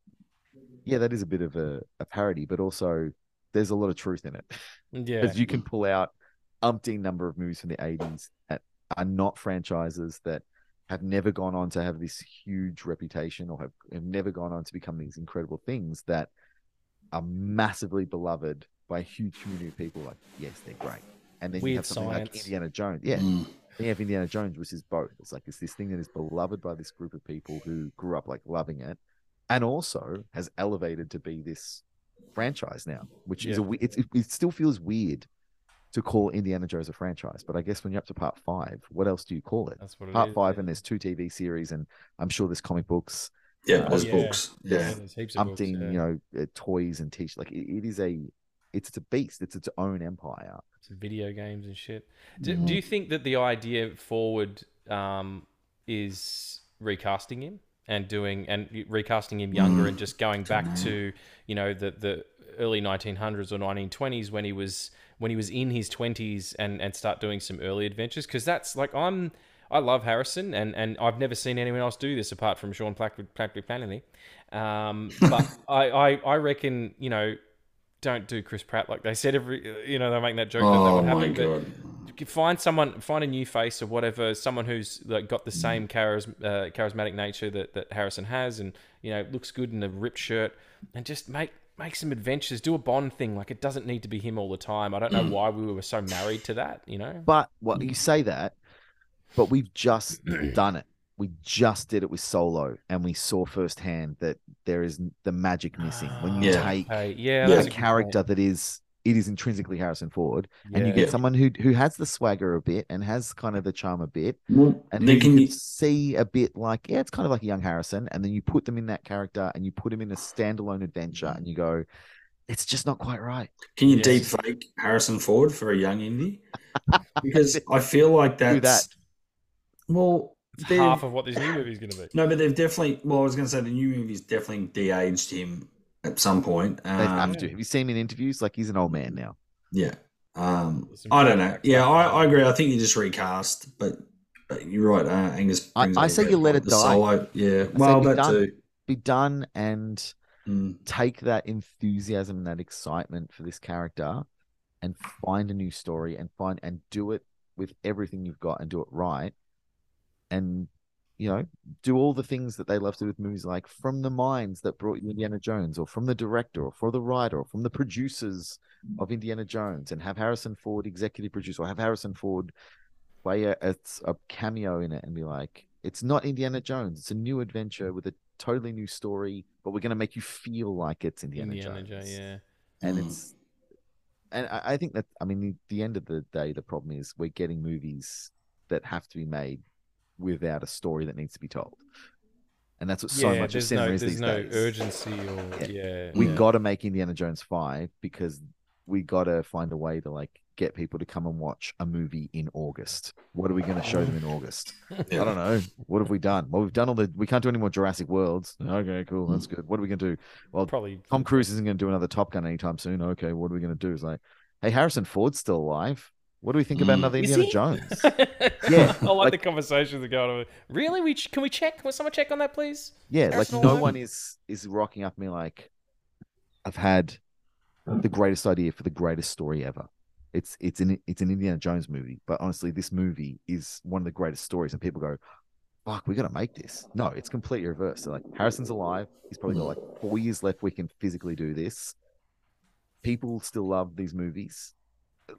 yeah that is a bit of a, a parody but also there's a lot of truth in it. <laughs> Yeah, because you can pull out umpteen number of movies from the 80s that are not franchises that have never gone on to have this huge reputation or have, have never gone on to become these incredible things that are massively beloved by a huge community of people like yes they're great. And then you have something like indiana jones. Yeah. Mm. then you have indiana jones which is both. It's like it's this thing that is beloved by this group of people who grew up like loving it and also has elevated to be this franchise now which is a it's, it, it still feels weird to call Indiana Jones a franchise. But I guess when you're up to part five, what else do you call it? That's what it Part is, five, yeah. and there's two TV series, and I'm sure there's comic books, Yeah, Uh, there's yeah. books. Yeah. there's heaps of books, umpteen, yeah. you know, uh, toys and t-shirts. Like it, it is a, it's, it's a beast. It's its own empire. Some video games and shit. Do, Mm-hmm. do you think that the idea forward um, is recasting him and doing and recasting him younger Mm. and just going back to you know the the early 1900s or 1920s when he was when he was in his 20s and and start doing some early adventures because that's like I'm I love Harrison and and I've never seen anyone else do this apart from Sean Patrick Patrick Flanery. Um, but <laughs> I, I I reckon you know don't do Chris Pratt like they said every you know they're making that joke that that Oh would happen. god. find someone find a new face or whatever someone who's like got the same charis- uh, charismatic nature that, that harrison has and you know looks good in a ripped shirt and just make make some adventures do a bond thing like it doesn't need to be him all the time i don't know <clears throat> why we were so married to that you know But well, you say that, but we've just <clears throat> done it. We just did it with Solo, and we saw firsthand that there is the magic missing when you ah, Yeah. take hey, yeah, a character that is it is intrinsically Harrison Ford, and you get Yeah. someone who who has the swagger a bit and has kind of the charm a bit, Well, and who then you can can you, see a bit like yeah, it's kind of like a young Harrison, and then you put them in that character and you put him in a standalone adventure, and you go, it's just not quite right. can you Yes. deep fake Harrison Ford for a young Indy? <laughs> Because I feel like that's Do that. well, point. half of what this new movie is going to be no, but they've definitely. Well, I was going to say the new movie's definitely de-aged him at some point. They Um, have to. Have you seen him in interviews? Like he's an old man now. Yeah. Um, I don't know. Yeah, I. I agree. I think you just recast, but, but you're right. Uh, Angus. I- brings I up say you let it The die. Solo, yeah. say Well, be that done. too. Be done and Mm. take that enthusiasm and that excitement for this character and find a new story and find and do it with everything you've got and do it right and you know do all the things that they love to do with movies like from the minds that brought you indiana jones or from the director or from the writer or from the producers of indiana jones and have harrison ford executive produce or have harrison ford play a, a, a cameo in it and be like it's not indiana jones. It's a new adventure with a totally new story but we're going to make you feel like it's indiana, Indiana jones Jones, yeah. And Mm. it's and I, I think that I mean the, the end of the day the problem is we're getting movies that have to be made without a story that needs to be told, and that's what so much of there's cinema no is there's these no days. urgency or yeah, We yeah. got to make Indiana Jones five because we got to find a way to like get people to come and watch a movie in August. What are we going to show them in August? <laughs> I don't know. What have we done? Well, we've done all the. We can't do any more Jurassic Worlds. Okay, cool. That's mm. good. What are we going to do? Well, probably Tom Cruise isn't going to do another Top Gun anytime soon. Okay, what are we going to do? It's like, hey, Harrison Ford's still alive. What do we think about Mm. another Indiana? Jones? <laughs> yeah, I like, like- the conversations that go on. Really? We ch- can we check? Can someone check on that, please? Yeah, like no Ford? one is is rocking up me like, I've had the greatest idea for the greatest story ever. It's it's an it's an Indiana Jones movie, but honestly, this movie is one of the greatest stories. And people go, "Fuck, we got to make this." No, it's completely reversed. They're like, Harrison's alive. He's probably got like four years left. We can physically do this. People still love these movies.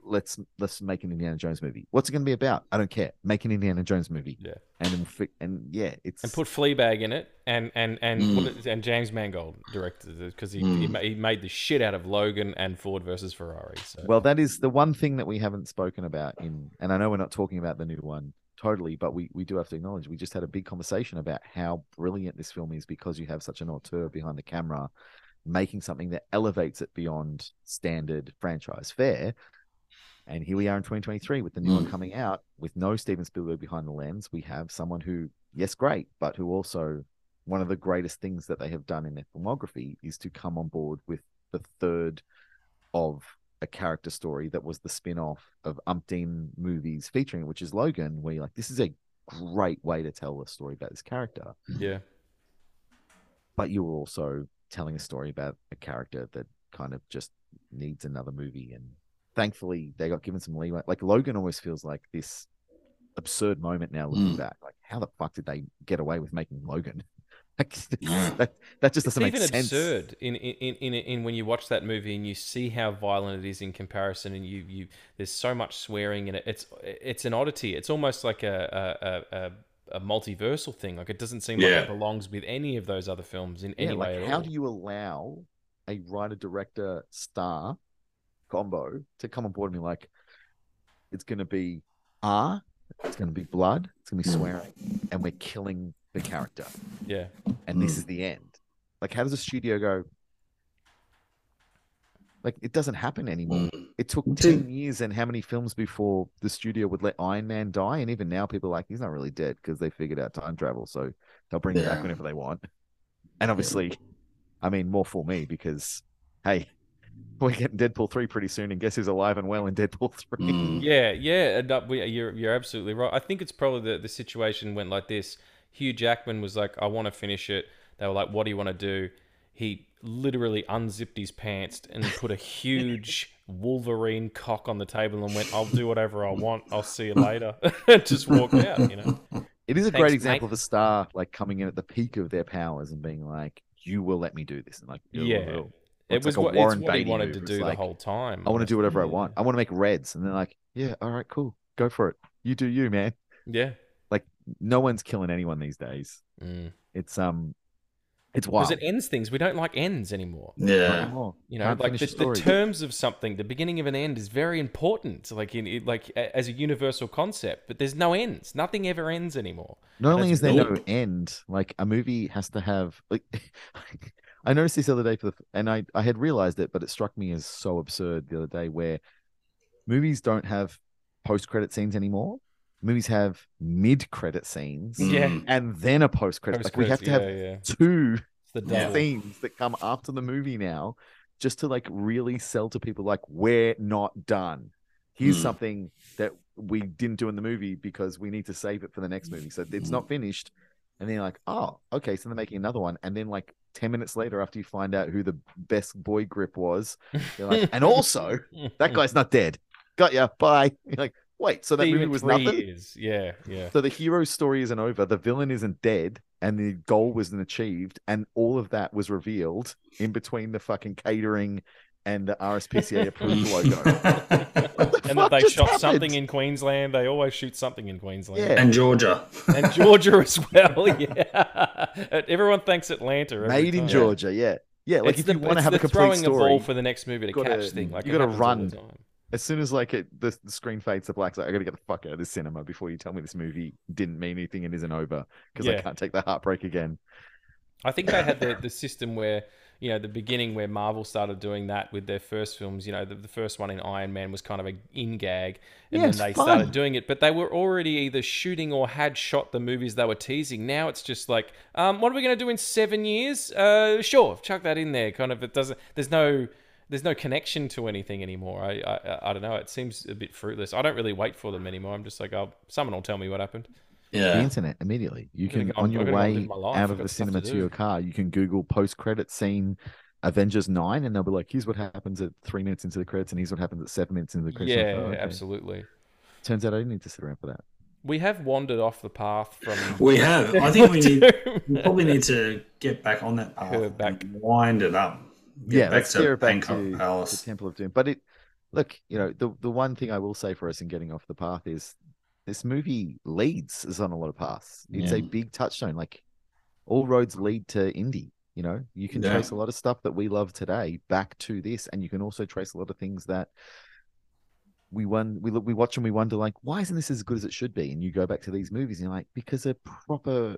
Let's let's make an Indiana Jones movie. What's it going to be about? I don't care. Make an Indiana Jones movie. Yeah. and and yeah, it's And put Fleabag in it, and and and Mm. and James Mangold directed it because he, Mm. he made the shit out of Logan and Ford versus Ferrari. So Well, that is the one thing that we haven't spoken about in, and I know we're not talking about the new one totally, but we, we do have to acknowledge we just had a big conversation about how brilliant this film is because you have such an auteur behind the camera making something that elevates it beyond standard franchise fare. And here we are in 2023 with the new one Mm. coming out with no Steven Spielberg behind the lens. We have someone who, yes, great, but who also one of the greatest things that they have done in their filmography is to come on board with the third of a character story that was the spin-off of umpteen movies featuring it, which is Logan, where you're like, this is a great way to tell a story about this character. yeah, But you were also telling a story about a character that kind of just needs another movie. And thankfully they got given some leeway. Like Logan always feels like this absurd moment now looking Mm. back. Like, how the fuck did they get away with making Logan? <laughs> Like, Yeah. <laughs> that that just doesn't make even sense. absurd in, in in in when you watch that movie and you see how violent it is in comparison, and you you there's so much swearing in it. It's it's an oddity. It's almost like a a, a, a multiversal thing. Like it doesn't seem like it belongs with any of those other films in any yeah, way like at how all. do you allow a writer director star combo to come on board and be like it's going to be R, it's going to be blood, it's going to be Mm. swearing, and we're killing the character, Yeah. and this Mm. is the end. Like, how does a studio go? Like, it doesn't happen anymore. Mm. It took 10 years and how many films before the studio would let Iron Man die? And even now, people are like, he's not really dead because they figured out time travel. So they'll bring him back whenever they want. And obviously, I mean, more for me because, hey, <laughs> we're getting Deadpool 3 pretty soon. And guess who's alive and well in Deadpool 3? Mm. <laughs> Yeah, yeah, and uh, we, you're you're absolutely right. I think it's probably the the situation went like this. Hugh Jackman was like, "I want to finish it." They were like, "What do you want to do?" He literally unzipped his pants and put a <laughs> huge Wolverine cock on the table and went, "I'll do whatever I want. I'll see you later." and just walked out. You know. It is a Thanks, great mate. example of a star like coming in at the peak of their powers and being like, you will let me do this. And like, "Yeah, I Yeah. It was like a what, Warren it's what he wanted to do like, the whole time. I want to do whatever I want. I want to make reds. And they're like, yeah, all right, cool. Go for it. You do you, man. Yeah. Like no one's killing anyone these days. Mm. It's um, it's wild Because it ends things. We don't like ends anymore. Yeah. anymore. You know, Can't like finish the, the terms of something, the beginning of an end is very important. Like in like as a universal concept, but there's no ends. Nothing ever ends anymore. Not only is there no end, like a movie has to have like <laughs> I noticed this the other day for the and I I had realized it, but it struck me as so absurd the other day where movies don't have post credit scenes anymore. Movies have mid credit scenes Yeah. Mm. and then a post credit. Like we have to have yeah, yeah. two It's the scenes that come after the movie now just to like really sell to people like we're not done here's Hmm. something that we didn't do in the movie because we need to save it for the next movie so it's not finished and then you're like oh okay so they're making another one and then like 10 minutes later after you find out who the best boy grip was you're like and also that guy's not dead got ya bye <laughs> you're like wait so that you movie was nothing years. Yeah, yeah. so the hero's story isn't over. The villain isn't dead, and the goal wasn't achieved, and all of that was revealed in between the fucking catering and the RSPCA approved logo. And that they shot happened? something in Queensland. They always shoot something in Queensland. Yeah. And Georgia. And Georgia as well. <laughs> Yeah. Everyone thanks Atlanta. every Made in time. Georgia, yeah, yeah. Like It's if the, you want to have the a complete throwing story, a ball for the next movie to gotta- catch thing. Like you it gotta happens all the run. as soon as like it the, the screen fades to black, it's like I gotta get the fuck out of this cinema before you tell me this movie didn't mean anything and isn't over because I can't take the heartbreak again. I think they had the, the system where, you know, the beginning where Marvel started doing that with their first films. You know, the, the first one in Iron Man was kind of a in gag, and Yeah, then they fun. started doing it. But they were already either shooting or had shot the movies they were teasing. Now it's just like, um, what are we going to do in seven years? Uh, sure, chuck that in there. Kind of, it doesn't. There's no. There's no connection to anything anymore. I, I I don't know. It seems a bit fruitless. I don't really wait for them anymore. I'm just like, oh, someone will tell me what happened. The internet immediately. You can go- on your gonna go and way live my life. out of the stuff to cinema to, your car. You can Google post credit scene Avengers Nine, and they'll be like, "Here's what happens at three minutes into the credits, and here's what happens at seven minutes into the credits." Yeah, Like, oh, okay. absolutely. Turns out I didn't need to sit around for that. We have wandered off the path from. <laughs> We have. I think we <laughs> need. We probably need to get back on that path. Back. wind it up. Get yeah, back to steer it back Pankot to the Palace. Temple of Doom. But it, look, you know, the the one thing I will say for us in getting off the path is this movie leads us on a lot of paths. It's a big touchstone. Like all roads lead to Indy. You know, you can Yeah. trace a lot of stuff that we love today back to this, and you can also trace a lot of things that we won we look we watch and we wonder like why isn't this as good as it should be and you go back to these movies and you're like because a proper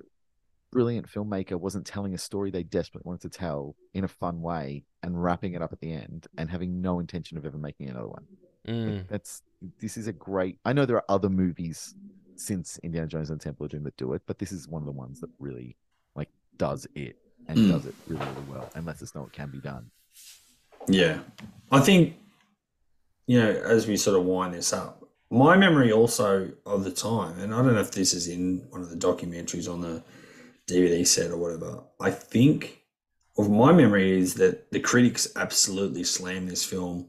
brilliant filmmaker wasn't telling a story they desperately wanted to tell in a fun way and wrapping it up at the end and having no intention of ever making another one Like, Mm. that's this is a great i know there are other movies since indiana jones and the temple of doom that do it but this is one of the ones that really like does it and Mm. does it really really well and lets us know it can be done Yeah. I think, you know, as we sort of wind this up, my memory also of the time, and I don't know if this is in one of the documentaries on the DVD set or whatever, I think of my memory is that the critics absolutely slammed this film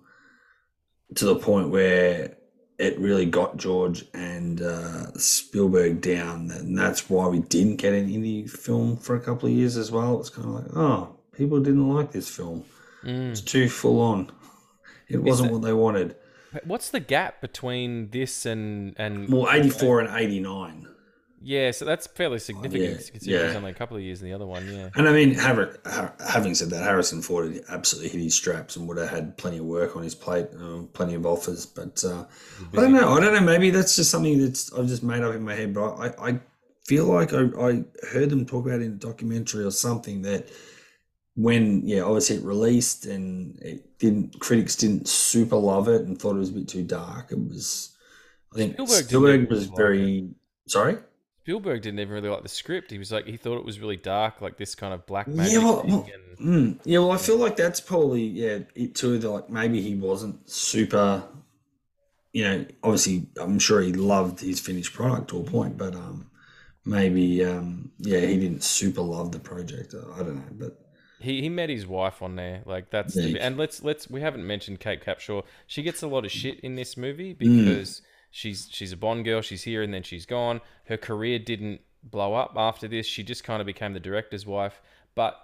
to the point where it really got George and uh, Spielberg down, and that's why we didn't get an Indy film for a couple of years as well. It's kind of like, oh, people didn't like this film. Mm. It's too full on. It wasn't that- what they wanted. What's the gap between this and and Well, 84 and 89. Yeah, so that's fairly significant yeah, considering he's only a couple of years in the other one. Yeah. And I mean, having said that, Harrison Ford had absolutely hit his straps and would have had plenty of work on his plate, uh, plenty of offers. But uh, I don't know. I don't know. Maybe that's just something that's I've just made up in my head. But I, I feel like I, I heard them talk about in a documentary or something that when yeah, obviously it released and it didn't critics didn't super love it and thought it was a bit too dark. It was I think Spielberg Spielberg was very sorry. Spielberg didn't even really like the script. He was like, he thought it was really dark, like this kind of black magic Yeah, well, and mm, yeah. Well, I feel like that's probably yeah it too. That like maybe he wasn't super. You know, obviously, I'm sure he loved his finished product to a point, but um, maybe um, yeah, he didn't super love the project. I don't know, but he, he met his wife on there. Like that's Yeah, the, and let's let's we haven't mentioned Kate Capshaw. She gets a lot of shit in this movie Mm. She's she's a Bond girl. She's here and then she's gone. Her career didn't blow up after this. She just kind of became the director's wife. But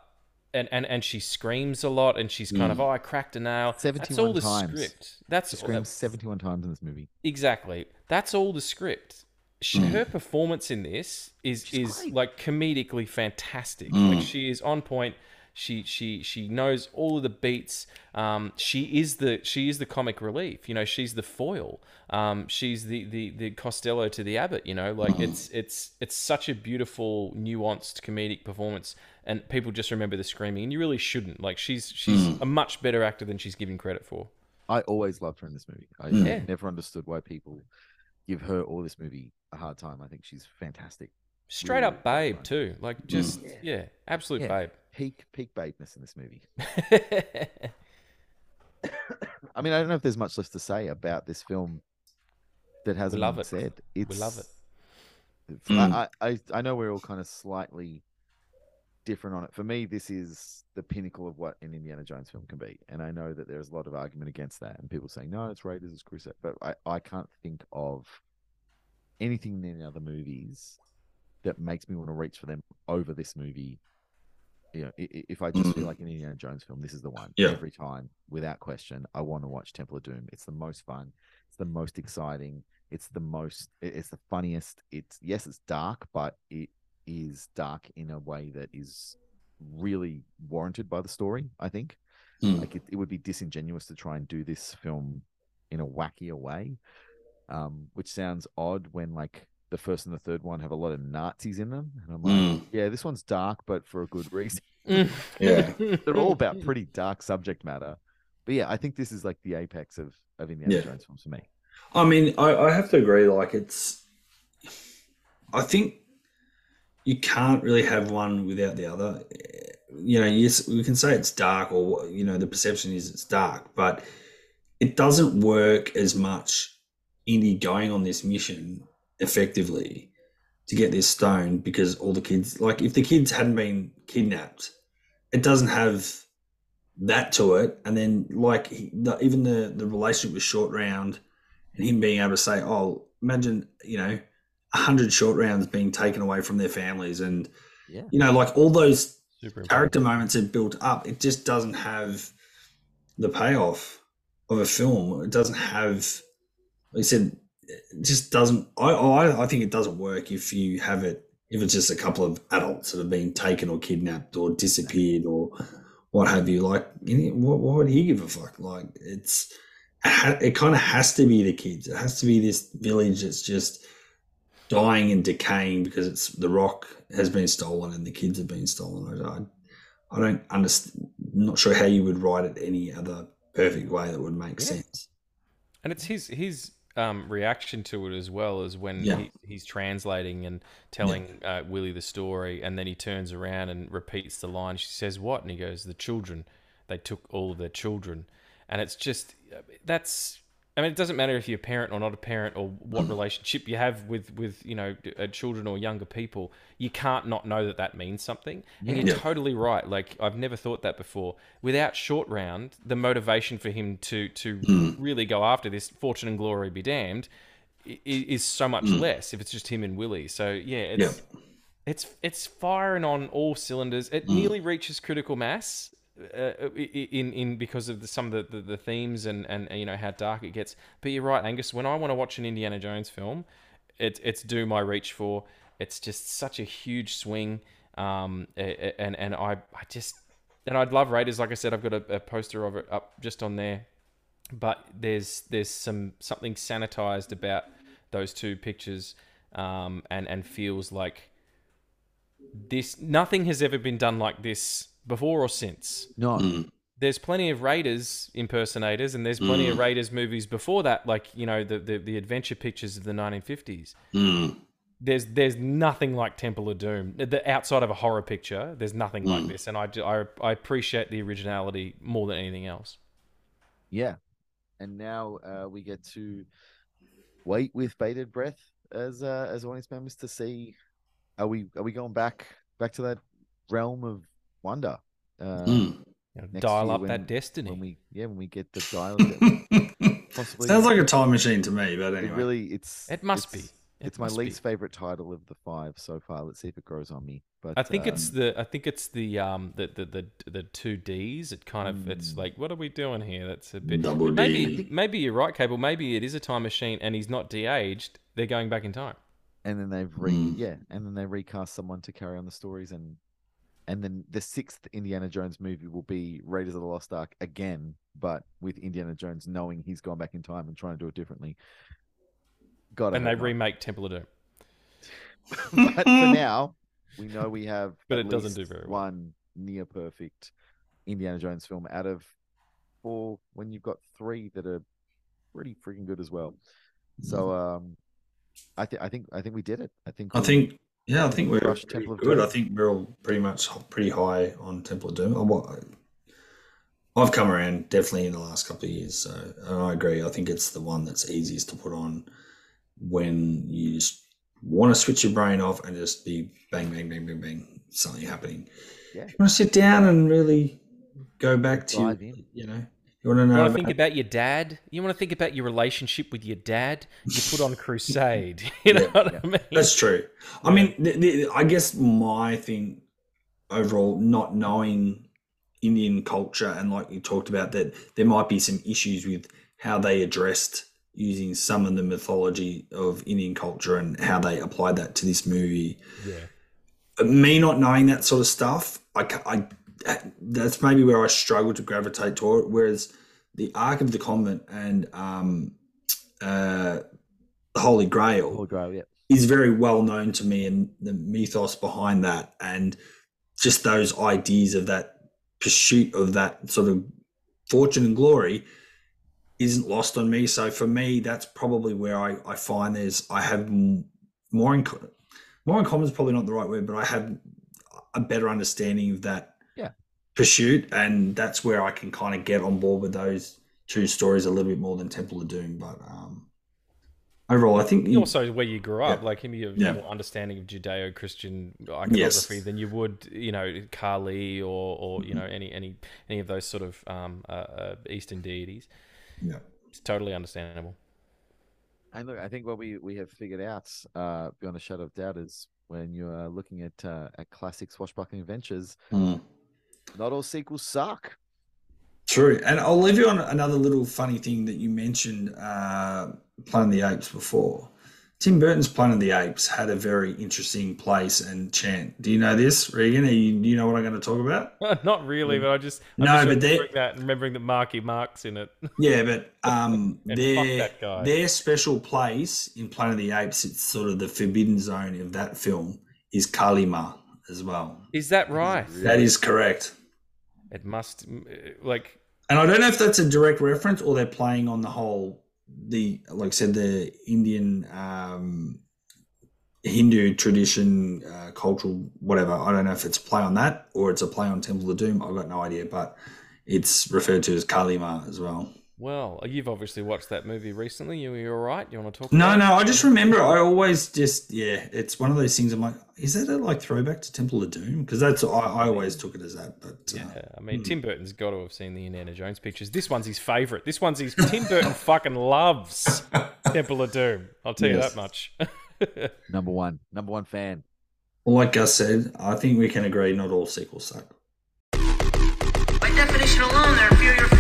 and and and she screams a lot and she's kind of mm. oh I cracked a nail. That's 71 all the times. script. That's She screams 71 times in this movie. Exactly. That's all the script. She, mm. Her performance in this is is like comedically fantastic. Like mm. she is on point. She she she knows all of the beats. Um, she is the she is the comic relief. You know, she's the foil. Um, she's the the the Costello to the Abbott. You know, like it's <clears throat> it's it's such a beautiful, nuanced comedic performance, and people just remember the screaming, and you really shouldn't. Like she's she's a much better actor than she's given credit for. I always loved her in this movie. I Yeah. never understood why people give her or this movie a hard time. I think she's fantastic. Straight up babe fun. too. Like just mm. yeah, absolute Yeah. babe. Peak peak babeness in this movie. <laughs> I mean, I don't know if there's much less to say about this film that hasn't love been it. said. It's, love it. it's- I, mm. I, I I know we're all kind of slightly different on it. For me, this is the pinnacle of what an Indiana Jones film can be, and I know that there's a lot of argument against that, and people saying no, it's Raiders, it's Crusade, but I, I can't think of anything in any other movies that makes me want to reach for them over this movie. You know, if I just feel like an Indiana Jones film, this is the one. Yeah. Every time, without question, I want to watch Temple of Doom. It's the most fun. It's the most exciting. It's the most. It's the funniest. It's yes, it's dark, but it is dark in a way that is really warranted by the story. I think. Mm. Like it, it would be disingenuous to try and do this film in a wackier way, um, which sounds odd when like the first and the third one have a lot of Nazis in them, and I'm like, Mm. yeah, this one's dark, but for a good reason. <laughs> yeah. They're all about pretty dark subject matter, but yeah, I think this is like the apex of of Indiana Yeah. Jones films for me. I mean, I, I have to agree. Like, it's. I think you can't really have one without the other. You know, yes, we can say it's dark, or you know, the perception is it's dark, but it doesn't work as much. Indy going on this mission effectively to get this stone because all the kids, like, if the kids hadn't been kidnapped, it doesn't have that to it. And then, like, he, the, even the the relationship with Short Round and him being able to say, "Oh, imagine you know, a hundred short rounds being taken away from their families," and Yeah. you know, like all those Super character moments are built up. It just doesn't have the payoff of a film. It doesn't have, like I said, it just doesn't. I I, I think it doesn't work if you have it. If it's just a couple of adults that have been taken or kidnapped or disappeared or what have you, like, you know, what, what would he give a fuck? Like, it's it, kind of has to be the kids. It has to be this village that's just dying and decaying because it's the rock has been stolen and the kids have been stolen. I, I don't understand. Not sure how you would write it any other perfect way that would make Yeah. sense. And it's his his um, reaction to it as well as when Yeah. he, he's translating and telling uh, Willie the story, and then he turns around and repeats the line. She says, "What?" And he goes, "The children. They took all of their children." And it's just that's. I mean, it doesn't matter if you're a parent or not a parent, or what <clears throat> relationship you have with with you know uh, children or younger people. You can't not know that that means something. And you're Yeah. totally right. Like I've never thought that before. Without short round, the motivation for him to to <clears throat> really go after this fortune and glory be damned is so much less if it's just him and Willie. So yeah, it's it's it's firing on all cylinders. It nearly reaches critical mass. Uh, i- in in because of the, some of the, the, the themes and, and you know how dark it gets, but you're right, Angus. When I want to watch an Indiana Jones film, it's it's Doom I reach for, It's just such a huge swing. Um, and and I I just and I'd love Raiders. Like I said, I've got a, a poster of it up just on there. But there's there's some something sanitized about those two pictures, um, and and feels like this. Nothing has ever been done like this before or since No, Mm. there's plenty of Raiders impersonators, and there's plenty Mm. of Raiders movies before that, like you know the, the the adventure pictures of the 1950s. Mm. There's there's nothing like Temple of Doom. The outside of a horror picture, there's nothing like Mm. this, and I, I I appreciate the originality more than anything else. yeah. And now uh, we get to wait with bated breath as uh, as audience members to see are we are we going back back to that realm of wonder uh, Mm. You know, dial up when- that destiny. when we yeah when we get the <laughs> dial that possibly Sounds like a time machine to me, but it anyway. really it's It must it's- be. It It's my must be. least favorite title of the five so far. Let's see if it grows on me. But I think um, it's the I think it's the um the the the, the two D's. It kind of it's like what are we doing here? That's a bit Double maybe D. maybe you're right, Cable. Maybe it is a time machine and he's not de-aged. They're going back in time. and then they've re Mm. yeah, and then they recast someone to carry on the stories and and then the sixth Indiana Jones movie will be Raiders of the Lost Ark again, but with Indiana Jones knowing he's gone back in time and trying to do it differently. God, I and they hope not. remake Temple of Doom. <laughs> but for <laughs> now, we know we have But at it doesn't do very well. one near perfect Indiana Jones film out of four when you've got three that are pretty freaking good as well. So um I think I think I think we did it. I think I think, yeah, I think we're pretty good. I think we're all pretty much pretty high on Temple of Doom. I've come around definitely in the last couple of years, so and I agree. I think it's the one that's easiest to put on when you just want to switch your brain off and just be bang, bang, bang, bang, bang, something happening. Yeah. You want to sit down and really go back to, you know, you want to know? You want to think about- your dad. You want to think about your relationship with your dad. You put on <laughs> Crusade. <laughs> You know Yeah, what I mean? That's true. I mean, the, the, I guess my thing overall, not knowing Indian culture, and like you talked about, that there might be some issues with how they addressed using some of the mythology of Indian culture and how they applied that to this movie. yeah. Me not knowing that sort of stuff, I, ca- I that's maybe where I struggle to gravitate toward. Whereas the Ark of the Covenant and um, uh, the Holy Grail Holy Grail, yeah. is very well known to me and the mythos behind that and just those ideas of that pursuit of that sort of fortune and glory isn't lost on me so for me that's probably where i, I find there's i have more in more in common is probably not the right word but i have a better understanding of that. Pursuit and that's where i can kind of get on board with those two stories a little bit more than temple of doom but um overall i think you- also where you grew up, Yeah. like you have Yeah. more understanding of Judeo-Christian iconography Yes. than you would, you know, Kali or, or Mm-hmm. you know any any any of those sort of um, uh, uh, Eastern deities. yeah It's totally understandable. And look, I think what we, we have figured out, uh, beyond a shadow of doubt, is when you are looking at uh, at classic swashbuckling adventures, Mm. Not all sequels suck. True, and I'll leave you on another little funny thing that you mentioned, uh, Planet of the Apes before. Tim Burton's Planet of the Apes had a very interesting place and chant. Do you know this, Regan? Are you, do you know what I'm going to talk about? <laughs> Not really, but I just I'm. No, just but remembering that, remembering that Marky Mark's in it. <laughs> Yeah, but um, <laughs> their their special place in Planet of the Apes, it's sort of the forbidden zone of that film, is Kalima as well. Is that right? That is correct. It must like And I don't know if that's a direct reference or they're playing on the whole, the like I said, the Indian um, Hindu tradition, uh, cultural whatever. I don't know if it's a play on that or it's a play on Temple of Doom. I've got no idea, but it's referred to as Kalima as well. Well, you've obviously watched that movie recently. You you all right? You want to talk? No, about no, it? I just remember. I always just yeah, it's one of those things. I'm like, is that a like throwback to Temple of Doom? Because that's I, I always took it as that. But uh, Yeah, I mean, Tim Burton's got to have seen the Indiana Jones pictures. This one's his favorite. This one's his. Tim Burton <laughs> fucking loves Temple of Doom. I'll tell you that much. <laughs> Number one, number one fan. well, like Gus said, I think we can agree not all sequels suck. By definition alone, they're inferior films.